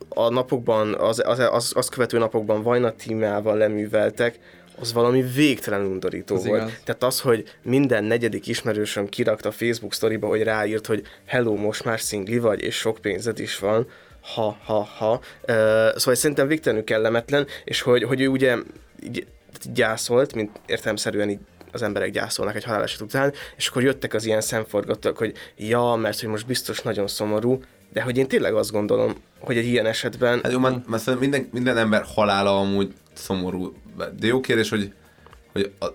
C: a napokban, az, az, az, azt követő napokban Vajna tímával leműveltek, az valami végtelen undorító
D: Az
C: volt.
D: igaz.
C: Tehát az, hogy minden negyedik ismerősöm kirakta a Facebook sztoriba, hogy ráírt, hogy hello, most már szingli vagy, és sok pénzed is van, ha, ha, ha. Szóval szerintem végtelenül kellemetlen, és hogy, hogy ő ugye így gyászolt, mint értelemszerűen így az emberek gyászolnak egy haláleset után, és akkor jöttek az ilyen szemforgatók, hogy ja, mert hogy most biztos nagyon szomorú, de hogy én tényleg azt gondolom, hogy egy ilyen esetben...
E: Hát jó, már, már szerintem minden, minden ember halála amúgy szomorú. De jó kérdés, hogy, hogy a,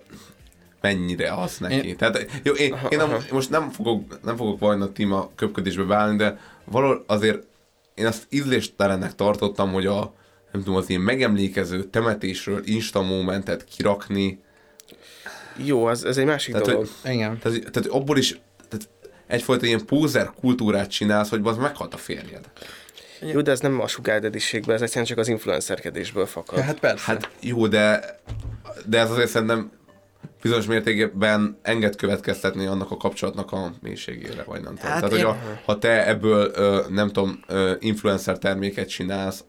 E: mennyire az neki. Én... Tehát, jó, én,
C: Aha,
E: én
C: aha.
E: most nem fogok, nem fogok vajna téma köpködésbe beállni, de valahol azért én azt ízléstelennek tartottam, hogy a nem tudom, az ilyen megemlékező temetésről Insta momentet kirakni.
C: Jó, ez, ez egy másik
E: Tehát,
C: dolog.
E: hogy,
D: Igen.
E: tehát, tehát abból is egyfajta ilyen pózer kultúrát csinálsz, hogy az meghalt a férjed.
C: Jó, de ez nem a sugárdediségben, ez egyszerűen csak az influencerkedésből fakad.
D: Ja, hát persze.
E: Hát jó, de, de ez azért szerintem bizonyos mértékben enged következtetni annak a kapcsolatnak a mélységére, vagy nem tudom.
D: Hát
E: Tehát, hogy a, ha te ebből, ö, nem tudom, ö, influencer terméket csinálsz,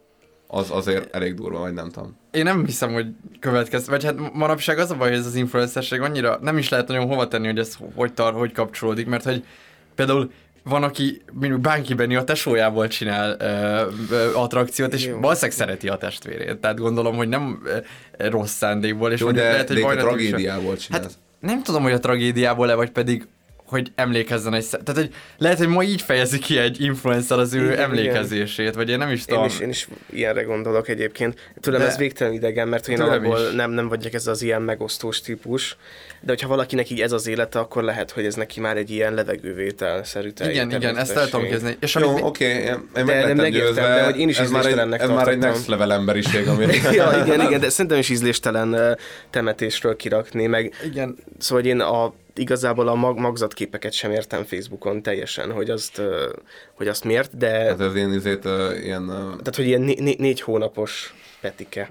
E: az azért elég durva, vagy nem tudom.
D: Én nem hiszem, hogy következ, vagy hát manapság az a baj, hogy ez az influencerség annyira nem is lehet nagyon hova tenni, hogy ez hogy tar, hogy kapcsolódik, mert hogy például van, aki mondjuk Bánki Benni a tesójából csinál ö, ö, attrakciót, és
C: Jó.
D: valószínűleg szereti a testvérét. Tehát gondolom, hogy nem ö, rossz szándékból. És
E: Jó, de,
D: lehet, hogy
E: de a tragédiából csinálsz.
D: Hát nem tudom, hogy a tragédiából-e, vagy pedig hogy emlékezzen egy Tehát, hogy lehet, hogy ma így fejezi ki egy influencer az ő
C: Igen,
D: emlékezését, vagy én nem is
C: Én
D: tudom.
C: is, én is ilyenre gondolok egyébként. Tőlem
D: De-
C: ez végtelen idegen, mert én alapból
D: is.
C: nem, nem vagyok ez az ilyen megosztós típus. De hogyha valakinek így ez az élete, akkor lehet, hogy ez neki már egy ilyen levegővétel-szerű
D: Igen, igen, ezt el tudom kezdeni. És
E: Jó,
D: amit
E: oké, én, én
C: de
E: meg lettem
C: megértem,
E: győzve.
C: de hogy én is
E: ez már egy, ez már egy next level emberiség, ami...
C: ja, igen, igen, de szerintem is ízléstelen temetésről kirakni, meg
D: Igen.
C: szóval én a igazából a mag- magzatképeket sem értem Facebookon teljesen, hogy azt, hogy azt miért, de...
E: Hát ez ilyen izét, ilyen...
C: Tehát, hogy ilyen né- né- négy hónapos petike.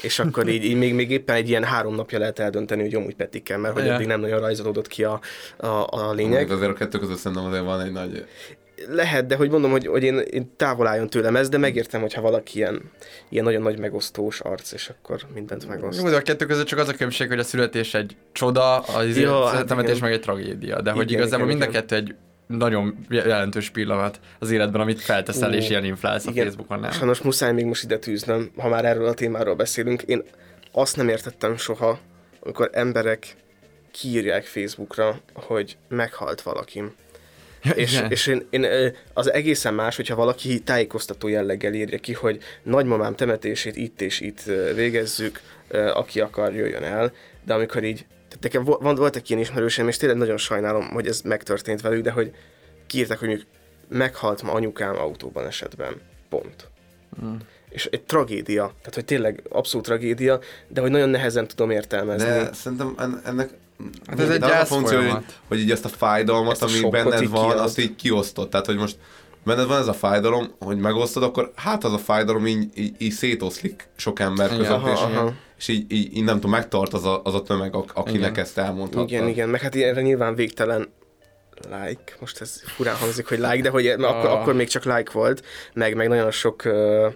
C: És akkor így, így még, még éppen egy ilyen három napja lehet eldönteni, hogy amúgy petike, mert hogy
E: Ja.
C: eddig nem nagyon rajzolódott ki a, a, a lényeg.
E: Még azért a kettő között szerintem azért van egy nagy...
C: Lehet, de hogy mondom, hogy, hogy én, én távol álljon tőlem ez, de megértem, hogyha valaki ilyen, ilyen nagyon nagy megosztós arc, és akkor mindent megoszt.
D: Jó, de a kettő között csak az a különbség, hogy a születés egy csoda, az
C: Ja,
D: ja,
C: hát
D: temetés
C: igen.
D: meg egy tragédia. De hogy
C: Igen,
D: igazából
C: igen,
D: mind a
C: igen.
D: kettő egy nagyon jelentős pillanat az életben, amit felteszel
C: Ó,
D: és ilyen inflálsz a
C: igen.
D: Facebookon, nem?
C: Sajnos muszáj még most ide tűznöm, ha már erről a témáról beszélünk. Én azt nem értettem soha, amikor emberek kiírják Facebookra, hogy meghalt valakim.
D: Ja,
C: és,
D: igen.
C: és én, én, az egészen más, hogyha valaki tájékoztató jelleggel írja ki, hogy nagymamám temetését itt és itt végezzük, aki akar, jöjjön el, de amikor így, tehát nekem voltak ilyen ismerőseim, és tényleg nagyon sajnálom, hogy ez megtörtént velük, de hogy kiírták, hogy mondjuk meghalt ma anyukám autóban esetben. Pont.
D: Mm.
C: És egy tragédia, tehát hogy tényleg abszolút tragédia, de hogy nagyon nehezen tudom értelmezni.
E: De szerintem en- ennek
D: Hát ez egy
E: de az a
D: gyász
E: funkció, hogy, hogy így ezt a fájdalmat,
C: Ezt a
E: ami benned
C: így
E: van,
C: kiad.
E: azt így kiosztod. Tehát, hogy most benned van ez a fájdalom, hogy megosztod, akkor hát az a fájdalom így, így, így szétoszlik sok ember között,
C: aha,
E: és,
C: aha.
E: és így, így, így, nem tudom, megtart az a, az a tömeg, ak- akinek
C: Igen.
E: ezt elmondhatta.
C: Igen, igen, meg hát erre nyilván végtelen like, most ez furán hangzik, hogy like, de hogy mert akkor,
D: Ah.
C: akkor még csak like volt, meg, meg nagyon sok uh,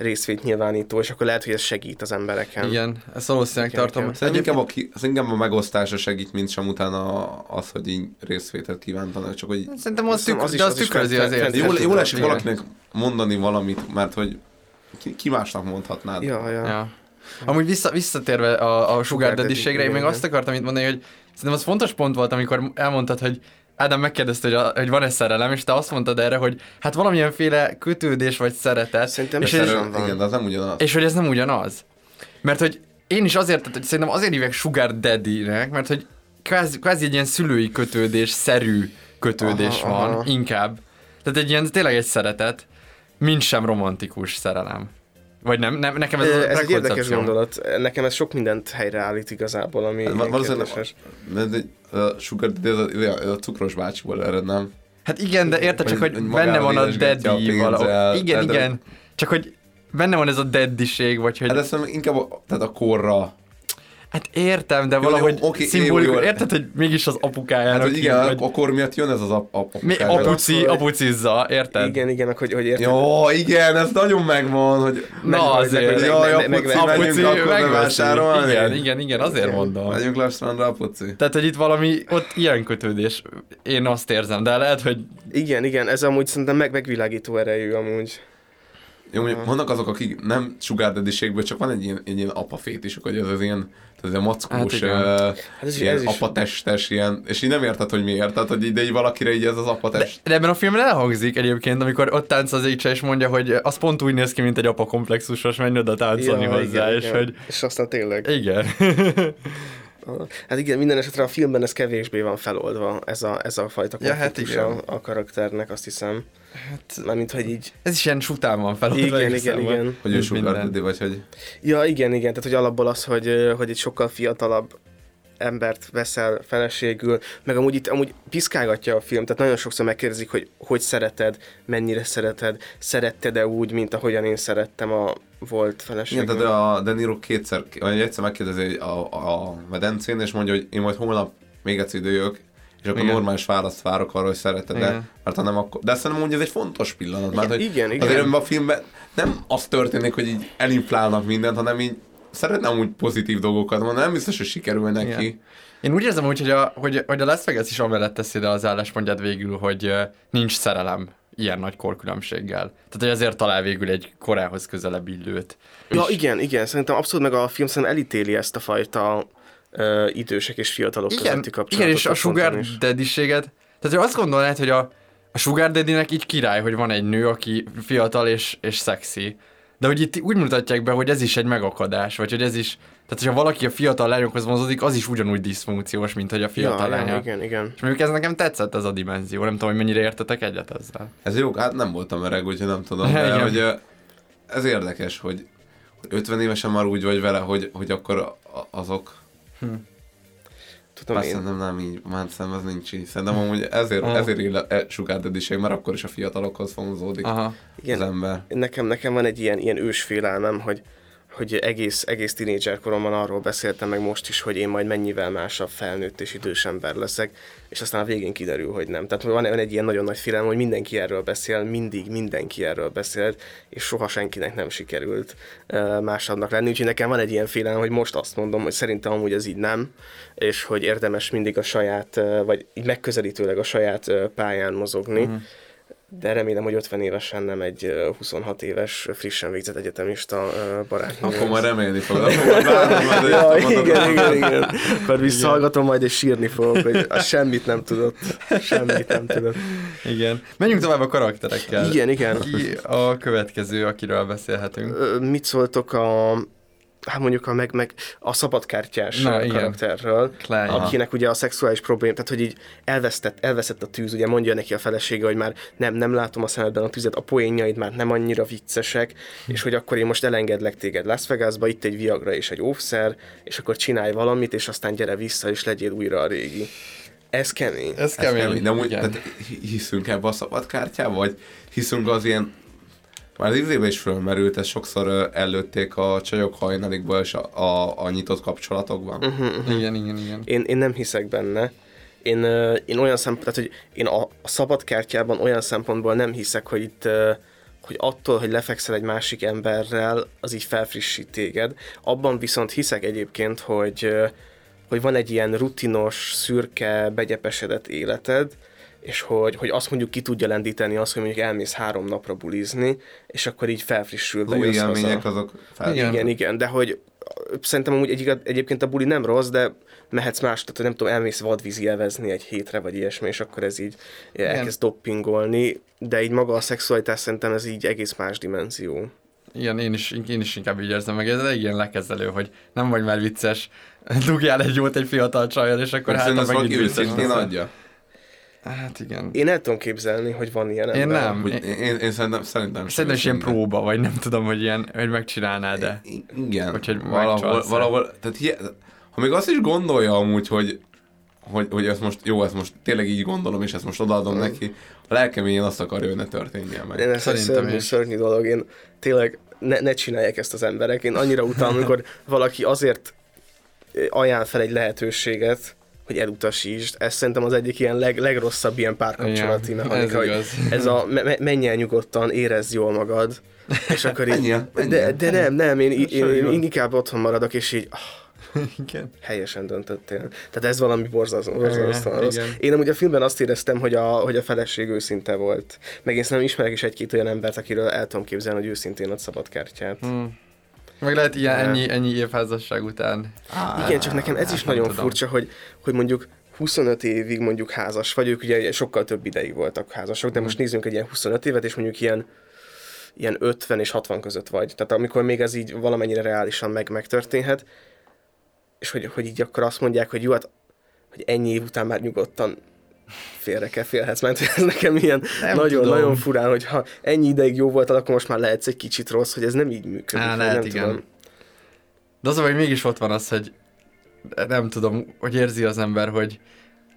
C: részvét nyilvánító, és akkor lehet, hogy ez segít az embereken.
D: Igen, ezt valószínűleg tartom.
C: igen.
E: Szerintem inkább a, inkább a megosztása segít, mint sem utána az, hogy így részvételt kívántanak, csak hogy
D: Szerintem az,
C: Szerintem
D: tük,
C: az is-
D: de az
C: az
D: tükrözi az érzést.
E: jól, jól esik
C: igen.
E: valakinek mondani valamit, mert hogy ki, ki másnak mondhatnád.
C: Ja, ja.
D: Ja. Amúgy vissza, visszatérve a, a sugar daddy-ségre, én még azt akartam itt mondani, hogy szerintem az fontos pont volt, amikor elmondtad, hogy Ádám megkérdezte, hogy, a, hogy van-e szerelem, és te azt mondtad erre, hogy hát valamilyenféle kötődés vagy szeretet.
C: Szerintem
D: és,
C: szerelem van.
E: Igen, de az nem ugyanaz.
D: és hogy ez nem ugyanaz. Mert hogy én is azért, tehát, hogy szerintem azért hívják sugar daddy-nek, mert hogy kvázi, kvázi egy ilyen szülői kötődés, szerű kötődés
C: Aha,
D: van,
C: aha.
D: inkább. Tehát egy ilyen tényleg egy szeretet, mint sem romantikus szerelem. Vagy nem, nem nekem ez,
C: Ez,
D: az a
C: ez egy érdekes gondolat. Nekem ez sok mindent helyreállít igazából, ami
E: Hát, valószínűleg de, de, a sugar, de a, cukros bácsiból ered, nem?
D: Hát igen, de érted csak,
E: Hogy-
D: hogy benne van a daddy valahol. Igen, igen. Csak hogy benne van ez a daddiség, vagy hogy...
E: Hát ezt inkább a, tehát a korra.
D: Hát értem, de
E: Jó,
D: valahogy
E: jó, oké,
D: szimbolikus.
E: jó, jó.
D: Érted, hogy mégis az apukájának
E: Hát, hogy igen,
D: vagy-
E: a kor miatt jön ez az ap, ap,
D: Mi, apuci, apucizza, érted?
C: Igen, igen, hogy, hogy érted.
E: Jó, igen, ez nagyon megvan, hogy...
D: Na azért,
C: meg-
E: Jaj, apuci,
C: meg-
D: apuci
E: akkor
D: megveszi.
E: bevásárolni.
D: Igen, igen, igen, azért mondom.
E: Megyünk le a strandra, apuci.
D: Tehát, hogy itt valami, ott ilyen kötődés, én azt érzem, de lehet, hogy
C: Igen, igen, ez amúgy szerintem meg megvilágító erejű amúgy.
E: Jó, mondjuk vannak azok, akik nem daddy csak van egy ilyen, egy ilyen apafétisük, hogy ez az ilyen, ez a mackós,
D: Hát
E: uh,
C: Hát ez is-
E: ilyen
C: ez is-
E: apatestes, ilyen, és így nem érted, hogy miért, tehát hogy ide így valakire így ez az apatest.
D: De ebben a filmben elhangzik egyébként, amikor ott tánc az Écse, és mondja, hogy az pont úgy néz ki, mint egy apa komplexusos, menj oda táncolni
C: Ja,
D: hozzá,
C: igen,
D: és
C: igen.
D: hogy
C: És aztán tényleg.
D: igen.
C: Hát igen, minden esetre a filmben ez kevésbé van feloldva, ez a, ez a fajta
D: Ja, hát
C: konfliktus
D: igen.
C: a, a karakternek, azt hiszem. Hát, Mármint, hogy így...
D: Ez is ilyen sután van feloldva.
C: Igen, igen,
D: igazából.
C: igen.
E: Hogy ő sugar vagy hogy...
C: Ja, igen, igen, tehát hogy alapból az, hogy, hogy egy sokkal fiatalabb embert veszel feleségül, meg amúgy itt amúgy piszkálgatja a film, tehát nagyon sokszor megkérdezik, hogy hogy szereted, mennyire szereted, szeretted-e úgy, mint ahogyan én szerettem a volt
E: Igen,
C: feleségem.
E: tehát a De Niro kétszer, vagy egyszer megkérdezi a, a medencén, és mondja, hogy én majd holnap még egyszer időjök, és akkor
D: Igen.
E: normális választ várok arra, hogy szereted de
D: Igen.
E: mert ha nem, akkor... De szerintem úgy ez egy fontos pillanat, mert hogy
C: igen, igen.
E: azért a filmben nem az történik, hogy így elinflálnak mindent, hanem így szeretne úgy pozitív dolgokat mondani, nem biztos, hogy sikerül neki.
D: Igen. Én úgy érzem úgy, hogy a, hogy, hogy a Las Vegas is amellett teszi le az álláspontját végül, hogy nincs szerelem ilyen nagy korkülönbséggel. Tehát, hogy ezért talál végül egy korához közelebb illőt.
C: Ja,
D: És-
C: igen, igen, szerintem abszolút meg a film szerintem elítéli ezt a fajta ö, idősek és fiatalok
D: igen,
C: közötti kapcsolatot.
D: igen, és a sugar daddy-séget, tehát hogy azt gondolnád, hogy a, a sugar daddy-nek így király, hogy van egy nő, aki fiatal és, és szexi. De hogy itt úgy mutatják be, hogy ez is egy megakadás, vagy hogy ez is, tehát hogyha valaki a fiatal lányokhoz vonzódik, az is ugyanúgy diszfunkciós, mint hogy a fiatal
C: ja,
D: lánya.
C: ja, igen, igen.
D: És mondjuk ez nekem tetszett ez a dimenzió, nem tudom, hogy mennyire értetek egyet ezzel.
E: Ez jó, hát nem voltam öreg, úgyhogy nem tudom, de
D: Igen.
E: hogy ez érdekes, hogy hogy 50 évesen már úgy vagy vele, hogy, hogy akkor azok...
C: tudom
E: Már
C: én.
E: szerintem nem így, már szerintem ez nincs így. Szerintem amúgy ezért,
C: Aha.
E: ezért él e sugárt ediség, mert akkor is a fiatalokhoz vonzódik
C: Aha.
E: az ember.
C: Nekem, nekem van egy ilyen, ilyen ősfélelmem, hogy, hogy egész, egész tínédzser koromban arról beszéltem meg most is, hogy én majd mennyivel másabb felnőtt és idős ember leszek, és aztán a végén kiderül, hogy nem. Tehát van, egy ilyen nagyon nagy félelem, hogy mindenki erről beszél, mindig mindenki erről beszélt, és soha senkinek nem sikerült másabbnak lenni. Úgyhogy nekem van egy ilyen félelem, hogy most azt mondom, hogy szerintem amúgy ez így nem, és hogy érdemes mindig a saját, vagy így megközelítőleg a saját pályán mozogni.
E: Mhm.
C: De remélem, hogy 50 évesen nem egy ö, 26 éves, frissen végzett egyetemista barátnő.
E: Akkor majd remélni fogod.
C: Ja,
E: mondod.
C: igen, igen, igen. Akkor visszahallgatom majd, és sírni fogok, hogy semmit nem tudott. Semmit nem tudott.
D: Igen. Menjünk tovább a karakterekkel.
C: Igen, igen.
D: Ki a következő, akiről beszélhetünk?
C: Mit szóltok a hát mondjuk a, meg, meg a szabadkártyás
D: Na,
C: karakterről,
D: Klein.
C: akinek ugye a szexuális problém, tehát hogy így elvesztett, elveszett a tűz, ugye mondja neki a felesége, hogy már nem, nem látom a szemedben a tüzet, a poénjaid már nem annyira viccesek, és hogy akkor én most elengedlek téged Las Vegasba, itt egy Viagra és egy óvszer, és akkor csinálj valamit, és aztán gyere vissza, és legyél újra a régi. Ez kemény.
D: Ez kemény.
E: De amúgy, tehát hiszünk ebbe a szabadkártyába, vagy hiszünk az ilyen már az izébe is fölmerült, ezt sokszor előtték a csajok hajnalikból és a, a, a nyitott kapcsolatokban.
C: Mhm, mhm.
D: Igen, igen, igen.
C: Én, én nem hiszek benne. Én, én olyan szempont, tehát, hogy én a, a szabadkártyában olyan szempontból nem hiszek, hogy itt hogy attól, hogy lefekszel egy másik emberrel, az így felfrissít téged. Abban viszont hiszek egyébként, hogy, hogy van egy ilyen rutinos, szürke, begyepesedett életed, és hogy, hogy azt mondjuk ki tudja lendíteni azt, hogy mondjuk elmész három napra bulizni, és akkor így felfrissül.
E: Az új
C: bejössz haza.
E: élmények azok fel-
C: Igen, igen, igen, de hogy szerintem amúgy egy, egyébként a buli nem rossz, de mehetsz más, tehát nem tudom, elmész vadvízi elvezni egy hétre, vagy ilyesmi, és akkor ez így elkezd doppingolni, de így maga a szexualitás szerintem ez így egész más dimenzió.
D: Igen, én is, én is inkább így érzem meg, ez elég ilyen lekezelő, hogy nem vagy már vicces, dugjál egy jót egy fiatal csajjal, és akkor hát megint
E: valaki
D: vicces
E: adja.
D: Hát igen.
C: Én el tudom képzelni, hogy van ilyen
D: Én
C: ember.
D: nem.
E: Úgy, én, én szerintem, szerintem
D: Szerintem is ilyen próba, vagy nem tudom, hogy ilyen, hogy megcsinálná, de...
E: Igen,
D: Vagy hogy
E: valahol, valahol, tehát hi- ha még azt is gondolja amúgy, hogy, hogy, hogy ezt most, jó, ezt most tényleg így gondolom, és ezt most odaadom
C: Mm.
E: neki, a lelkem én azt akarja, hogy ne történjen meg.
C: Én ez egy szörnyű, szörnyű dolog, én tényleg ne, ne csinálják ezt az emberek. Én annyira utálom, amikor valaki azért ajánl fel egy lehetőséget, hogy elutasítsd. Ez szerintem az egyik ilyen leg, legrosszabb ilyen párkapcsolati
D: Igen,
C: mechanika,
D: ez
C: hogy ez a me- me- menj el nyugodtan, érezd jól magad, és akkor így,
E: Menjél,
C: de,
E: menjél.
C: de nem, nem, én, én, én, én inkább otthon maradok, és így, ah,
D: Igen.
C: helyesen döntöttél. Tehát ez valami borzasztó, borzasztóan rossz. Én amúgy a filmben azt éreztem, hogy a, hogy a feleség őszinte volt. Meg én szerintem ismerek is egy-két olyan embert, akiről el tudom képzelni, hogy őszintén ad szabad kártyát.
D: Hmm. Meg lehet ilyen ennyi, ennyi évházasság után.
C: Igen, csak nekem ez is nagyon
D: tudom.
C: furcsa, hogy, hogy mondjuk 25 évig mondjuk házas vagy, ők ugye sokkal több ideig voltak házasok, de most nézzünk egy ilyen 25 évet, és mondjuk ilyen, ilyen 50 és 60 között vagy. Tehát amikor még ez így valamennyire reálisan meg, megtörténhet, és hogy, hogy így akkor azt mondják, hogy jó, hát hogy ennyi év után már nyugodtan félre kell félhetsz, mert ez nekem ilyen
D: Nem
C: nagyon,
D: tudom.
C: nagyon furán, hogy ha ennyi ideig jó voltál, akkor most már lehetsz egy kicsit rossz, hogy ez nem így működik.
D: Á, lehet,
C: nem
D: igen.
C: tudom.
D: De az, hogy mégis ott van az, hogy nem tudom, hogy érzi az ember, hogy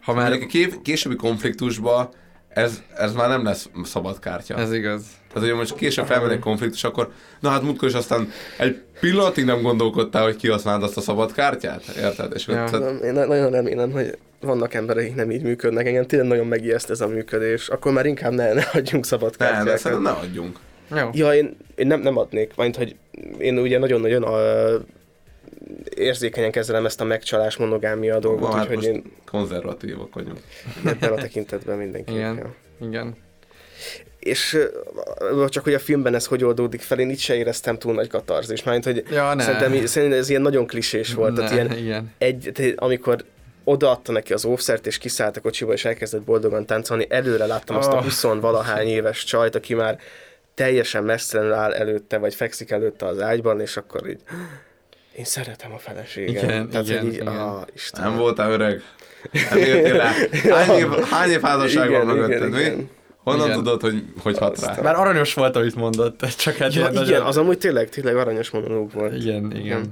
D: ha már...
E: Mondjuk a kép, későbbi konfliktusban ez, ez már nem lesz szabad kártya.
D: Ez igaz.
E: Tehát, hogy most később felmerül egy konfliktus, akkor na hát múltkor is aztán egy pillanatig nem gondolkodtál, hogy kihasználd azt a szabad kártyát, érted? És
C: Ja. Nem, én na- nagyon remélem, hogy vannak emberek, akik nem így működnek. Engem tényleg nagyon megijeszt ez a működés. Akkor már inkább ne, ne adjunk szabad
E: Ne, de
C: kártyákat.
E: szerintem ne adjunk.
D: Jó.
C: Ja, én, én nem, nem adnék, majd hogy én ugye nagyon-nagyon a, érzékenyen kezelem ezt a megcsalás monogámia dolgot,
E: Ma hát
C: úgyhogy én
E: konzervatívak vagyunk.
C: ebben a tekintetben mindenki.
D: Igen. Igen.
C: És csak hogy a filmben ez hogy oldódik fel, én itt se éreztem túl nagy katarzis. Mármint, hogy
D: Ja, ne.
C: szerintem, szerintem ez ilyen nagyon klisés volt. Tehát
D: Ne,
C: ilyen,
D: igen.
C: egy, tehát amikor odaadta neki az óvszert, és kiszállt a kocsiba, és elkezdett boldogan táncolni, előre láttam azt a
D: Oh.
C: 20 valahány éves csajt, aki már teljesen messzelenül áll előtte, vagy fekszik előtte az ágyban, és akkor így én szeretem a feleségem.
D: Igen,
C: Tehát,
D: igen,
C: így,
D: igen.
C: Ah, Istenem.
E: Nem voltál öreg? Nem értél rá? Hány év, hány év házasság van
C: Igen,
E: mögötted,
C: igen, igen.
E: mi? Honnan
D: Igen.
E: tudod, hogy hogy hat rá?
D: Bár aranyos volt, amit mondott, csak hát
C: Ja, igen,
D: nagyon-
C: az amúgy tényleg, tényleg aranyos monológ volt.
D: Igen, igen.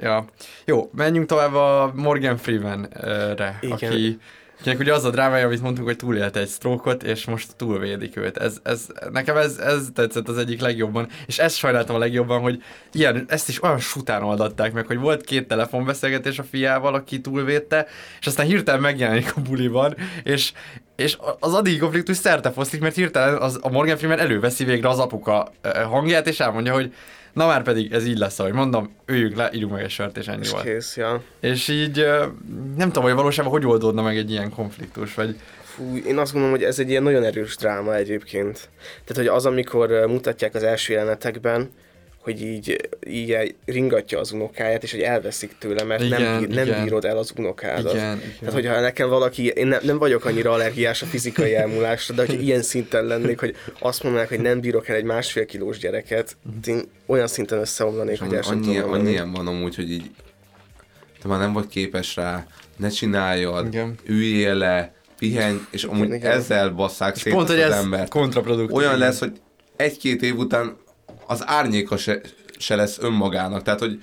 D: Ja. Jó, menjünk tovább a Morgan Freeman-re,
C: Igen.
D: aki akinek ugye az a drámája, amit mondtunk, hogy túlélte egy sztrókot, és most túlvédik őt. Ez, ez, nekem ez, ez tetszett az egyik legjobban, és ezt sajnáltam a legjobban, hogy ilyen, ezt is olyan sután oldatták meg, hogy volt két telefonbeszélgetés a fiával, aki túlvédte, és aztán hirtelen megjelenik a buliban, és, és az addigi konfliktus szerte foszlik, mert hirtelen az, a Morgan Freeman előveszi végre az apuka ö, hangját, és elmondja, hogy na már pedig ez így lesz, ahogy mondom, üljünk le, ígyunk meg egy sört, és ennyi
C: És
D: volt.
C: kész, ja.
D: És így nem tudom, hogy valóságban hogy oldódna meg egy ilyen konfliktus, vagy
C: Fú, én azt gondolom, hogy ez egy ilyen nagyon erős dráma egyébként. Tehát, hogy az, amikor mutatják az első jelenetekben, hogy így, így ringatja az unokáját, és hogy elveszik tőle, mert
D: Igen,
C: nem, bír, nem
D: igen.
C: bírod el az unokádat.
D: Igen, igen.
C: Tehát, hogyha nekem valaki, én ne, nem vagyok annyira allergiás a fizikai elmúlásra, de hogyha ilyen szinten lennék, hogy azt mondanák, hogy nem bírok el egy másfél kilós gyereket, én olyan szinten összeomlanék, hogy el sem
E: annyi,
C: tudom
E: annyi
C: mondani.
E: ilyen van amúgy, hogy így te már nem vagy képes rá, ne csináljad,
D: Igen.
E: üljél le, pihenj, és amúgy
C: igen.
E: ezzel basszák szét
D: pont, hogy
E: az
D: ez
E: embert.
D: kontraproduktív.
E: Olyan
D: igen.
E: lesz, hogy egy-két év után az árnyéka se, se lesz önmagának. Tehát, hogy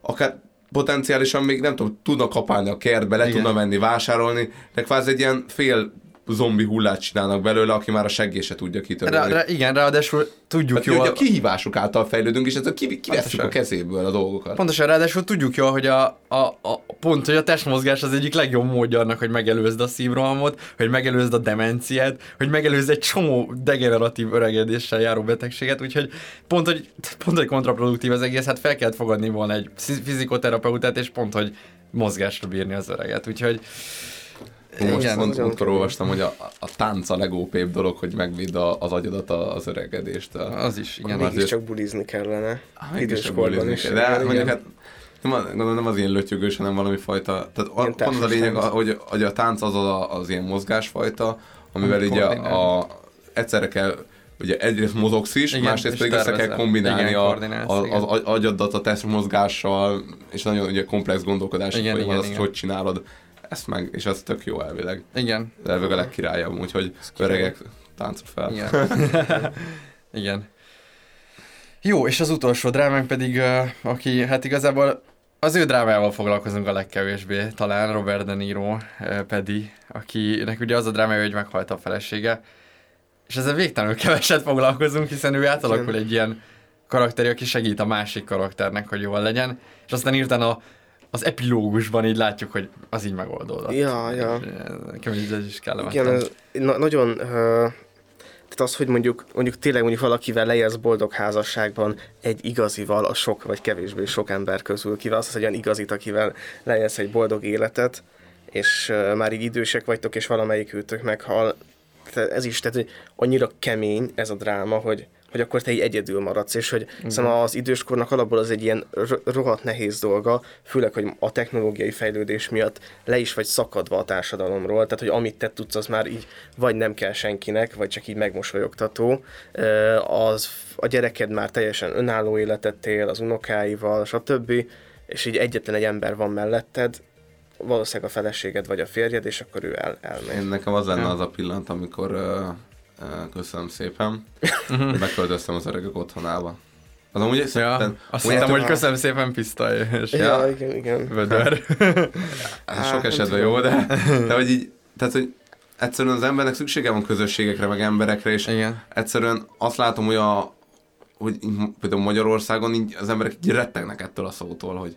E: akár potenciálisan még nem tudom, tudna kapálni a kertbe, le
D: Igen.
E: tudna menni vásárolni, de kvázi egy ilyen fél zombi hullát csinálnak belőle, aki már a seggé se tudja
D: Rá,
E: kitörölni.
D: rá, igen, ráadásul tudjuk
E: Hát,
D: jól,
E: hogy a kihívások által fejlődünk, és ezzel kivesszük
D: Pontosan.
E: a kezéből a dolgokat.
D: Pontosan, ráadásul tudjuk jól, hogy a, a, a pont, hogy a testmozgás az egyik legjobb módja annak, hogy megelőzd a szívrohamot, hogy megelőzd a demenciát, hogy megelőzd egy csomó degeneratív öregedéssel járó betegséget, úgyhogy pont, hogy, pont, hogy kontraproduktív az egész, hát fel kellett fogadni volna egy fizi- fizikoterapeutát, és pont, hogy mozgásra bírni az öreget, úgyhogy
E: Most
D: igen,
E: pont múltkor olvastam, hogy a, a tánc a legópébb dolog, hogy megvéd a, az agyadat a- az öregedést.
D: az is, igen.
C: Mégis csak bulizni kellene.
E: Csak
C: Időskorban is.
E: kell. De
C: igen,
E: mondjuk hát nem, az- gondolom nem az ilyen lötyögős, hanem valami fajta, tehát a, pont az a lényeg,
C: társaság.
E: hogy, hogy a tánc az az, az ilyen mozgásfajta, amivel
D: Amit
E: ugye a, a, egyszerre kell ugye egyrészt mozogsz is,
D: Igen,
E: másrészt
D: és
E: pedig össze kell kombinálni
D: Igen,
E: a, a,
D: igen.
E: az agy- agyadat a testmozgással, és nagyon ugye komplex gondolkodás,
D: Igen,
E: hogy
D: igen,
E: azt
D: igen.
E: hogy csinálod. Ezt meg, és ez tök jó elvileg.
D: Igen.
E: Elvileg a legkirályabb, úgyhogy öregek, táncot fel.
D: Igen. Igen. Jó, és az utolsó drámánk pedig, aki hát igazából az ő drámával foglalkozunk a legkevésbé, talán Robert De Niro Pedi, akinek ugye az a drámája, hogy meghalt a felesége, és ezzel végtelenül keveset foglalkozunk, hiszen ő átalakul egy ilyen karakteri, aki segít a másik karakternek, hogy jól legyen, és aztán írtan a, az epilógusban így látjuk, hogy az így megoldódott.
C: Ja, ja.
D: Eh, Nekem így ez is kellemetlen.
C: Igen, ez na- nagyon... Uh, tehát az, hogy mondjuk, mondjuk tényleg mondjuk valakivel lejelsz boldog házasságban egy igazival a sok vagy kevésbé sok ember közül kiválasztasz egy olyan igazit, akivel lejelsz egy boldog életet, és uh, már így idősek vagytok, és valamelyik őtök meghal. Tehát ez is, tehát hogy annyira kemény ez a dráma, hogy, hogy akkor te így egyedül maradsz, és hogy
D: Mhm.
C: szóval az időskornak alapból az egy ilyen ro- rohadt nehéz dolga, főleg, hogy a technológiai fejlődés miatt le is vagy szakadva a társadalomról, tehát hogy amit te tudsz, az már így vagy nem kell senkinek, vagy csak így megmosolyogtató. Az, a gyereked már teljesen önálló életet él, az unokáival, stb. És így egyetlen egy ember van melletted, valószínűleg a feleséged vagy a férjed, és akkor ő el, elmegy.
E: Én nekem az lenne az a pillanat, amikor uh, köszönöm szépen, beköltöztem az öregek otthonába. Az amúgy
D: Ja,
E: szerintem...
D: azt hittem, hogy köszönöm szépen pisztoly. És
C: Ja, igen, igen.
D: Vödör.
E: Ez sok
C: nem
E: esetben jó, de, de hogy így, tehát, hogy egyszerűen az embernek szüksége van közösségekre, meg emberekre, és
D: Igen.
E: egyszerűen azt látom, hogy a, hogy például Magyarországon így az emberek így rettegnek ettől a szótól, hogy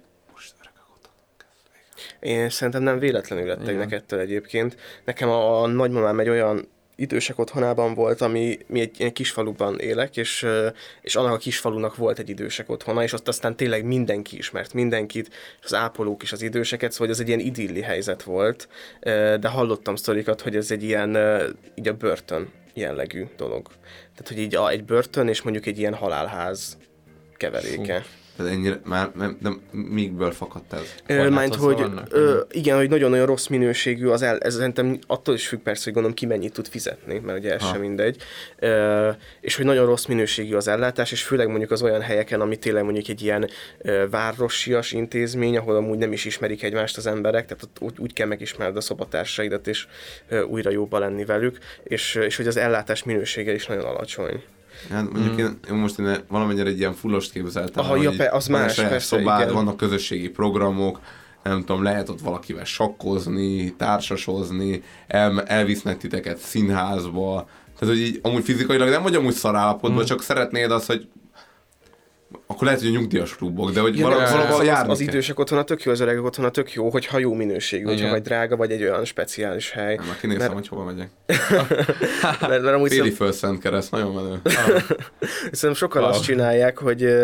C: Én szerintem nem véletlenül rettegnek ettől egyébként. Nekem a, a nagymamám egy olyan idősek otthonában volt, ami mi egy ilyen kisfaluban élek, és, és annak a kisfalunak volt egy idősek otthona, és ott aztán tényleg mindenki ismert mindenkit, és az ápolók is az időseket, szóval ez egy ilyen idilli helyzet volt, de hallottam sztorikat, hogy ez egy ilyen, így a börtön jellegű dolog. Tehát, hogy így a, egy börtön, és mondjuk egy ilyen halálház keveréke.
E: Tehát ennyire, már nem, nem, mígből fakadt ez?
C: Mert hogy
D: vannak,
C: ö, igen, hogy nagyon-nagyon rossz minőségű az el, ez szerintem attól is függ persze, hogy gondolom ki mennyit tud fizetni, mert ugye ez
E: Ha.
C: sem mindegy. Ö, és hogy nagyon rossz minőségű az ellátás, és főleg mondjuk az olyan helyeken, ami tényleg mondjuk egy ilyen ö, városias intézmény, ahol amúgy nem is ismerik egymást az emberek, tehát ott úgy, úgy kell megismerned a szobatársaidat, és ö, újra jóba lenni velük, és, és hogy az ellátás minősége is nagyon alacsony.
E: Hát mondjuk
C: Mm.
E: én, én, most én valamennyire egy ilyen fullost képzeltem.
C: Aha, ja, pe- az más, persze,
E: szobád,
C: igen.
E: vannak közösségi programok, nem tudom, lehet ott valakivel sakkozni, társasozni, el, elvisznek titeket színházba, tehát, hogy így amúgy fizikailag nem vagy amúgy szarállapotban,
C: Mm.
E: csak szeretnéd azt, hogy akkor lehet, hogy a nyugdíjas klubok, de hogy
C: az,
E: valahol
C: az,
E: járni
C: az
E: kell.
C: idősek otthona tök jó, az öregek otthona tök jó, hogyha jó minőségű, hogyha vagy drága, vagy egy olyan speciális hely.
E: Nem, már kinéztem, hogy hova megyek.
C: mert, mert amúgy
E: Téli
C: szem-
E: föl Szent Kereszt, nagyon menő.
C: Szerintem sokan azt csinálják, hogy,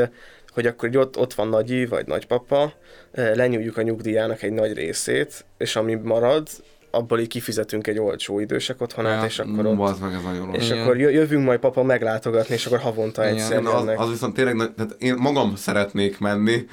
C: hogy akkor így ott, ott van nagyi, vagy nagypapa, ö, lenyúljuk a nyugdíjának egy nagy részét, és ami marad, abból így kifizetünk egy olcsó idősek otthonát,
E: Ja,
C: és akkor ott,
E: bazd meg, ez nagyon
C: és
E: Igen.
C: akkor jö- jövünk majd papa meglátogatni, és akkor havonta egyszer
E: Igen, az, az viszont tényleg, tehát én magam szeretnék menni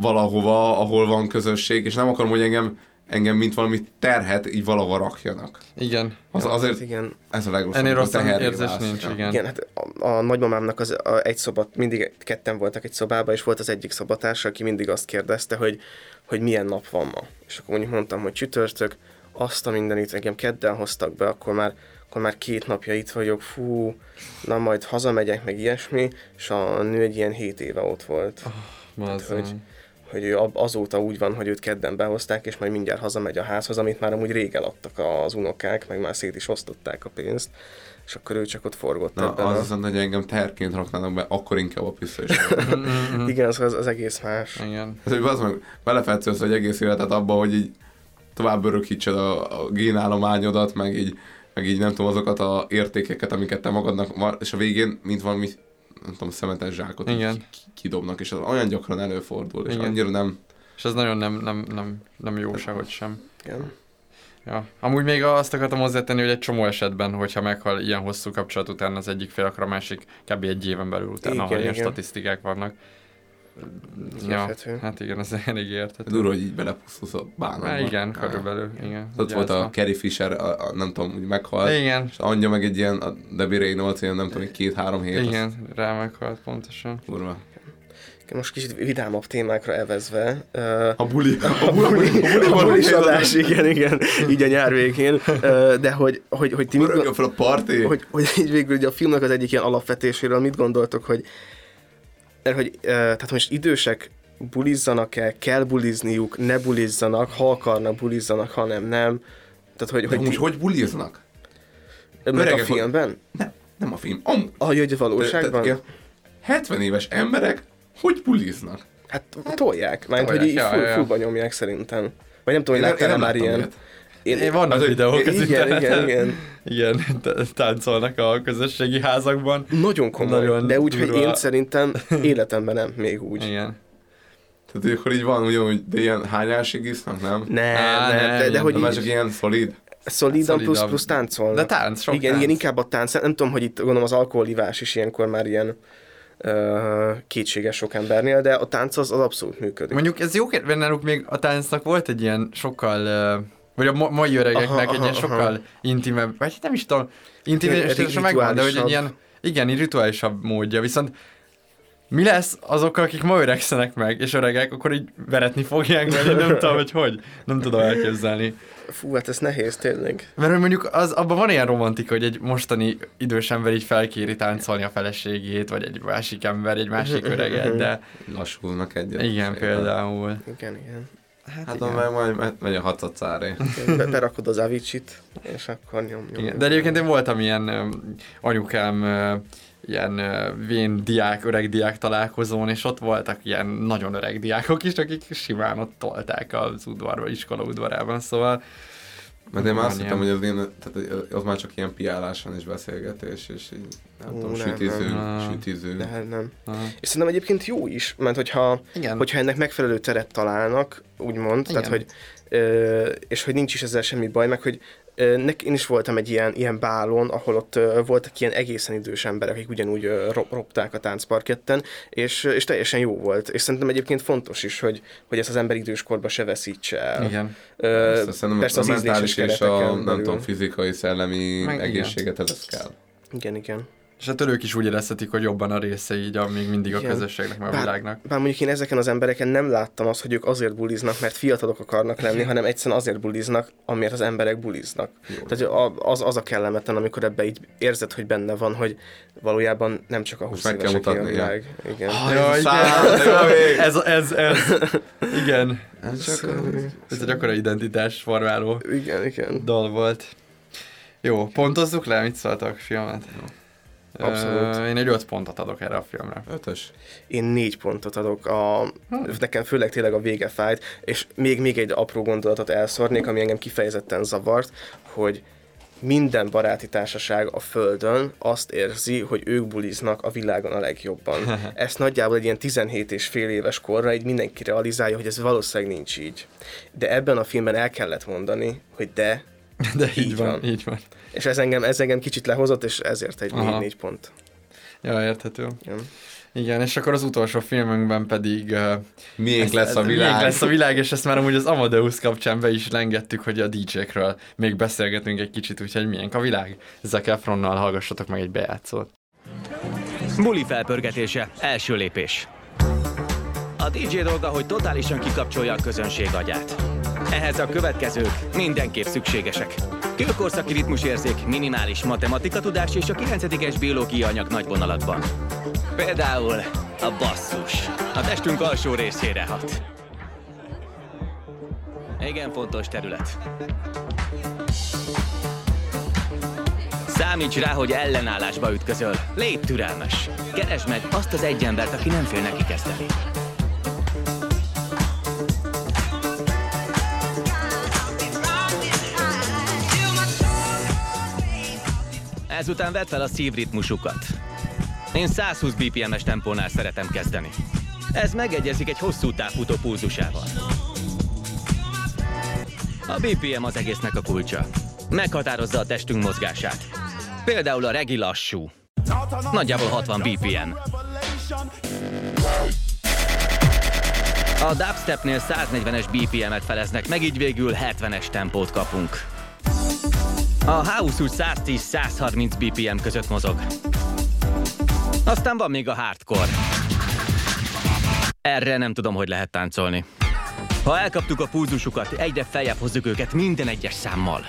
E: valahova, ahol van közösség, és nem akarom, hogy engem, engem mint valami terhet így valahova rakjanak.
D: Igen.
E: Az, azért
C: igen.
E: ez a legrosszabb.
D: Ennél rosszabb érzés
E: válsz.
D: nincs, igen.
C: Igen, hát a, a nagymamámnak az, a, egy szobat, mindig ketten voltak egy szobában, és volt az egyik szobatársa, aki mindig azt kérdezte, hogy, hogy milyen nap van ma. És akkor mondjuk mondtam, hogy csütörtök, azt a mindenit engem kedden hoztak be, akkor már, akkor már két napja itt vagyok, fú, na majd hazamegyek, meg ilyesmi, és a nő egy ilyen hét éve ott volt.
D: Oh,
C: hogy, hogy ő azóta úgy van, hogy őt kedden behozták, és majd mindjárt hazamegy a házhoz, amit már amúgy rég eladtak az unokák, meg már szét is osztották a pénzt, és akkor ő csak ott forgott
E: Na,
C: ebben
E: az
C: a...
E: viszont, hogy engem terként raknának be, akkor inkább a piszta is.
C: Igen, az, az, az egész más.
D: Igen.
E: Ez, hogy az meg belefetszősz egy egész életet abba, hogy így tovább örökítsed a, a génállományodat, meg így, meg így nem tudom, azokat a értékeket, amiket te magadnak, és a végén, mint valami, nem tudom, szemetes zsákot
D: Igen.
E: ki- kidobnak, és az olyan gyakran előfordul, és
D: Igen.
E: annyira nem...
D: És ez nagyon nem, nem, nem, nem jó sehogy sem.
C: Igen.
D: Ja. Amúgy még azt akartam hozzátenni, hogy egy csomó esetben, hogyha meghal ilyen hosszú kapcsolat után az egyik fél, akkor a másik kb. egy éven belül utána,
C: Igen,
D: ahol ilyen
C: igen.
D: statisztikák vannak. Ja, hát igen, ez elég érthető.
E: Durva, hogy így belepusztulsz a bánatba.
D: Igen, körülbelül, igen.
E: Ott volt a. Carrie Fisher, a, a, nem tudom, úgy meghalt.
D: Igen.
E: És anyja meg egy ilyen, a Debbie Reynolds, ilyen nem tudom, egy két-három hét.
D: Igen, rá meghalt pontosan.
E: Durva.
C: Most kicsit vidámabb témákra evezve. Uh,
E: a buli.
C: A buli, a buli adás, igen, igen, így a nyár végén. Uh, de hogy, hogy, hogy ti mit
E: fel a party.
C: Hogy, hogy így végül ugye a filmnek az egyik ilyen alapvetéséről mit gondoltok, hogy, mert hogy tehát most idősek bulizzanak-e, kell bulizniuk, ne bulizzanak, ha akarnak bulizzanak, ha nem, nem. Tehát, hogy,
E: De
C: hogy,
E: amúgy
C: ti-
E: hogy buliznak?
C: Mert a
E: Öregek, hogy-
C: filmben?
E: Nem, nem a film. Am,
C: Ah, hogy a valóságban?
E: Te- te- ilyen 70 éves emberek hogy buliznak?
C: Hát tolják, mert hogy így
E: ja,
C: full,
E: ja,
C: fullba nyomják szerintem. Vagy nem tudom, hogy
E: nem
C: már
E: láttam
C: ilyen.
E: ilyet.
C: Én,
D: Én vannak
E: Az,
D: videók
C: igen, igen, igen.
D: Igen, t- táncolnak a közösségi házakban.
C: Nagyon komoly,
D: Nagyon
C: de úgy, hogy én szerintem életemben nem, még úgy.
D: Igen.
E: Tehát akkor így van, hogy de ilyen hányásig isznak, nem?
C: Nem, Á, nem, nem, de- de hogy
E: De
C: így-
E: csak ilyen szolid.
C: Szolidan plusz, plusz táncolnak.
D: De tánc, sok
C: igen,
D: tánc.
C: igen, inkább a tánc. Nem tudom, hogy itt gondolom az alkoholivás is ilyenkor már ilyen uh, kétséges sok embernél, de a tánc az, az abszolút működik.
D: Mondjuk ez jó kérdés, náluk még a táncnak volt egy ilyen sokkal, uh, vagy a ma- mai öregeknek
C: Aha,
D: egy
C: aha,
D: ilyen
C: aha.
D: sokkal intimebb, vagy nem is tudom, intim,
C: Igen,
D: és megvan, de hogy egy ilyen, igen, így rituálisabb módja, viszont mi lesz azokkal, akik ma öregszenek meg, és öregek, akkor így veretni fogják, vagy én nem tudom, hogy hogy. Nem tudom elképzelni.
C: Fú, hát ez nehéz tényleg.
D: Mert hogy mondjuk az, abban van ilyen romantika, hogy egy mostani idős ember így felkéri táncolni a feleségét, vagy egy másik ember, egy másik öreget, de
E: Lassulnak egyet.
D: igen, például.
C: Igen, igen.
E: Hát
D: igen.
E: meg majd megy- a hatszatszáré.
C: Be, berakod az avicit, és akkor nyom, nyom.
D: Igen, de egyébként én voltam ilyen anyukám ilyen vén diák, öreg diák találkozón, és ott voltak ilyen nagyon öreg diákok is, akik simán ott tolták az udvarba, iskola udvarában, szóval
E: Mert én már azt hittem, hogy az, én, tehát az már csak ilyen piálás van és beszélgetés, és így, nem tudom,
C: nem,
E: sütiző,
D: nem.
E: sütiző.
C: De hát nem.
D: Aha.
C: És szerintem egyébként jó is, mert hogyha,
D: Igen.
C: hogyha ennek megfelelő teret találnak, úgymond,
D: Igen.
C: tehát hogy, ö, és hogy nincs is ezzel semmi baj, meg hogy ö, nek, én is voltam egy ilyen, ilyen bálon, ahol ott ö, voltak ilyen egészen idős emberek, akik ugyanúgy ö, ro- ropták a táncparketten, és, és teljesen jó volt. És szerintem egyébként fontos is, hogy, hogy ezt az ember időskorba se veszítse el.
D: Igen.
C: Ö,
E: Persze, szerintem
C: persze az
E: a mentális és a, nem tudom, fizikai, szellemi
D: Meg igen.
E: egészséget ez kell.
C: Igen, igen.
D: És hát ők is úgy érezhetik, hogy jobban a része így, a, még mindig a
C: Igen.
D: közösségnek, meg a
C: Bár-
D: világnak.
C: Bár mondjuk én ezeken az embereken nem láttam azt, hogy ők azért buliznak, mert fiatalok akarnak lenni, hanem egyszerűen azért buliznak, amiért az emberek buliznak. Tehát a- az, az a kellemetlen, amikor ebbe így érzed, hogy benne van, hogy valójában nem csak a 20
E: meg kell
C: éveseké a
E: mutatni,
C: világ. Igen.
D: Ah, ja, igen. ez, ez, ez, igen. Ez, csak, ez egy akkora identitás formáló
C: igen, igen.
D: dal volt. Jó, pontozzuk le, mit szóltak a filmet?
C: Abszolút.
D: Én egy 5 pontot adok erre a filmre.
E: Ötös.
C: Én négy pontot adok, a, nekem főleg tényleg a vége fájt, és még, még egy apró gondolatot elszórnék, ami engem kifejezetten zavart, hogy minden baráti társaság a Földön azt érzi, hogy ők buliznak a világon a legjobban. Ezt nagyjából egy ilyen 17 és fél éves korra így mindenki realizálja, hogy ez valószínűleg nincs így. De ebben a filmben el kellett mondani, hogy de,
D: De így, így van, van, így van.
C: És ez engem, ez engem kicsit lehozott, és ezért egy
D: Aha.
C: 4 pont.
D: Ja, érthető.
C: Igen.
D: Igen, és akkor az utolsó filmünkben pedig... Uh,
E: Miénk lesz a világ.
D: Miénk lesz a világ, és ezt már amúgy az Amadeus kapcsán be is lengettük, hogy a DJ-kről még beszélgetünk egy kicsit, úgyhogy miénk a világ. Zac Efronnal hallgassatok meg egy bejátszót.
M: Buli felpörgetése, első lépés. A DJ dolga, hogy totálisan kikapcsolja a közönség agyát. Ehhez a következők mindenképp szükségesek. Kőkorszaki ritmusérzék, minimális matematika tudás és a 9-es biológia anyag nagy vonalatban. Például a basszus. A testünk alsó részére hat. Igen fontos terület. Számíts rá, hogy ellenállásba ütközöl. Légy türelmes. Keresd meg azt az egy embert, aki nem fél neki kezdeni. Ezután vedd fel a szívritmusukat. Én 120 BPM-es tempónál szeretem kezdeni. Ez megegyezik egy hosszú távfutó pulzusával. A BPM az egésznek a kulcsa. Meghatározza a testünk mozgását. Például a regi lassú. Nagyjából 60 BPM. A dubstepnél 140-es BPM-et feleznek, meg így végül 70-es tempót kapunk. A house úgy 110-130 BPM között mozog. Aztán van még a hardcore. Erre nem tudom, hogy lehet táncolni. Ha elkaptuk a pulzusukat, egyre feljebb hozzuk őket minden egyes számmal.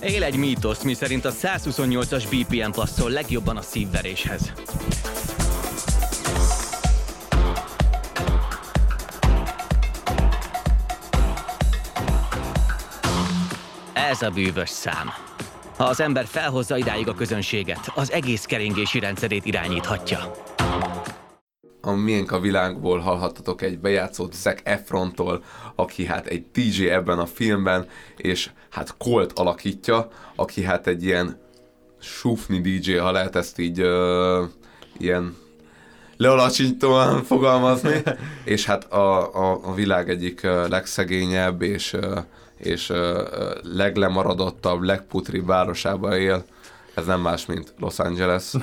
M: Él egy mítosz, miszerint a 128-as BPM passzol legjobban a szívveréshez. Ez a bűvös szám. Ha az ember felhozza idáig a közönséget, az egész keringési rendszerét irányíthatja.
E: A miénk a világból hallhattatok egy bejátszót Zac Efrontól, aki hát egy DJ ebben a filmben, és hát Colt alakítja, aki hát egy ilyen sufni DJ, ha lehet ezt így ö, ilyen lealacsítóan fogalmazni, és hát a, a, a világ egyik legszegényebb és, ö, és leglemaradottabb, legputribb városában él. Ez nem más, mint Los Angeles.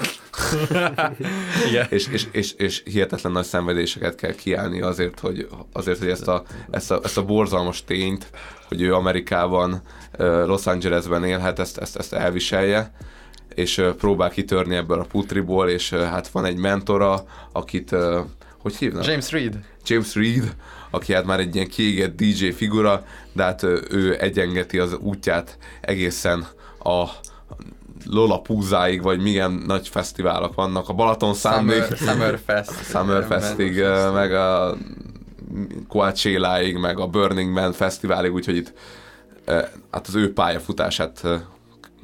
E: És, és, és, és hihetetlen nagy szenvedéseket kell kiállni azért, hogy, azért, hogy ezt, a, ezt, a, ezt a borzalmas tényt, hogy ő Amerikában, Los Angelesben élhet, ezt, ezt, ezt elviselje és próbál kitörni ebből a putriból, és hát van egy mentora, akit, hogy hívnak?
D: James Reed.
E: James Reed, aki hát már egy ilyen kiégett DJ figura, de hát ő egyengeti az útját egészen a Lola Púzáig, vagy milyen nagy fesztiválok vannak, a Balaton
D: Summer, Summerfest.
E: Summerfestig, meg a Coachella-ig, meg a Burning Man fesztiválig, úgyhogy itt hát az ő pályafutását,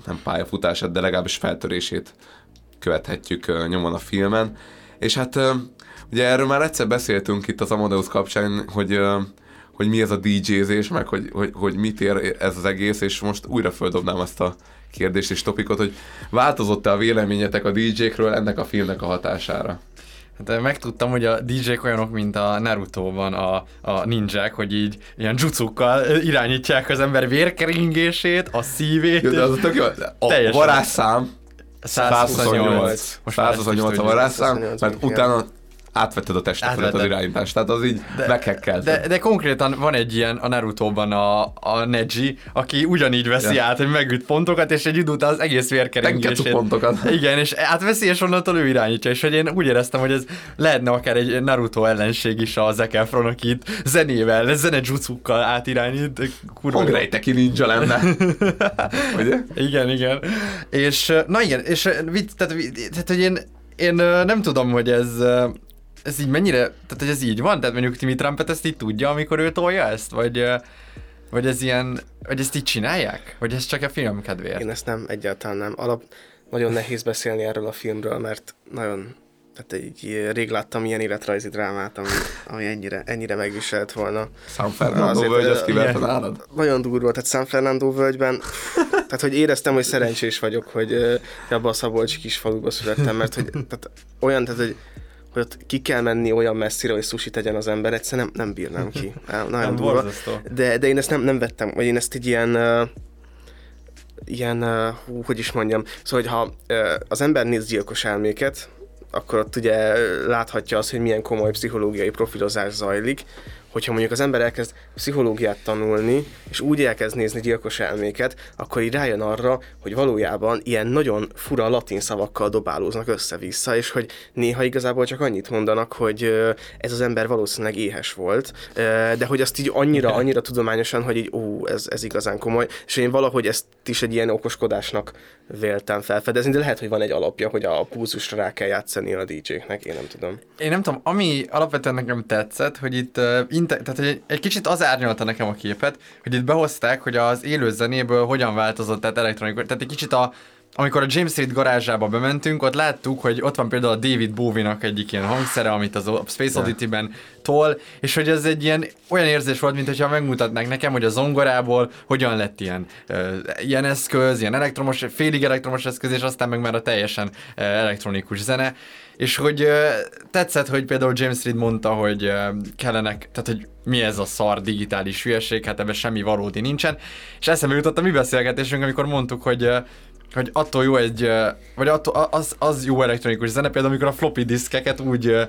E: nem pályafutását, de legalábbis feltörését követhetjük nyomon a filmen. És hát ugye erről már egyszer beszéltünk itt az Amadeus kapcsán, hogy hogy mi ez a DJ-zés, meg hogy, hogy, hogy mit ér ez az egész, és most újra földobnám azt a kérdést és topikot, hogy változott-e a véleményetek a DJ-kről ennek a filmnek a hatására?
D: Hát megtudtam, hogy a DJ-k olyanok, mint a Naruto-ban a, a ninják, hogy így ilyen jutsukkal irányítják az ember vérkeringését, a szívét.
E: Jó, de az tök jó. A varázsszám
D: 128.
E: Most 128 a varázsszám, mert utána átvetted a testet
D: Átvetted.
E: az irányítást, tehát az így meghekkelted.
D: De, de konkrétan van egy ilyen a Naruto-ban a, a Neji, aki ugyanígy veszi
E: Ja.
D: át, hogy megüt pontokat, és egy idő után az egész vérkeringését.
E: Pontokat.
D: Igen, és átveszi, és onnantól ő irányítja, és hogy én úgy éreztem, hogy ez lehetne akár egy Naruto ellenség is a Zac Efron, aki itt zenével, zenejutsukkal átirányít. Kurva jó.
E: Hangreiteki ninja lenne. Ugye?
D: Igen, igen. És na igen, és tehát, tehát hogy én, én nem tudom, hogy ez ez így mennyire, tehát hogy ez így van? Tehát mondjuk Timmy Trumpet ezt így tudja, amikor ő tolja ezt? Vagy, vagy ez ilyen, vagy ezt így csinálják? Vagy ez csak a film kedvéért?
C: Én ezt nem, egyáltalán nem. Alap, nagyon nehéz beszélni erről a filmről, mert nagyon, tehát így rég láttam ilyen életrajzi drámát, ami, ami ennyire, ennyire megviselt volna.
E: San Fernando
C: Azért,
E: völgy, azt kiverte nálad?
C: Nagyon durva, tehát San Fernando völgyben, tehát hogy éreztem, hogy szerencsés vagyok, hogy ö, abba a Szabolcsi kis faluba születtem, mert hogy tehát olyan, tehát hogy hogy ott ki kell menni olyan messzire, hogy sushi tegyen az ember, egyszerűen nem, nem bírnám ki. Nagyon
D: Nem,
C: durva.
D: borzasztó.
C: De, de én ezt nem, nem vettem, vagy én ezt egy ilyen, ilyen, hú, hogy is mondjam, szóval, hogyha az ember néz gyilkos elméket, akkor ott ugye láthatja azt, hogy milyen komoly pszichológiai profilozás zajlik, hogyha mondjuk az ember elkezd pszichológiát tanulni, és úgy elkezd nézni gyilkos elméket, akkor így rájön arra, hogy valójában ilyen nagyon fura latin szavakkal dobálóznak össze-vissza, és hogy néha igazából csak annyit mondanak, hogy ez az ember valószínűleg éhes volt, de hogy azt így annyira, annyira tudományosan, hogy így ó, ez, ez igazán komoly, és én valahogy ezt is egy ilyen okoskodásnak véltem felfedezni, de lehet, hogy van egy alapja, hogy a pulzusra rá kell játszani a DJ-knek, én nem tudom.
D: Én nem tudom, ami alapvetően nekem tetszett, hogy itt, uh, inte, tehát egy, egy kicsit az árnyalta nekem a képet, hogy itt behozták, hogy az élő zenéből hogyan változott, tehát elektronikus, tehát egy kicsit a, amikor a James Reed garázsába bementünk, ott láttuk, hogy ott van például a David Bowie-nak egyik ilyen hangszere, amit az a Space Oddity-ben tol, és hogy ez egy ilyen olyan érzés volt, mint hogyha megmutatnák nekem, hogy a zongorából hogyan lett ilyen, uh, ilyen eszköz, ilyen elektromos, félig elektromos eszköz, és aztán meg már a teljesen uh, elektronikus zene. És hogy tetszett, hogy például James Reed mondta, hogy kellenek, tehát hogy mi ez a szar digitális hülyeség, hát ebben semmi valódi nincsen. És eszembe jutott a mi beszélgetésünk, amikor mondtuk, hogy hogy attól jó egy, vagy attól, az, az jó elektronikus zene, például amikor a floppy diszkeket úgy,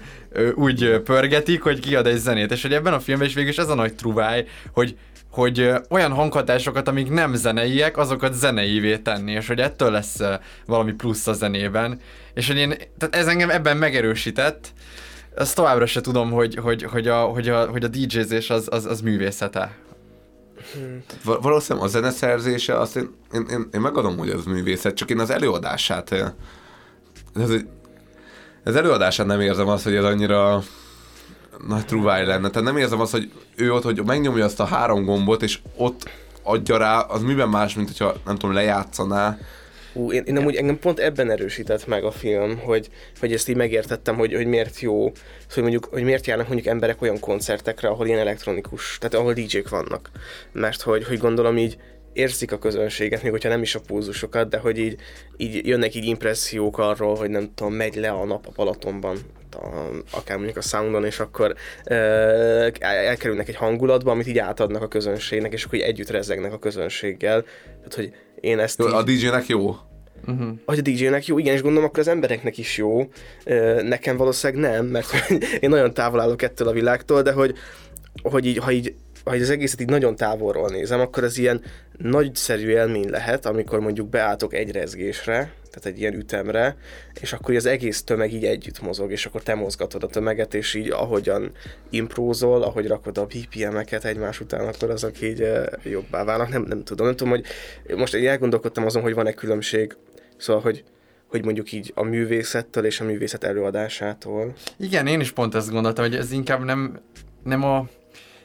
D: úgy pörgetik, hogy kiad egy zenét, és hogy ebben a filmben is végül is ez a nagy truváj, hogy hogy olyan hanghatásokat, amik nem zeneiek, azokat zeneivé tenni, és hogy ettől lesz valami plusz a zenében. És hogy én, tehát ez engem ebben megerősített, azt továbbra se tudom, hogy, hogy, hogy, a, hogy, a, hogy a DJ-zés az, az, az művészete.
E: Val- Valószínűleg a zeneszerzése, azt én, én, én, én megadom, hogy ez művészet, csak én az előadását, ez, az előadását nem érzem azt, hogy ez annyira nagy truváj lenne. Tehát nem érzem azt, hogy ő ott, hogy megnyomja azt a három gombot, és ott adja rá, az miben más, mint hogyha nem tudom, lejátszaná.
C: Ú, én, én amúgy engem pont ebben erősített meg a film, hogy, hogy ezt így megértettem, hogy, hogy miért jó, szóval hogy mondjuk, hogy miért járnak mondjuk emberek olyan koncertekre, ahol ilyen elektronikus, tehát ahol DJ-k vannak. Mert hogy, hogy gondolom így érzik a közönséget, még hogyha nem is a pulzusokat, de hogy így, így jönnek így impressziók arról, hogy nem tudom, megy le a nap a Balatonban, a, akár mondjuk a soundon, és akkor ö, elkerülnek egy hangulatba, amit így átadnak a közönségnek, és akkor így együtt rezzegnek a közönséggel. Tehát, hogy én ezt
E: Jó,
C: így...
E: A DJ-nek jó?
D: Uh-huh.
C: Hogy a DJ-nek jó, igen, és gondolom akkor az embereknek is jó. Ö, Nekem valószínűleg nem, mert én nagyon távol állok ettől a világtól, de hogy, hogy így, ha így ha az egészet így nagyon távolról nézem, akkor ez ilyen nagyszerű élmény lehet, amikor mondjuk beálltok egy rezgésre, tehát egy ilyen ütemre, és akkor az egész tömeg így együtt mozog, és akkor te mozgatod a tömeget, és így ahogyan imprózol, ahogy rakod a BPM-eket egymás után, akkor azok így eh, jobbá válnak. Nem, nem tudom, nem tudom, hogy most én elgondolkodtam azon, hogy van-e különbség, szóval, hogy hogy mondjuk így a művészettől és a művészet előadásától.
D: Igen, én is pont ezt gondoltam, hogy ez inkább nem, nem a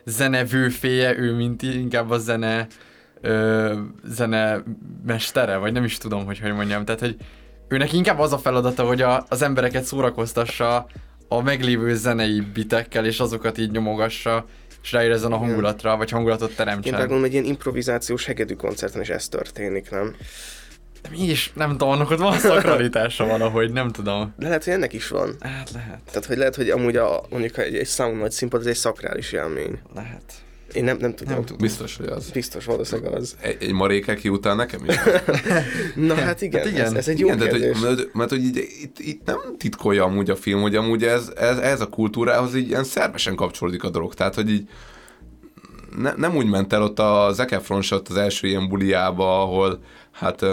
D: zene vőféje, ő mint inkább a zene ö, zene mestere, vagy nem is tudom, hogy hogy mondjam. Tehát, hogy őnek inkább az a feladata, hogy a, az embereket szórakoztassa a meglévő zenei bitekkel, és azokat így nyomogassa, és ráérezzen a hangulatra, vagy hangulatot
C: Én
D: teremtsen.
C: gondolom, egy ilyen improvizációs hegedű koncerten is ez történik, nem?
D: De mégis, nem tudom, annak ott van szakralitása valahogy, nem tudom.
C: De lehet, hogy ennek is van.
D: Hát lehet.
C: Tehát, hogy lehet, hogy amúgy a, mondjuk egy, egy sound nagy színpad, ez egy szakrális élmény.
D: Lehet.
C: Én nem, nem tudom.
E: Nem tudom. Biztos, hogy az.
C: Biztos, valószínűleg az.
E: Egy, egy marékeki után nekem is.
C: Na hát igen,
E: Hát
C: Ez, ez egy jó
E: igen, tehát,
C: kérdés.
E: hogy, mert, mert hogy így, itt, itt, nem titkolja amúgy a film, hogy amúgy ez, ez, ez a kultúrához így ilyen szervesen kapcsolódik a dolog. Tehát, hogy így ne, nem úgy ment el ott a Zac Efron az első ilyen buliába, ahol hát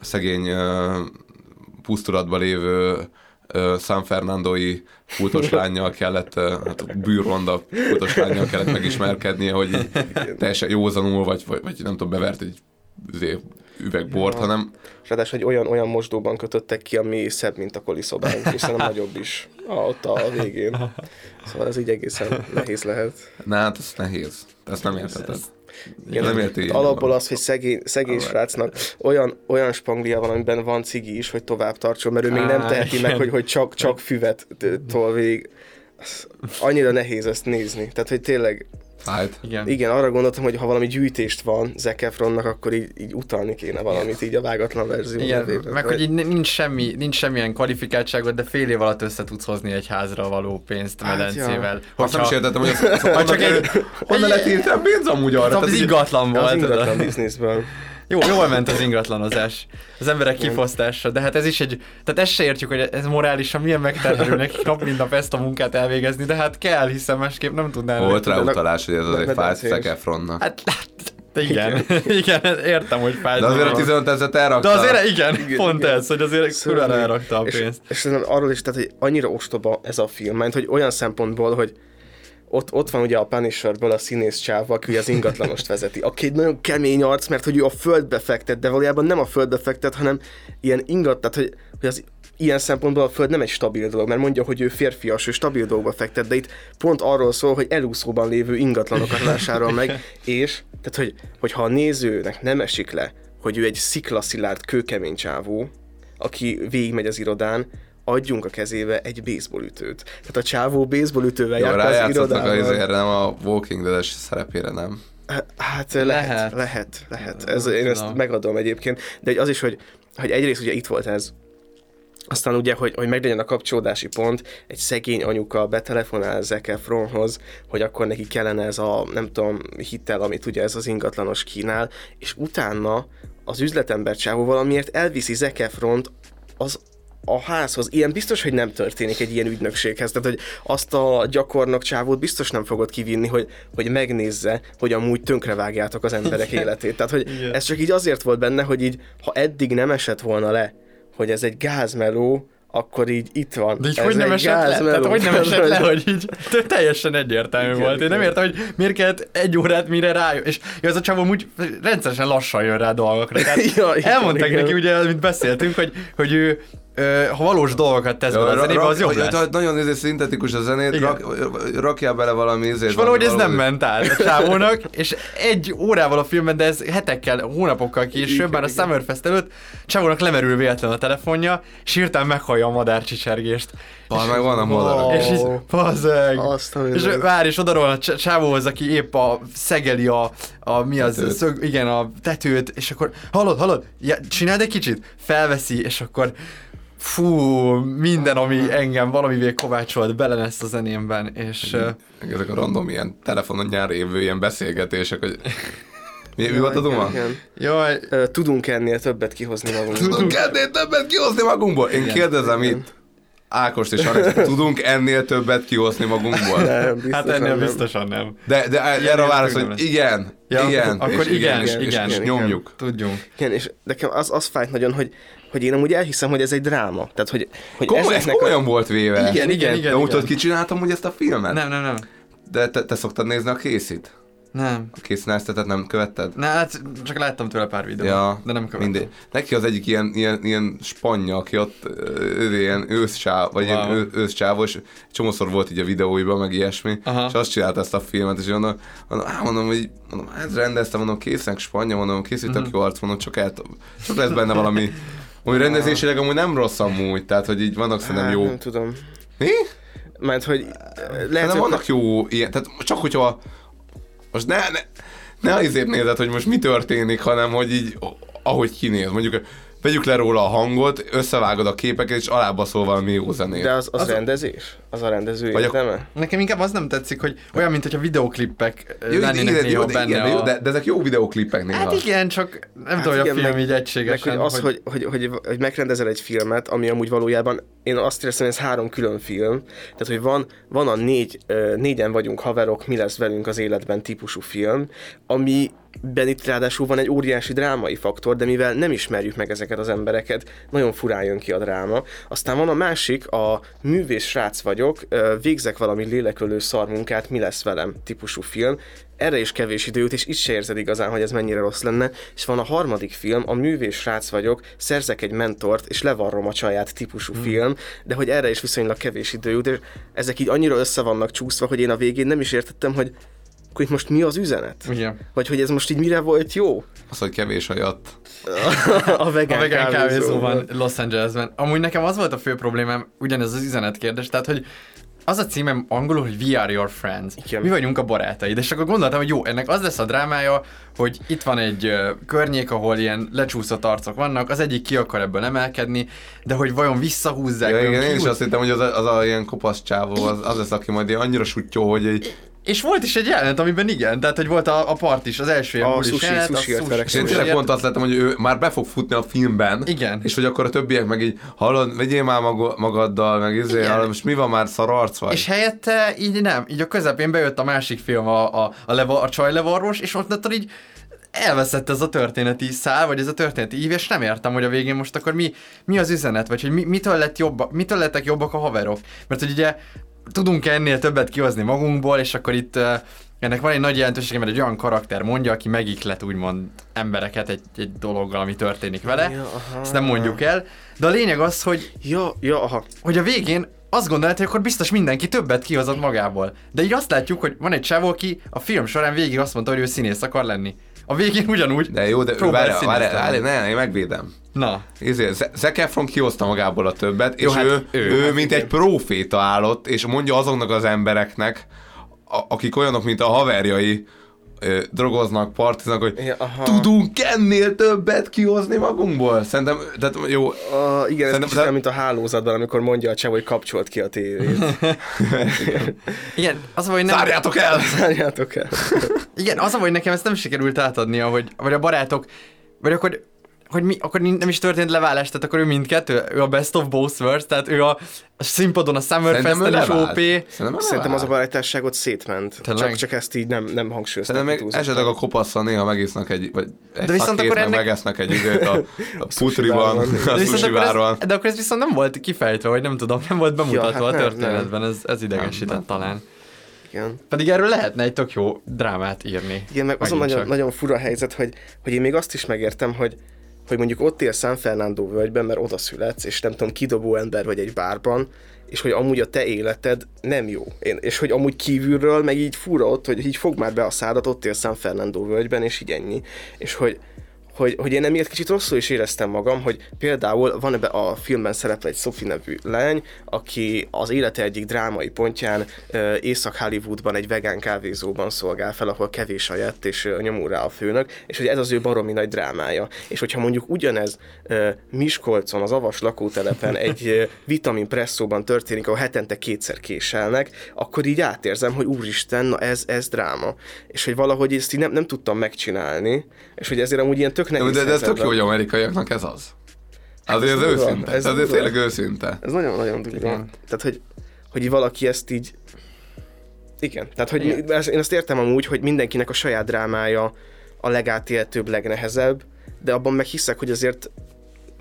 E: szegény ö, pusztulatban lévő San Fernandoi kultos lányjal kellett, hát bűrronda kultos lányjal kellett megismerkednie, hogy így teljesen józanul, vagy, vagy, vagy nem tudom, bevert egy izé, üvegbort,
C: Ja.
E: hanem
C: És ráadásul, hogy olyan, olyan mosdóban kötöttek ki, ami szebb, mint a koliszobánk, és szerintem nagyobb is a, ott a végén. Szóval ez így egészen nehéz lehet.
E: Na hát ez nehéz. Ezt nem értheted.
C: Igen,
E: nem érti.
C: alapból az, hogy szegény, szegény srácnak olyan, olyan spanglia van, amiben van cigi is, hogy tovább tartson, mert ő még nem teheti meg, hogy, hogy csak, csak füvet tol végig. Annyira nehéz ezt nézni. Tehát, hogy tényleg
E: Fájt.
D: Igen.
C: Igen, arra gondoltam, hogy ha valami gyűjtést van Zac Efronnak, akkor így, így utalni kéne valamit így a vágatlan verzió
D: Igen,
C: nevében.
D: meg hogy így nincs, semmi, nincs semmilyen kvalifikáltságod, de fél év alatt össze tudsz hozni egy házra való pénzt
C: Hát,
D: medencével.
E: ja. Azt nem is értettem, hogy az-
D: ha csak egy,
E: Honnan lett pénz amúgy arra?
D: Az,
E: Tehát
D: az ingatlan volt.
C: Az ingatlan bizniszből.
D: Jó, jól ment az ingatlanozás. Az emberek kifosztása, de hát ez is egy, tehát ezt se értjük, hogy ez morálisan milyen megterhelő nekik nap mint nap ezt a munkát elvégezni, de hát kell, hiszen másképp nem tudnának.
E: Volt rá utalás, hogy ez az egy
D: de-
E: fájt Zac Efronnak.
D: Hát, de igen, igen, értem, hogy fájt.
E: De azért a 15 ezeret elrakta.
D: De azért igen, pont ez, hogy azért kurva elrakta a
C: és,
D: pénzt.
C: És szerintem arról is, tehát, hogy annyira ostoba ez a film, mert hogy olyan szempontból, hogy ott, ott van ugye a Punisherből a színész csáv, aki az ingatlanost vezeti, aki egy nagyon kemény arc, mert hogy ő a földbe fektet, de valójában nem a földbe fektet, hanem ilyen ingat, tehát hogy, hogy az ilyen szempontból a föld nem egy stabil dolog, mert mondja, hogy ő férfias, ő stabil dolgokba fektet, de itt pont arról szól, hogy elúszóban lévő ingatlanokat vásárol meg, és tehát, hogy, hogyha a nézőnek nem esik le, hogy ő egy sziklaszilárd, kőkemény csávó, aki végigmegy az irodán, adjunk a kezébe egy baseballütőt. Tehát a csávó baseballütővel jár az irodában.
E: izére, nem a Walking Dead-es szerepére, nem?
C: Hát lehet, lehet, lehet. lehet. Ez, én ezt megadom egyébként, de egy- az is, hogy, hogy egyrészt ugye itt volt ez, aztán ugye, hogy, hogy meglegyen a kapcsolódási pont, egy szegény anyuka betelefonál Zac Efronhoz, hogy akkor neki kellene ez a, nem tudom, hitel, amit ugye ez az ingatlanos kínál, és utána az üzletember csávó valamiért elviszi Zac Efront az a házhoz. Ilyen biztos, hogy nem történik egy ilyen ügynökséghez. Tehát, hogy azt a gyakornok csávót biztos nem fogod kivinni, hogy, hogy megnézze, hogy amúgy tönkrevágjátok az emberek életét. Tehát, hogy
D: Igen.
C: ez csak így azért volt benne, hogy így, ha eddig nem esett volna le, hogy ez egy gázmeló, akkor így itt van.
D: De így
C: ez
D: hogy nem esett le? Tehát hogy nem esett le, hogy így teljesen egyértelmű
C: Igen,
D: volt. Én nem értem, hogy miért kellett egy órát mire rájön. És ja, az a csávó úgy rendszeresen lassan jön rá dolgokra. Tehát
C: Ja,
D: elmondták
C: igen.
D: neki, ugye, amit beszéltünk, hogy, hogy ő ha valós dolgokat tesz bele a zenébe, az jobb lesz.
E: Nagyon izé, szintetikus a zenét, rak, rakjál bele valami izét.
D: És valahogy ez nem ment át a csávónak, és egy órával a filmben, de ez hetekkel, hónapokkal később, már a Summerfest előtt, csávónak lemerül véletlen a telefonja, és hirtelen meghallja a madárcsicsergést.
E: Bal, meg van a madarak.
D: És így,
C: a
D: És vár, és odaról a cs- csávóhoz, aki épp a szegeli a, a mi az,
E: Tetőt.
D: szög, igen, a tetőt, és akkor hallod, hallod, ja, csináld egy kicsit, felveszi, és akkor fú, minden, ami engem valamivé kovácsolt bele lesz a zenémben, és
E: Meg ezek a random ilyen telefonon nyár évő ilyen beszélgetések, hogy... Mi, mi volt a
C: igen,
E: duma?
C: igen.
D: Jaj.
C: Tudunk ennél többet kihozni magunkból.
E: Tudunk ennél többet kihozni magunkból? Én kérdezem itt, Ákost és Alex, tudunk ennél többet kihozni magunkból?
C: Nem,
D: hát ennél
C: nem.
D: biztosan nem.
E: De, de
D: Ilyen
E: erre a válasz, hogy
D: lesz.
E: igen,
D: Ja,
E: igen,
D: akkor
E: és
D: igen,
E: és,
D: igen,
E: és, és
D: igen.
E: nyomjuk.
D: Tudjunk.
C: Igen, és nekem az, az fájt nagyon, hogy, hogy én amúgy elhiszem, hogy ez egy dráma. Tehát, hogy, hogy
E: Komoly, ez komolyan volt véve.
D: Igen, igen, igen,
E: De úgy
D: igen.
E: tudod, ki csináltam úgy ezt a filmet?
D: Nem, nem, nem.
E: De te, te szoktad nézni a készit?
D: Nem.
E: A készíneztetet nem követted?
D: Na, hát csak láttam tőle pár videót,
E: Ja,
D: de nem követtem.
E: mindegy. Neki az egyik ilyen, ilyen, ilyen spanya, aki ott ö, ilyen őszcsáv, vagy
D: Wow.
E: ilyen ő, őszcsávó, és csomószor volt így a videóiban, meg ilyesmi,
D: Aha.
E: és azt csinált ezt a filmet, és mondom, mondom, á, mondom, hogy mondom, hát rendeztem, mondom, készen spanya, mondom, készült
D: Mhm.
E: a jó arc, mondom, csak, el, csak lesz benne valami, hogy rendezésileg amúgy nem rossz amúgy, tehát, hogy így vannak szerintem
C: Hát,
E: jó...
C: Nem tudom.
E: Mi?
C: Mert hogy
E: Lehet,
C: lehet, hogy
E: vannak jó ilyen, tehát csak hogyha most ne, ne, ne azért nézed, hogy most mi történik, hanem hogy így, ahogy kinéz. Mondjuk vegyük le róla a hangot, összevágod a képeket, és alábbaszol valami jó zenét.
C: De az, az, rendezés? Az a rendező
D: Vagy a-
C: érdeme?
D: Nekem inkább az nem tetszik, hogy olyan, mint hogyha videóklippek ö,
E: Jó,
D: lennének
E: igen,
D: néha
E: jó, de,
D: benne
E: igen,
D: a...
E: de, de, ezek jó videóklippek néha.
D: Hát igen, csak nem
C: Hát
D: tudom, hogy a film
C: meg-
D: így egységesen.
C: Meg hogy az, hogy, hogy, hogy, hogy megrendezel egy filmet, ami amúgy valójában, én azt éreztem, hogy ez három külön film. Tehát, hogy van, van a négy, négyen vagyunk haverok, mi lesz velünk az életben típusú film, ami Ben itt ráadásul van egy óriási drámai faktor, de mivel nem ismerjük meg ezeket az embereket, nagyon furán jön ki a dráma. Aztán van a másik, a művész srác vagyok, végzek valami lélekölő szarmunkát, mi lesz velem típusú film. Erre is kevés idő jut, és itt se érzed igazán, hogy ez mennyire rossz lenne. És van a harmadik film, a művész srác vagyok, szerzek egy mentort, és levarrom a csaját típusú
D: Hmm.
C: film, de hogy erre is viszonylag kevés idő jut, és ezek így annyira össze vannak csúszva, hogy én a végén nem is értettem, hogy akkor itt most mi az üzenet?
D: Igen.
C: Vagy hogy ez most így mire volt jó?
E: Az, hogy kevés ajat.
C: a vegán,
D: a vegán kávézó
C: kávézóban.
D: van Los Angelesben. Amúgy nekem az volt a fő problémám, ugyanez az üzenetkérdés, tehát hogy az a címem angolul, hogy We are your friends.
C: Igen.
D: Mi vagyunk a barátaid. És akkor gondoltam, hogy jó, ennek az lesz a drámája, hogy itt van egy ö, környék, ahol ilyen lecsúszott arcok vannak, az egyik ki akar ebből emelkedni, de hogy vajon visszahúzzák,
E: Ja, igen, én is azt hittem, hogy az a, az a ilyen kopasz csávó, az, az lesz, aki majd ilyen annyira sutyó, hogy egy...
D: És volt is egy jelenet, amiben igen, tehát hogy volt a, a part is, az első
C: A sushi-
D: jelenet, a sushi-
C: verekszik.
E: És én tényleg pont azt láttam, hogy ő már be fog futni a filmben.
D: Igen.
E: És hogy akkor a többiek meg így, hallod, vegyél már maga- magaddal, meg izé, hallod, most mi van már szararc vagy?
D: És helyette így nem, így a közepén bejött a másik film, a, a, a, leva, a csajlevarros, és ott ott így elveszett ez a történeti szál, vagy ez a történeti ív, és nem értem, hogy a végén most akkor mi, mi az üzenet, vagy hogy mi, mitől, lett jobb, mitől lettek jobbak a haverok. Mert hogy ugye tudunk ennél többet kihozni magunkból, és akkor itt ennek van egy nagy jelentősége, mert egy olyan karakter mondja, aki megiklet úgymond embereket egy, egy dologgal, ami történik vele.
C: Ja, aha.
D: Ezt nem mondjuk el. De a lényeg az, hogy
C: Ja, ja, aha.
D: hogy a végén azt gondolta, hogy akkor biztos mindenki többet kihozott magából. De így azt látjuk, hogy van egy csávó, aki a film során végig azt mondta, hogy ő színész akar lenni. A végén ugyanúgy
E: De jó, de várj, várj, várj, ne, én megvédem.
D: Na,
E: Izé, Z- Zac Efron kihozta magából a többet,
D: Jó,
E: és
D: hát
E: ő,
D: ő,
E: ő,
D: hát
E: mint
C: igen.
E: egy proféta állott, és mondja azoknak az embereknek, a- akik olyanok, mint a haverjai, ö, drogoznak, partiznak, hogy
C: Ja, aha.
E: tudunk ennél többet kihozni magunkból. Szerintem, tehát jó,
C: Uh, igen, ez
E: Szerintem-
C: kicsit olyan, mint a hálózatban, amikor mondja a csáv, hogy kapcsolt ki a tévét.
D: igen, az a hogy nem...
E: zárjátok el!
C: Zárjátok el.
D: Igen, az a hogy nekem ezt nem sikerült átadnia, hogy, vagy a barátok, vagy akkor hogy mi, akkor nem is történt leválás, tehát akkor ő mindkettő, ő a best of both worlds, tehát ő a, a színpadon a Summerfest-en is
E: levált.
D: OP.
E: Szerintem,
C: Szerintem az a barátságod szétment.
D: Tényleg?
C: Csak, csak ezt így nem, nem hangsúlyoztam.
E: Szerintem még esetleg a kopasszal néha megisznak egy, vagy egy
D: De viszont akkor ennek-
E: megesznek egy időt a, a putriban, a
D: De viszont, akkor
E: sushibarban.
D: ez, de akkor ez viszont nem volt kifejtve, vagy nem tudom, nem volt bemutatva
C: hát
D: a
C: nem,
D: történetben, ez, ez idegesített
E: Nem,
D: talán.
C: Igen.
D: Pedig erről lehetne egy tök jó drámát írni.
C: Igen, meg az a
D: Megint
C: nagyon, nagyon fura helyzet, hogy, hogy én még azt is megértem, hogy, hogy mondjuk ott él San Fernando völgyben, mert oda születsz, és nem tudom, kidobó ember vagy egy bárban, és hogy amúgy a te életed nem jó. Én, és hogy amúgy kívülről meg így fura ott, hogy így fog már be a szádat, ott él San Fernando völgyben, és így ennyi. És hogy, hogy, hogy én emiatt kicsit rosszul is éreztem magam, hogy például van ebbe a filmben szerepel egy Sophie nevű lány, aki az élete egyik drámai pontján Észak-Hollywoodban egy vegán kávézóban szolgál fel, ahol kevés a jett, és nyomul rá a főnök, és hogy ez az ő baromi nagy drámája. És hogyha mondjuk ugyanez Miskolcon, az avas lakótelepen egy vitamin presszóban történik, ahol hetente kétszer késelnek, akkor így átérzem, hogy úristen, na ez, ez dráma. És hogy valahogy ezt így nem, nem tudtam megcsinálni, és hogy ezért amúgy ilyen tök nehéz
E: De, de ez tök jó, hogy amerikaiaknak ez az. Azért
C: ez
E: ez őszinte.
C: ez
E: Ez azért tényleg őszinte.
C: Ez nagyon-nagyon durva. Tehát, hogy, hogy valaki ezt így... Igen, tehát, hogy
D: Igen.
C: ez- én azt értem amúgy, hogy mindenkinek a saját drámája a legátélhetőbb, legnehezebb, de abban meg hiszek, hogy azért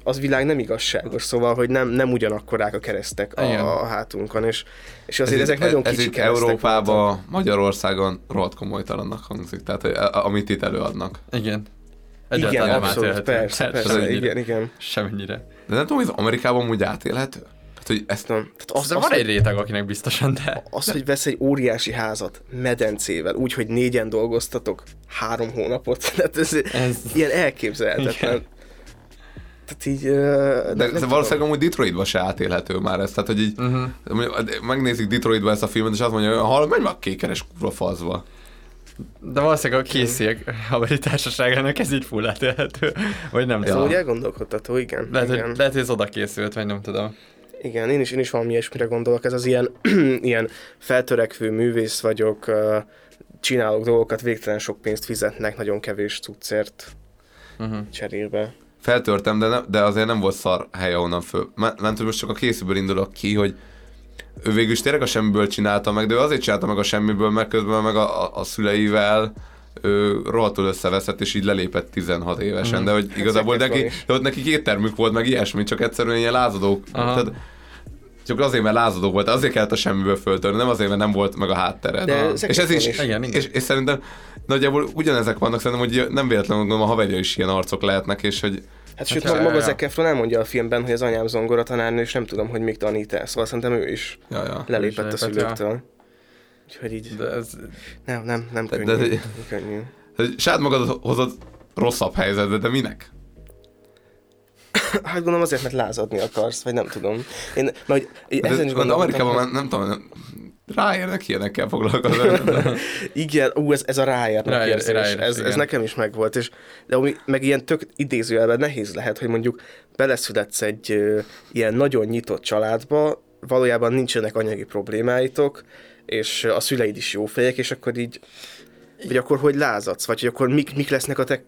C: az világ nem igazságos, szóval, hogy nem, nem ugyanakkorák a keresztek
D: Igen.
C: a, a hátunkon, és, és azért
E: ez
C: ezek nagyon
E: ez
C: kicsi voltak.
E: Európában, Magyarországon rohadt komolytalannak hangzik, tehát hogy a- amit itt előadnak.
D: Igen.
C: Igen,
D: Egyáltalán nem
C: abszolút,
D: átélhető.
C: persze, persze,
D: semennyire.
C: igen, igen.
D: Semennyire.
E: De nem tudom, hogy az Amerikában úgy átélhető? Tehát, hogy ezt
C: Nem. Tehát az,
D: De
C: az,
D: van
C: hogy-
D: egy réteg, akinek biztosan, de...
C: Az, hogy vesz egy óriási házat medencével, úgy, hogy négyen dolgoztatok három hónapot, tehát ez, ez... Ilyen elképzelhetetlen.
D: Igen.
C: Tehát így... Uh,
E: de, de valószínűleg amúgy Detroitban se átélhető már ez, tehát hogy így uh-huh. megnézik Detroitban ezt a filmet, és azt mondja, hogy hallod, menj már a kékeres kurva fazba.
D: De valószínűleg a készíek haveri társaságának ez így full átélhető. Vagy nem
C: Ez
D: tudom.
C: úgy elgondolkodtató, igen.
D: Lehet,
C: igen.
D: hogy, lehet, hogy ez oda készült, vagy nem tudom.
C: Igen, én is, én is valami ilyesmire gondolok. Ez az ilyen, ilyen feltörekvő művész vagyok, csinálok dolgokat, végtelen sok pénzt fizetnek, nagyon kevés cuccért
D: uh-huh.
C: cserébe.
E: Feltörtem, de, ne, de azért nem volt szar hely, ahonnan föl. Mert most csak a készülből indulok ki, hogy ő végül is tényleg a semmiből csinálta meg, de ő azért csinálta meg a semmiből, mert közben meg a, a, a szüleivel ő rohadtul összeveszett, és így lelépett 16 évesen,
D: Mhm.
E: de hogy
C: Hát
E: igazából neki, de ott neki két termük volt, meg ilyesmi, csak egyszerűen ilyen lázadók.
D: Aha.
E: Tehát, csak azért, mert lázadó volt, azért kellett a semmiből föltörni, nem azért, mert nem volt meg a háttere.
C: De. Zac
E: és ez is,
C: is.
D: Igen.
E: És, és, szerintem nagyjából ugyanezek vannak, szerintem, hogy nem véletlenül gondolom a haverja is ilyen arcok lehetnek, és hogy
C: Hát sőt,
E: ja,
C: maga
E: ja.
C: Zac Efron elmondja a filmben, hogy az anyám zongora tanárnő, és nem tudom, hogy még tanít el. Szóval szerintem ő is
E: Ja, ja.
C: lelépett a szülőktől. Úgyhogy így...
D: De ez...
C: Nem, nem, nem
E: De-
C: könnyű.
E: de-
C: nem könnyű.
E: saját magad hozod rosszabb helyzetbe, de minek?
C: Hát gondolom azért, mert lázadni akarsz, vagy nem tudom. Én, mert hogy
E: De,
C: ezen is
E: de
C: gondolkodtam,
E: Amerikában
C: hogy-
E: nem tudom, nem, ráérnek ilyenekkel foglalkozni.
C: Igen, ú, ez, ez a ráérnek
D: Ráér-
C: érzés,
D: ráér,
C: ez, ez
D: igen.
C: nekem is megvolt, és de ami, meg ilyen tök idézőjelben nehéz lehet, hogy mondjuk beleszületsz egy ö, ilyen nagyon nyitott családba, valójában nincsenek anyagi problémáitok, és a szüleid is jó fejek, és akkor így vagy akkor hogy lázadsz, vagy hogy akkor mik, mik lesznek a te...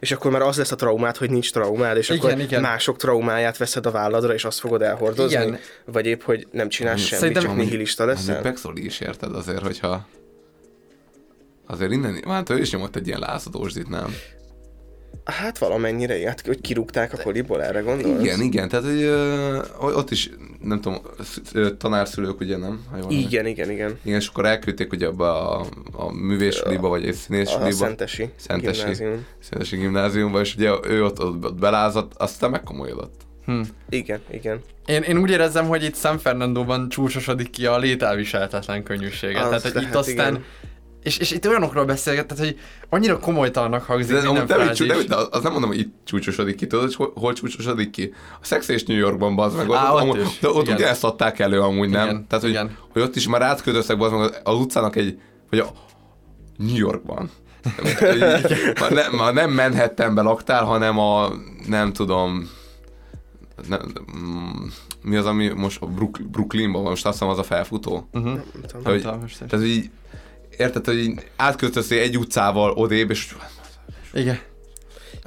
C: És akkor már az lesz a traumát, hogy nincs traumád, és
D: Igen,
C: akkor
D: igen.
C: mások traumáját veszed a válladra, és azt fogod elhordozni,
D: Igen.
C: vagy épp, hogy nem csinálsz semmit,
D: Szerintem-
C: csak nihilista leszel.
E: Pexoli is érted azért, hogyha azért innen, hát ő is nyomott egy ilyen lázadósdit, nem?
C: Hát valamennyire, hát hogy kirúgták a koliból, erre gondolsz?
E: Igen, igen, tehát hogy, ö, ott is, nem tudom, tanárszülők ugye nem? Ha jól.
C: Igen, igen, igen.
E: Igen, és akkor elküldték ugye abba a, a művésuliba, vagy egy
C: A
E: színésuliba.
C: Szentesi
E: Szentesi,
C: gimnázium.
E: Szentesi gimnáziumba, és ugye ő ott, ott, ott belázadt, aztán megkomolyodott.
D: Hm.
C: Igen, igen.
D: Én, én úgy érezzem, hogy itt San Fernandóban csúcsosodik ki a lételviselhetetlen könnyűsége.
C: Az
D: Tehát, hogy itt aztán...
C: igen.
D: És, és itt olyanokról beszélget, tehát, hogy annyira komolytalannak hangzik
E: De,
D: minden
E: nem, nem, de az nem mondom, hogy itt csúcsosodik ki, tudod, hogy hol, hol csúcsosodik ki? A Sex és New Yorkban, bazd meg, ott,
D: Á, ott
E: amúgy,
D: is,
E: de ott
D: igen.
E: ugye ezt adták elő amúgy, nem?
D: Igen,
E: Tehát, hogy,
D: igen.
E: hogy ott is már átköltöztek, bazd meg, az utcának egy, vagy a New Yorkban. már, nem, már nem Manhattanben laktál, hanem a, nem tudom, nem, mm, mi az, ami most a Brook, Brooklynban van, most azt hiszem az a felfutó.
D: Uh-huh.
C: Nem tudom.
E: Hogy,
D: tudom, most
E: tehát, hogy így, érted, hogy így átköltöztél egy utcával odébb, és
D: Igen.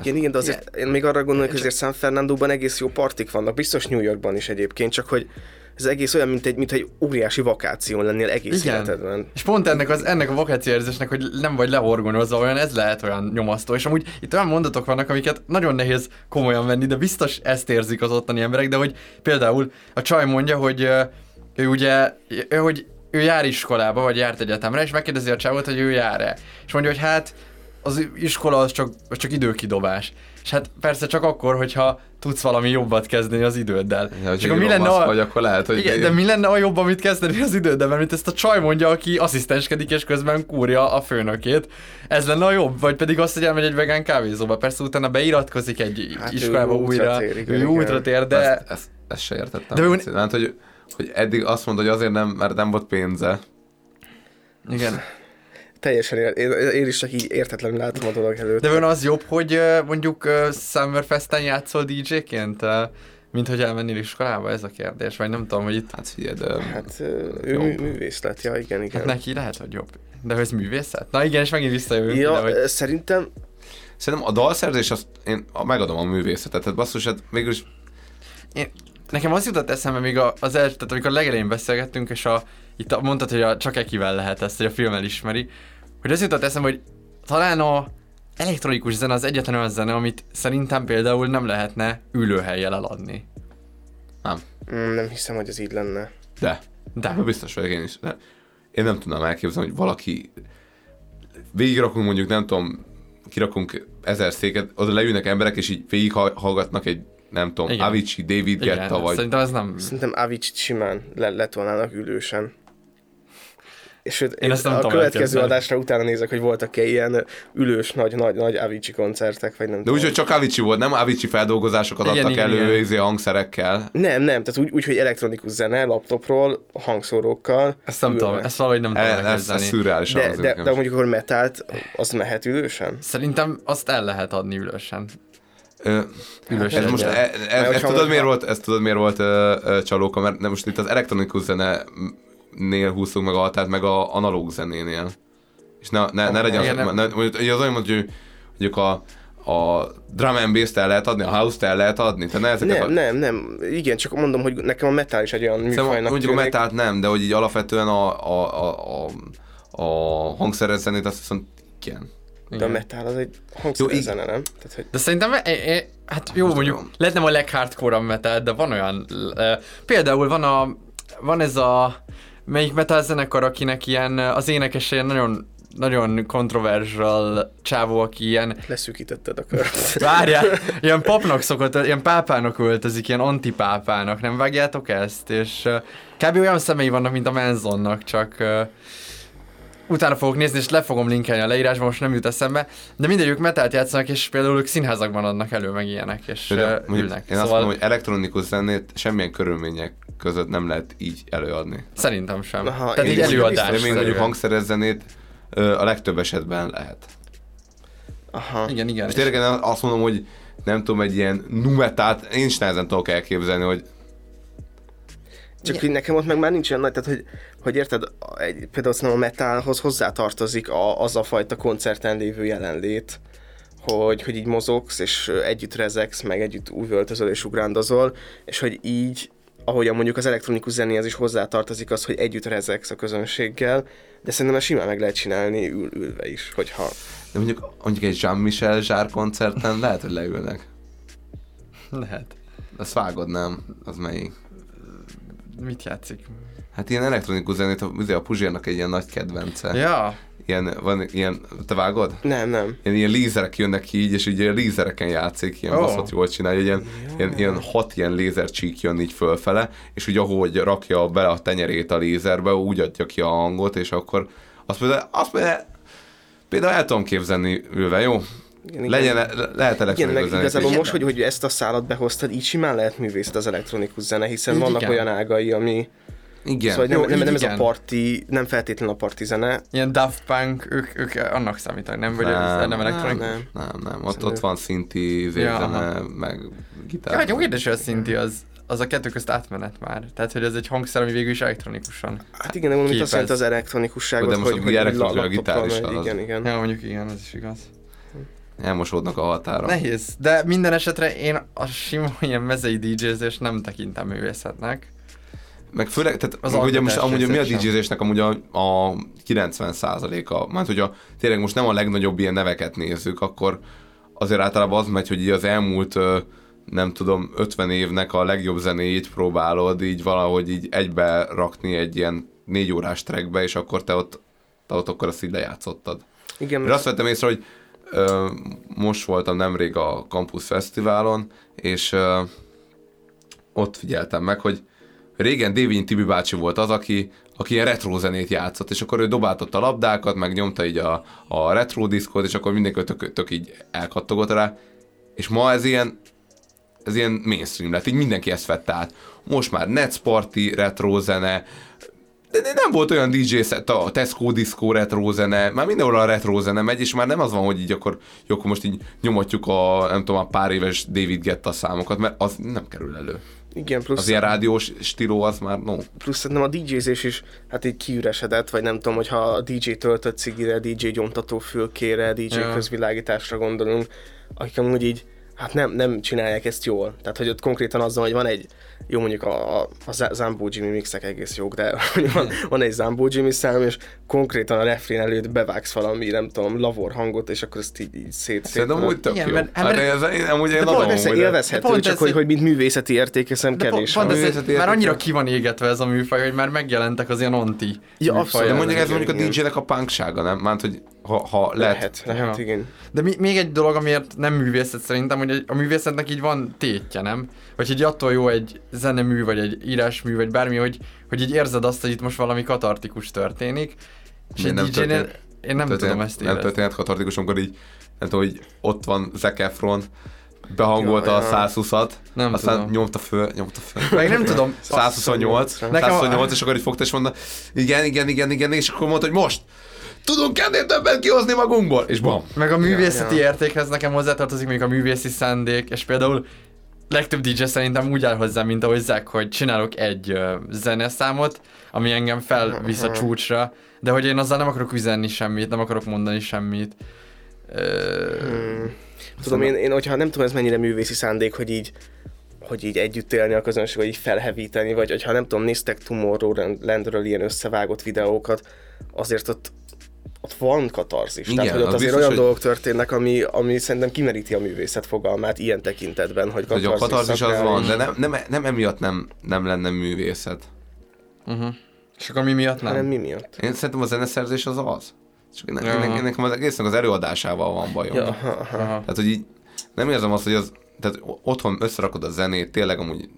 C: Igen, igen, de azért én még arra gondolok, hogy azért San Fernandóban egész jó partik vannak, biztos New Yorkban is egyébként, csak hogy ez egész olyan, mint egy, mint egy óriási vakáción lennél egész
D: Igen.
C: életedben.
D: És pont ennek, az, ennek a vakációérzésnek, hogy nem vagy lehorgonozva, olyan ez lehet olyan nyomasztó. És amúgy itt olyan mondatok vannak, amiket nagyon nehéz komolyan venni, de biztos ezt érzik az ottani emberek, de hogy például a csaj mondja, hogy ő ugye, ő, hogy ő jár iskolába, vagy járt egyetemre, és megkérdezi a csávot, hogy ő jár-e. És mondja, hogy hát az iskola az csak, az csak időkidobás. És hát persze csak akkor, hogyha tudsz valami jobbat kezdeni az időddel.
E: Ja,
D: és akkor mi lenne a...
E: vagy, akkor lehet, hogy-
D: Igen, de mi lenne a jobb, amit kezdeni az időddel, mert mint ezt a csaj mondja, aki asszisztenskedik és közben kúrja a főnökét. Ez lenne a jobb, vagy pedig azt, hogy elmegy egy vegán kávézóba. Persze utána beiratkozik egy
C: Hát ő
D: iskolába
C: útra
D: újra,
C: tér, igen,
D: ő útra tér, de...
E: Ezt, ezt, ezt se értettem.
D: De ő-
E: hát, hogy, hogy eddig azt mondta, hogy azért nem, mert nem volt pénze.
D: Igen.
C: Teljesen, ér, én, én is csak így értetlenül látom a dolog előtt.
D: De van az jobb, hogy mondjuk Summerfesten játszol DJ-ként, mint hogy elmennél iskolába? Ez a kérdés, vagy nem tudom, hogy itt...
E: Hát figyelj, de...
C: Hát ő mű, művész lett, ja, igen, igen.
D: Hát neki lehet, hogy jobb. De hogy ez művészet? Na igen, és megint visszajövünk
C: Ja,
D: ide, hogy...
C: szerintem
E: Szerintem a dalszerzés, azt én a- megadom a művészetet. Tehát basszus, hát mégis
D: Én, nekem az jutott eszembe még a- az első, tehát amikor a legelején beszélgettünk, és a, itt a, mondtad, hogy a, csak ekivel lehet ezt, hogy a film elismeri, hogy az jutott eszembe, hogy talán a elektronikus zene az egyetlen olyan zene, amit szerintem például nem lehetne ülőhelyjel eladni.
E: nem.
C: mm, nem hiszem, hogy ez így lenne.
E: De.
D: De.
E: Ebben biztos vagyok én is. De én nem tudnám elképzelni, hogy valaki végigrakunk mondjuk, nem tudom, kirakunk ezer széket, oda leülnek emberek, és így végighallgatnak egy, nem tudom,
D: Igen.
E: Avicii, David
D: Igen,
E: Guetta, vagy...
D: szerintem ez nem...
C: Szerintem Avicii simán le, letolnának ülősen. És sőt,
D: Én ezt nem
C: a
D: tudom
C: következő adásra utána nézek, hogy voltak-e ilyen ülős, nagy, nagy, nagy Avicii koncertek, vagy nem
E: De
C: tudom.
E: úgy, hogy csak Avicii volt, nem Avicii feldolgozásokat
C: Igen,
E: adtak
C: igen,
E: elő
C: igen.
E: izé hangszerekkel.
C: Nem, nem, tehát úgy, úgy, hogy elektronikus zene, laptopról, hangszórókkal.
D: Ezt nem tudom, ezt valahogy nem tudom
E: Ez, ez, ez szürreális.
C: De, de, de mondjuk akkor metált, az mehet ülősen?
D: Szerintem azt el lehet adni ülősen. Üres
E: ez most, e, e, ez
C: hogyha
E: tudod miért volt, ez tudod miért volt ö, ö, csalóka, mert nem most itt az elektronikus zene nél húzunk meg a határt, meg a analóg zenénél. És ne, ne, ne legyen, az,
D: nem.
E: ne, mondjuk, az olyan, hogy mondjuk a, a drum and bass-t el lehet adni, a house-t el lehet adni, tehát ne ezeket
C: Nem,
E: a,
C: nem, nem. Igen, csak mondom, hogy nekem a metal is egy olyan
E: Szerintem
C: műfajnak
E: mondjuk a
C: tűnik.
E: metált nem, de hogy így alapvetően a, a, a, a, a hangszeres zenét azt viszont igen.
C: De a metal az egy
E: így-
C: zene, nem? Tehát, hogy
D: De szerintem, e, e, hát jó,
E: most
D: mondjuk lehet nem a leghardcore metal, de van olyan, e, például van a, van ez a, melyik metal zenekar, akinek ilyen, az énekes ilyen nagyon, nagyon kontroversial csávó, aki ilyen,
C: leszűkítetted a kört.
D: várjál, ilyen papnak szokott, ilyen pápának öltözik, ilyen antipápának, nem vágjátok ezt? És e, kb. olyan szemei vannak, mint a Menzonnak, csak e, utána fogok nézni, és le fogom linkelni a leírásba, most nem jut eszembe, de mindegyük metalt játszanak, és például ők színházakban adnak elő, meg ilyenek, és
E: De,
D: uh, ülnek.
E: én azt mondom, hogy elektronikus zenét semmilyen körülmények között nem lehet így előadni.
D: Szerintem sem.
C: Aha,
D: Tehát így előadás.
E: De még mondjuk hangszeres zenét a legtöbb esetben lehet.
C: Aha.
D: Igen, igen.
E: Most tényleg én azt mondom, hogy nem tudom, egy ilyen numetát, én is nehezen tudok elképzelni, hogy
C: Csak hogy nekem ott meg már nincs olyan nagy, tehát hogy, hogy érted, egy, például a metalhoz hozzátartozik a, az a fajta koncerten lévő jelenlét, hogy, hogy így mozogsz, és együtt rezegsz, meg együtt újvöltözöl és ugrándozol, és hogy így, ahogyan mondjuk az elektronikus zenéhez is hozzátartozik az, hogy együtt rezegsz a közönséggel, de szerintem ezt simán meg lehet csinálni ül, ülve is, hogyha...
E: de mondjuk, mondjuk egy Jean-Michel Zsár koncerten lehet, hogy leülnek.
D: Lehet.
E: Azt vágod, nem? Az melyik?
D: Mit játszik?
E: Hát ilyen elektronikus zenét, a, ugye a Puzsérnak egy ilyen nagy kedvence.
D: Ja.
E: Ilyen, van ilyen, te vágod?
C: Nem, nem.
E: Ilyen, ilyen lézerek jönnek ki így, és így ilyen lézereken játszik, ilyen oh. baszott jól csinálja, ilyen, ilyen, ilyen hat ilyen lézercsík jön így fölfele, és úgy ahogy rakja bele a tenyerét a lézerbe, úgy adja ki a hangot, és akkor azt például, azt például, például el tudom képzelni ülve, jó?
C: Igen, igen.
E: Legyen, le- lehet
C: Igen, meg
E: elektronikus zenét
C: igazából
E: is.
C: most, hogy, hogy ezt a szállat behoztad, így simán lehet művészet az elektronikus zene, hiszen
D: Így
C: vannak
D: igen.
C: olyan ágai, ami...
E: Igen.
C: Szóval
D: Jó,
C: nem, nem, nem ez a
D: igen.
C: parti, nem feltétlenül a parti zene.
D: Ilyen Daft Punk, ők, ők annak számítanak, nem? Vagy nem, nem, nem elektronikus?
C: nem.
E: Nem, nem, ott, ott van szinti,
D: Ja,
E: zene,
D: aha.
E: meg gitár.
D: Ja, hát kérdés, hogy a szinti az, az a kettő közt átmenet már. Tehát, hogy ez egy hangszer, ami végül is elektronikusan.
C: Hát igen, de mondom, azt jelenti az elektronikusságot,
E: De most
C: hogy, hogy
E: elektronikus, a gitár is az.
C: Igen, igen.
D: Ja, mondjuk igen, ez is igaz.
E: Elmosódnak a határa.
D: Nehéz, de minden esetre én a sima ilyen mezei DJ-zést nem tekintem művészetnek.
E: Meg főleg, tehát
D: Az
E: az ugye most amúgy mi a. DJ-zésnek amúgy a, a 90%-a, mert hogyha tényleg most nem a legnagyobb ilyen neveket nézzük, akkor azért általában az megy, hogy így az elmúlt nem tudom, 50 évnek a legjobb zenéit próbálod így valahogy így egybe rakni egy ilyen négy órás trackbe, és akkor te ott, te ott akkor azt így lejátszottad.
C: Igen,
E: Én azt vettem észre, hogy ö, most voltam nemrég a Campus Fesztiválon, és ö, ott figyeltem meg, hogy régen Dévényi Tibi bácsi volt az, aki, aki ilyen retro zenét játszott, és akkor ő dobáltotta a labdákat, meg nyomta így a, a retro diszkot, és akkor mindenki tök, tök így elkattogott rá, és ma ez ilyen, ez ilyen mainstream lett, így mindenki ezt vette át. Most már Nets Party, retro zene, de nem volt olyan DJ set, a Tesco Disco retro zene, már mindenhol a retro zene megy, és már nem az van, hogy így akkor, jó, akkor most így nyomatjuk a, nem tudom, a pár éves David Getta számokat, mert az nem kerül elő.
C: Igen, plusz,
E: Az ilyen rádiós stíló az már no.
C: plusz szerintem a DJ-zés is hát így kiüresedett, vagy nem tudom, hogyha a DJ töltött cigire, DJ gyomtató fülkére, DJ
D: Ja.
C: közvilágításra gondolunk, akik amúgy így hát nem, nem csinálják ezt jól. Tehát, hogy ott konkrétan az van, hogy van egy, jó mondjuk a, a, a Za- Zambó Jimmy mixek egész jók, de hogy van, van egy Zambó Jimmy szám, és konkrétan a refrén előtt bevágsz valami, nem tudom, lavor hangot, és akkor ezt így, így szét, szét
E: Szerintem úgy tök
D: Igen,
E: jó.
D: mert-
E: Hát ez, én amúgy én
C: de
E: adom
C: persze
E: amúgy, de-
C: élvezhető,
D: pont
C: csak
D: ez,
C: hogy,
D: hogy-
C: mint művészeti érték, hiszem
D: De
C: kevés.
D: pont, pont ez, már annyira ki van égetve ez a műfaj, hogy már megjelentek az ilyen anti
C: Ja, abszolút.
E: De mondjuk ez mondjuk a. DJ-nek a punksága, nem? Mánt, hogy ha, ha lehet,
C: Lehet, lehet,
D: Ja.
C: igen.
D: De mi, még egy dolog, amiért nem művészet szerintem, hogy a művészetnek így van tétje, nem? Vagy hogy attól jó egy zenemű, vagy egy írásmű, vagy bármi, hogy, hogy így érzed azt, hogy itt most valami katartikus történik. És egy
E: nem történt-
D: én nem
E: történet,
D: tudom ezt
E: Nem
D: érezni.
E: történet katartikus, amikor így, nem tudom, hogy ott van Zac Efron, behangolta
C: Ja,
E: a
C: ja.
E: 120-at,
D: Nem
E: aztán
D: tudom.
E: nyomta föl, nyomta föl.
D: Meg nem tudom.
E: 128,
D: Nekem a-
E: 128, és akkor így fogta, és mondta, igen, igen, igen, igen, és akkor mondta, hogy most, tudunk ennél többet kihozni magunkból, és bam.
D: Meg a művészeti
E: Ja, ja.
D: értékhez nekem hozzátartozik még a művészi szándék, és például legtöbb DJ szerintem úgy áll hozzá, mint ahogy Zack, hogy csinálok egy uh, zeneszámot, ami engem felvisz a
C: Aha.
D: csúcsra, de hogy én azzal nem akarok üzenni semmit, nem akarok mondani semmit. Uh,
C: Hmm. Tudom, én, én, hogyha nem tudom, ez mennyire művészi szándék, hogy így hogy így együtt élni a közönség, vagy így felhevíteni, vagy hogyha nem tudom, néztek Tomorrowlandről ilyen összevágott videókat, azért ott ott van katarzis.
E: Igen,
C: Tehát, hogy ott
E: az
C: azért
E: biztos,
C: olyan
E: hogy-
C: dolgok történnek, ami, ami szerintem kimeríti a művészet fogalmát ilyen tekintetben, hogy
E: Hogy a katarzis az van, de nem, nem, nem emiatt nem, nem lenne művészet.
D: uh-huh. És akkor mi miatt nem?
C: Hanem mi miatt?
E: Én szerintem a zeneszerzés az az. Csak én,
D: Aha.
E: én, én, nekem az egésznek az előadásával van bajom.
C: Ja, aha.
E: Tehát, hogy így nem érzem azt, hogy az, tehát otthon összerakod a zenét, tényleg amúgy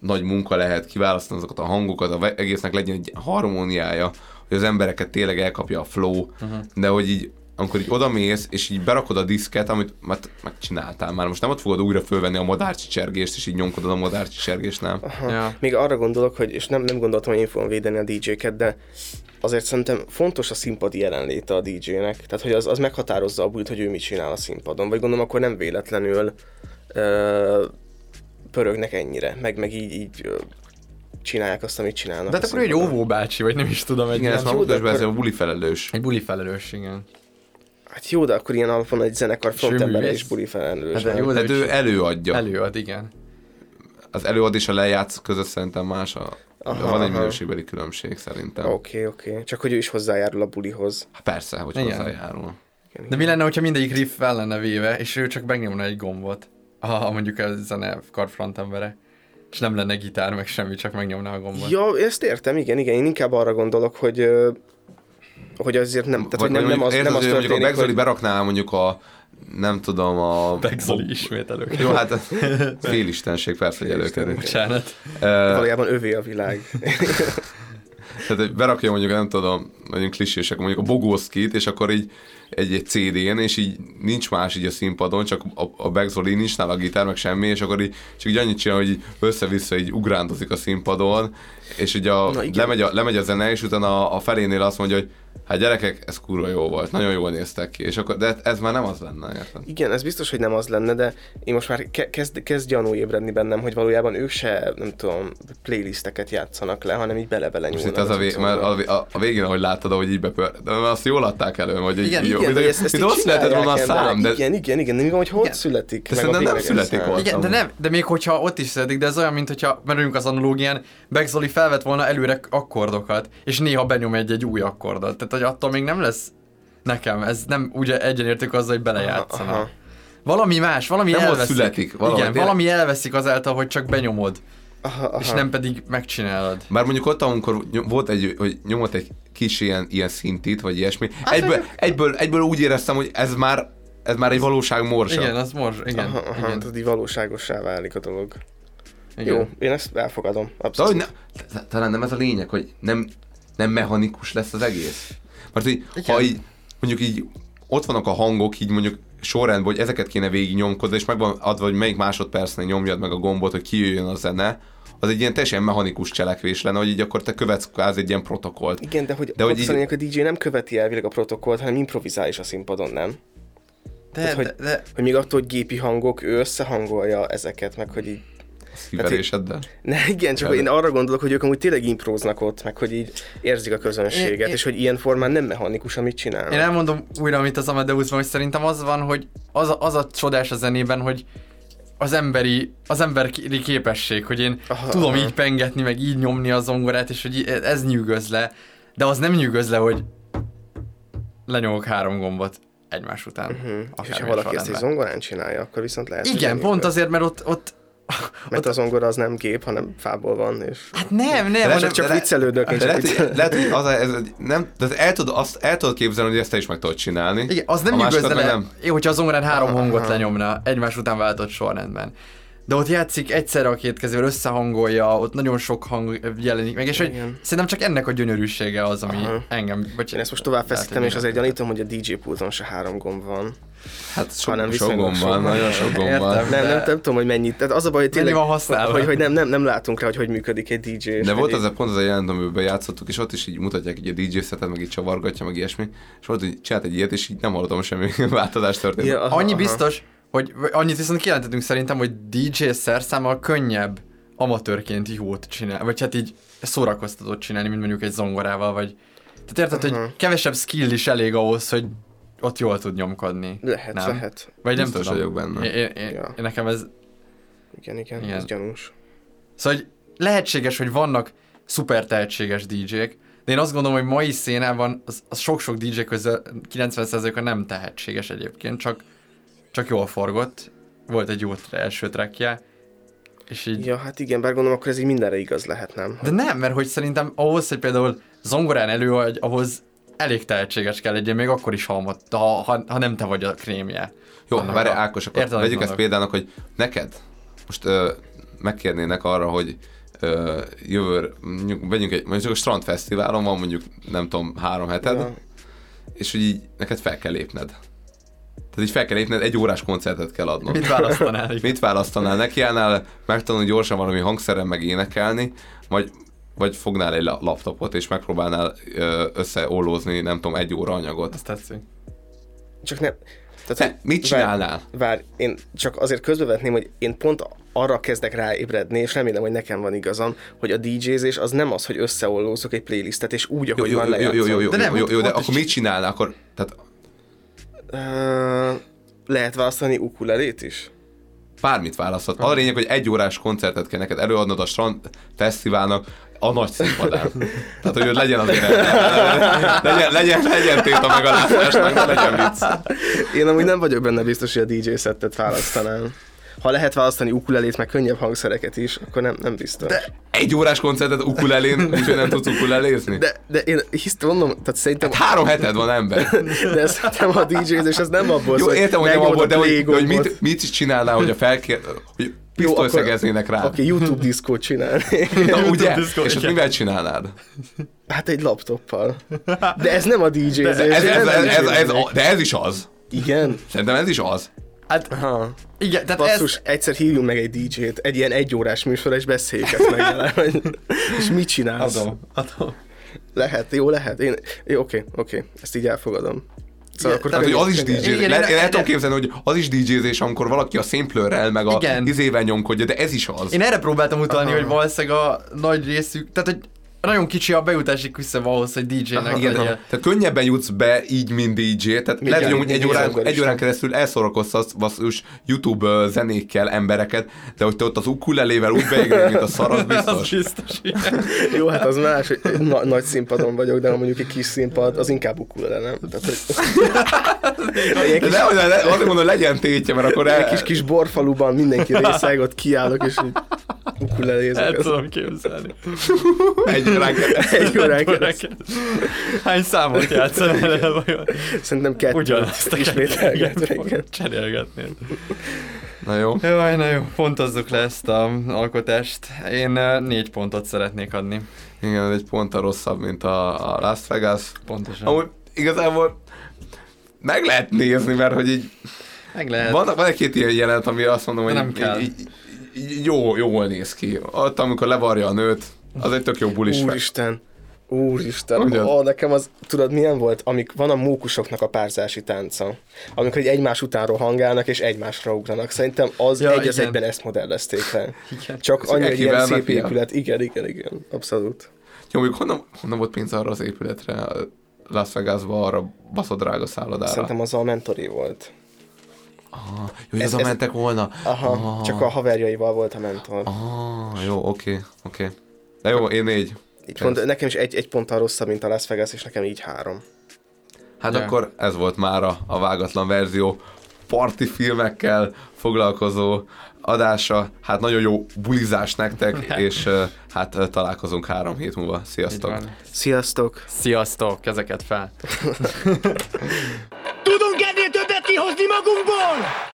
E: nagy munka lehet kiválasztani azokat a hangokat, a ve- egésznek legyen egy harmóniája, hogy az embereket tényleg elkapja a flow,
D: Uh-huh.
E: de hogy így amikor így odamész, és így berakod a diszket, amit már megcsináltál már, most nem ott fogod újra fölvenni a madárcsicsergést, és így nyomkodod a madárcsicsergést, nem?
C: Aha. Ja. Még arra gondolok, hogy, és nem, nem gondoltam, hogy én fogom védeni a DJ-ket, de azért szerintem fontos a színpadi jelenléte a DJ-nek. Tehát, hogy az, az meghatározza a bulit, hogy ő mit csinál a színpadon. Vagy gondolom, akkor nem véletlenül ö, pörögnek ennyire, meg, meg így, így ö, csinálják azt, amit csinálnak.
D: De hát akkor egy
C: színpadon.
D: óvóbácsi, vagy nem is tudom. Egy
E: Igen, ezt már be, ez
C: akkor-
E: a buli felelős.
D: Egy buli felelős, igen.
C: Hát jó, de akkor ilyen alapon egy zenekar
D: És
C: frontembere is buli felelős.
D: Hát jó, de
E: Hát ő előadja.
D: Előad, igen.
E: Az előad és a lejátsz között szerintem más a...
C: Aha,
E: van egy
C: aha.
E: minőségbeli különbség szerintem.
C: Oké, oké. Csak hogy ő is hozzájárul a bulihoz.
E: Hát persze, hogy
D: Igen.
E: hozzájárul.
D: De mi lenne, hogyha mindegyik riff fel lenne véve, és ő csak megnyomna egy gombot? Ha mondjuk a zene kar frontembere. És nem lenne gitár, meg semmi, csak megnyomná a gombot.
C: Ja, ezt értem, igen, igen. Én inkább arra gondolok, hogy hogy azért nem, tehát hogy nem, nem az, nem az
E: hogy mondjuk a
C: történik,
E: Begzoli
C: hogy...
E: berakná mondjuk a nem tudom, a...
D: Begzoli ismét elő.
E: Jó, hát félistenség persze, hogy előkerül.
D: Bocsánat.
C: Valójában övé a világ.
E: Tehát hogy berakja mondjuk, nem tudom, nagyon klisések, mondjuk a Bogoszkit, és akkor így egy, egy CD-n, és így nincs más így a színpadon, csak a, a Begzoli nincs nála a gitár, meg semmi, és akkor így csak így annyit csinál, hogy össze-vissza így ugrándozik a színpadon, és így a, lemegy, a, lemegy a zene, és utána a, a felénél azt mondja, hogy hát gyerekek, ez kurva jó volt, nagyon jól néztek ki, és akkor, de ez már nem az lenne, érted?
C: Igen, ez biztos, hogy nem az lenne, de én most már ke- kezd, kezd gyanú ébredni bennem, hogy valójában ők se, nem tudom, playlisteket játszanak le, hanem így bele-bele
E: Most
C: nyúlnak.
E: itt az a,
C: cuccokba.
E: mert a, a, a, végén, ahogy láttad, ahogy így bepör, de azt jól adták elő, hogy
C: Igen,
E: így, jó,
C: igen,
E: mint,
C: hogy ezt, ezt
E: mint
C: így
E: ott született volna a szám, de.
C: Igen, igen, igen, de mi van, hogy hogy
D: Igen.
C: születik?
E: De
C: meg a
E: szerintem nem születik ott.
D: Igen, de, nem, de még hogyha ott is születik, de ez olyan, mint hogyha merülünk az analógián, Begzoli felvett volna előre akkordokat, és néha benyom egy-egy új akkordot. Tehát, hogy attól még nem lesz nekem, ez nem úgy egyenértük azzal, hogy belejátszana.
C: Aha.
D: Valami más, valami
E: Nem
D: elveszik.
E: születik, valahogy
D: Igen,
E: tényleg.
D: valami elveszik azáltal, hogy csak benyomod,
C: Aha, aha.
D: és nem pedig megcsinálod.
E: Bár mondjuk ott, amikor volt egy, hogy nyomott egy kis ilyen, ilyen szintit, vagy ilyesmi,
D: Hát,
E: egyből,
D: hogy-
E: egyből, egyből úgy éreztem, hogy ez már, ez már egy valóság morsa.
D: Igen, az most, igen.
C: Aha, aha,
D: igen.
C: tehát így valóságossá válik a dolog.
D: igen.
C: Jó, én ezt elfogadom.
E: De
C: Abszolút.
E: hogy ne, talán nem ez a lényeg, hogy nem, nem mechanikus lesz az egész. Mert hogy, ha így, mondjuk így ott vannak a hangok, így mondjuk sorrendben, hogy ezeket kéne végig nyomkodni, és megvan adva, hogy melyik másodpercnél nyomjad meg a gombot, hogy kijöjjön a zene, az egy ilyen teljesen mechanikus cselekvés lenne, hogy így akkor te követsz kvázi egy ilyen protokollt.
C: Igen, de hogy,
E: De
C: de
E: hogy így-
C: a DJ nem követi elvileg a protokollt, hanem improvizál is a színpadon, nem?
D: De,
C: Tehát, hogy,
D: de, de,
C: hogy még attól, hogy gépi hangok, ő összehangolja ezeket, meg hogy így...
E: Szíveléseddel.
C: Ne, igen, csak én arra gondolok, hogy ők amúgy tényleg impróznak ott, meg hogy így érzik a közönséget,
D: Én-
C: és hogy ilyen formán nem mechanikus, amit csinálnak.
D: Én elmondom újra, amit az Amadeusban, hogy szerintem az van, hogy az a, az a csodás a zenében, hogy az emberi, az emberi képesség, hogy én
C: Aha,
D: tudom
C: aha.
D: így pengetni, meg így nyomni a zongorát, és hogy ez nyűgöz le, de az nem nyűgöz le, hogy lenyomok három gombot egymás után.
C: Uh-huh. És ha valaki ezt egy zongorán csinálja, akkor viszont lehet,
D: Igen, pont azért, mert ott, ott
C: Mert a zongora az nem gép, hanem fából van, és...
D: hát nem, nem,
E: lehet,
D: hanem,
C: csak
E: de le-
C: viccelődök, én
E: De
C: csak
E: lehet,
C: viccelődök.
E: lehet, hogy az ez, nem, de el tudod, azt el tudod képzelni, hogy ezt te is meg tudod csinálni.
D: igen, az nem
E: A
D: nyűgöz
E: másikat
D: le,
E: meg nem.
D: jó, hogyha a zongorán három hangot lenyomna egymás után váltott sorrendben. De ott játszik egyszerre a két kezével, összehangolja, ott nagyon sok hang jelenik meg, és hogy
C: Igen.
D: szerintem csak ennek a gyönyörűsége az, ami
C: Aha.
D: engem... Vagy
C: Én ezt most tovább feszítem, és azért gyanítom, hogy a DJ pulton se három gomb van.
E: Hát sok,
C: Hanem
E: sok gomb van, nagyon sok gomb van.
C: Nem, nem, nem, tudom, hogy mennyit. Tehát az a baj, hogy tényleg,
D: van használva?
C: hogy, hogy nem, nem, nem, látunk rá, hogy hogy működik egy DJ.
E: De volt
C: hogy
E: az a pont az a jelent, amiben játszottuk, és ott is így mutatják így a DJ szetet, meg így csavargatja, meg ilyesmi. És volt, hogy csinált egy ilyet, és így nem hallottam semmi változást történt.
C: Ja, aha,
D: Annyi
C: aha.
D: biztos, hogy annyit viszont kijelentettünk szerintem, hogy DJ szerszámmal könnyebb amatőrként jót csinál, vagy hát így szórakoztatót csinálni, mint mondjuk egy zongorával, vagy... Tehát érted,
C: Aha.
D: hogy kevesebb skill is elég ahhoz, hogy ott jól tud nyomkodni.
C: Lehet,
D: nem?
C: lehet.
D: Vagy nem
E: Biztos
D: tudom.
E: vagyok benne.
D: Én, én, én,
C: Ja.
D: én nekem ez...
C: Igen, igen,
D: Igen.
C: ez gyanús.
D: Szóval hogy lehetséges, hogy vannak szuper tehetséges DJ-k, de én azt gondolom, hogy mai szénában az, az sok-sok DJ közül 90%-a nem tehetséges egyébként, csak, csak jól forgott. Volt egy jó első trackje, és így...
C: Ja, hát igen, bár gondolom, akkor ez így mindenre igaz lehet, nem?
D: De nem, mert hogy szerintem ahhoz, hogy például zongorán előadj, ahhoz elég tehetséges kell legyen, még akkor is, ha, ha, ha, ha nem te vagy a krémje.
E: Jó,
D: Annak
E: várj, Ákos, akkor
D: Érted, amit
E: vegyük ezt példának, hogy neked most ö, megkérnének arra, hogy ö, jövő, mondjuk, vegyünk egy, mondjuk a strandfesztiválon van mondjuk, nem tudom, három heted,
C: Ja.
E: és hogy így neked fel kell lépned. Tehát így fel kell lépned, egy órás koncertet kell adnod.
D: Mit választanál?
E: Mit választanál? Nekiállnál megtanulni gyorsan valami hangszeren meg énekelni, vagy, vagy fognál egy la- laptopot, és megpróbálnál összeollózni, nem tudom, egy óra anyagot.
D: Ezt tetszik.
C: Csak nem...
E: Ne,
C: hogy-
E: mit csinálnál?
C: Várj, én csak azért közbevetném, hogy én pont arra kezdek ráébredni, és remélem, hogy nekem van igazam, hogy a DJ-zés az nem az, hogy összeollózok egy playlistet, és úgy,
E: Jó,
C: ahogy
E: jó,
C: van
E: jó, jó, jó, jó, jó,
C: lejátszom.
E: jó, jó, jó, de akkor mit csinálnál? Akkor, tehát
C: Ö, lehet választani ukulelét is?
E: bármit választhat. A lényeg, hogy egy órás koncertet kell neked előadnod a Strand Fesztiválnak a nagy színpadán. Tehát, hogy legyen azért legyen, legyen, legyen tét a megalázásnak, legyen vicc.
C: Én amúgy nem vagyok benne biztos, hogy a DJ szettet választanám. Ha lehet választani ukulelét, meg könnyebb hangszereket is, akkor nem, nem biztos. De,
E: Egy órás koncertet ukulelén, úgyhogy nem tudsz ukulelézni?
C: de, de én hisz, mondom, tehát szerintem...
E: Hát három heted van ember.
C: De szerintem a DJ-zés az nem abból
E: Jó,
C: szól,
E: értem, hogy nem abból, de hogy, de hogy mit, mit is csinálnál, hogy a felkér, hogy pisztoly szegeznének rá.
C: Oké, YouTube diszkót csinálni.
E: Na ugye?
D: diszkó,
E: És azt
D: igen.
E: mivel csinálnád?
C: Hát egy laptoppal. De ez nem a DJ-zés.
E: Ez, ez, ez, ez, ez, ez,
C: DJ-zés.
E: de ez is az.
C: Igen?
E: Szerintem ez is az.
D: Hát,
C: Aha.
D: igen, tehát
C: Basszus,
D: ez...
C: egyszer hívjunk meg egy DJ-t, egy ilyen egyórás műsorra, és beszéljük ezt meg vele, hogy, és mit csinálsz?
D: Adom, adom.
C: Lehet, jó, lehet. Én, jó, oké, oké, ezt így elfogadom. Szóval akkor
E: Tehát, hogy az is DJ.
D: Igen,
E: Le,
D: én-
E: el tudom képzelni, hogy az is DJ-zés, amikor valaki a szimplőrrel, meg a
D: Igen.
E: izével nyomkodja, de ez is az.
D: Én erre próbáltam utalni,
C: Aha.
D: hogy valószínűleg a nagy részük, tehát hogy nagyon kicsi a bejutási küszöb ahhoz, hogy DJ-nek
E: Igen,
D: legyél.
E: tehát könnyebben jutsz be így, mint DJ, tehát lehet, hogy egy, órán, egy órán keresztül elszórakoztatsz basszus YouTube zenékkel embereket, de hogy te ott az ukulelével úgy beégnél, mint a szar, az
D: Az
E: biztos.
D: biztos.
C: Jó, hát az más, hogy na, nagy színpadon vagyok, de ha mondjuk egy kis színpad, az inkább ukulele, nem? Tehát, hogy
E: De
C: kis,
E: nehogy, le, azért mondom, legyen tétje, mert akkor
C: egy
E: el,
C: kis, kis borfaluban mindenki részeg, ott kiállok, és így
D: El
C: ukulelézek. Az
D: tudom képzelni.
E: egy órán keresztül.
C: egy órán keresztül.
D: Hány számot játszanál el vajon?
C: Szerintem kettő
D: Ugyanazt a
C: ismételgetve, igen.
D: Cserélgetnél.
E: Na jó.
D: Jaj, na jó, pontozzuk le ezt a alkotást. Én uh, négy pontot szeretnék adni.
E: Igen, egy ponttal rosszabb, mint a, a Las Vegas.
D: Pontosan.
E: Amúgy igazából meg lehet nézni, mert hogy így
D: Meg lehet.
E: van, van egy-két ilyen jelent, ami azt mondom, hogy
D: Nem kell.
E: így, így, így jó, jól néz ki. Ott, amikor levarja a nőt, az egy tök jó bulis fel.
C: Úristen. Úristen,
E: Ugyan?
C: ó, nekem az, tudod milyen volt? Amik van a mókusoknak a párzási tánca. Amikor egy egymás után rohangálnak és egymásra ugranak. Szerintem az
D: Ja,
C: egy az egyben ezt modellezték le.
D: Igen.
C: Csak
E: Ezek
C: annyi, ilyen szép
E: ilyen.
C: épület. Igen, igen, igen. Abszolút.
E: Jó, mondjuk honnan, honnan volt pénz arra az épületre, Las Vegasba, arra baszott drága szállodára?
C: Szerintem az a mentori volt.
E: Ah, jó, hogy
C: Ez-
E: ez,
C: ez-
E: mentek volna.
C: Aha,
E: Ah.
C: csak a haverjaival volt a mentor.
E: Ah, jó, oké, oké. De jó, én négy.
C: Így pont, nekem is egy, egy ponttal rosszabb, mint a Las Vegas, és nekem így három.
E: Hát
D: Ja.
E: akkor ez volt már a, a vágatlan verzió parti filmekkel foglalkozó adása. Hát nagyon jó bulizás nektek, és hát találkozunk három hét múlva. Sziasztok!
C: Sziasztok!
D: Sziasztok, kezeket fel.
N: Tudunk ennél többet kihozni magunkból!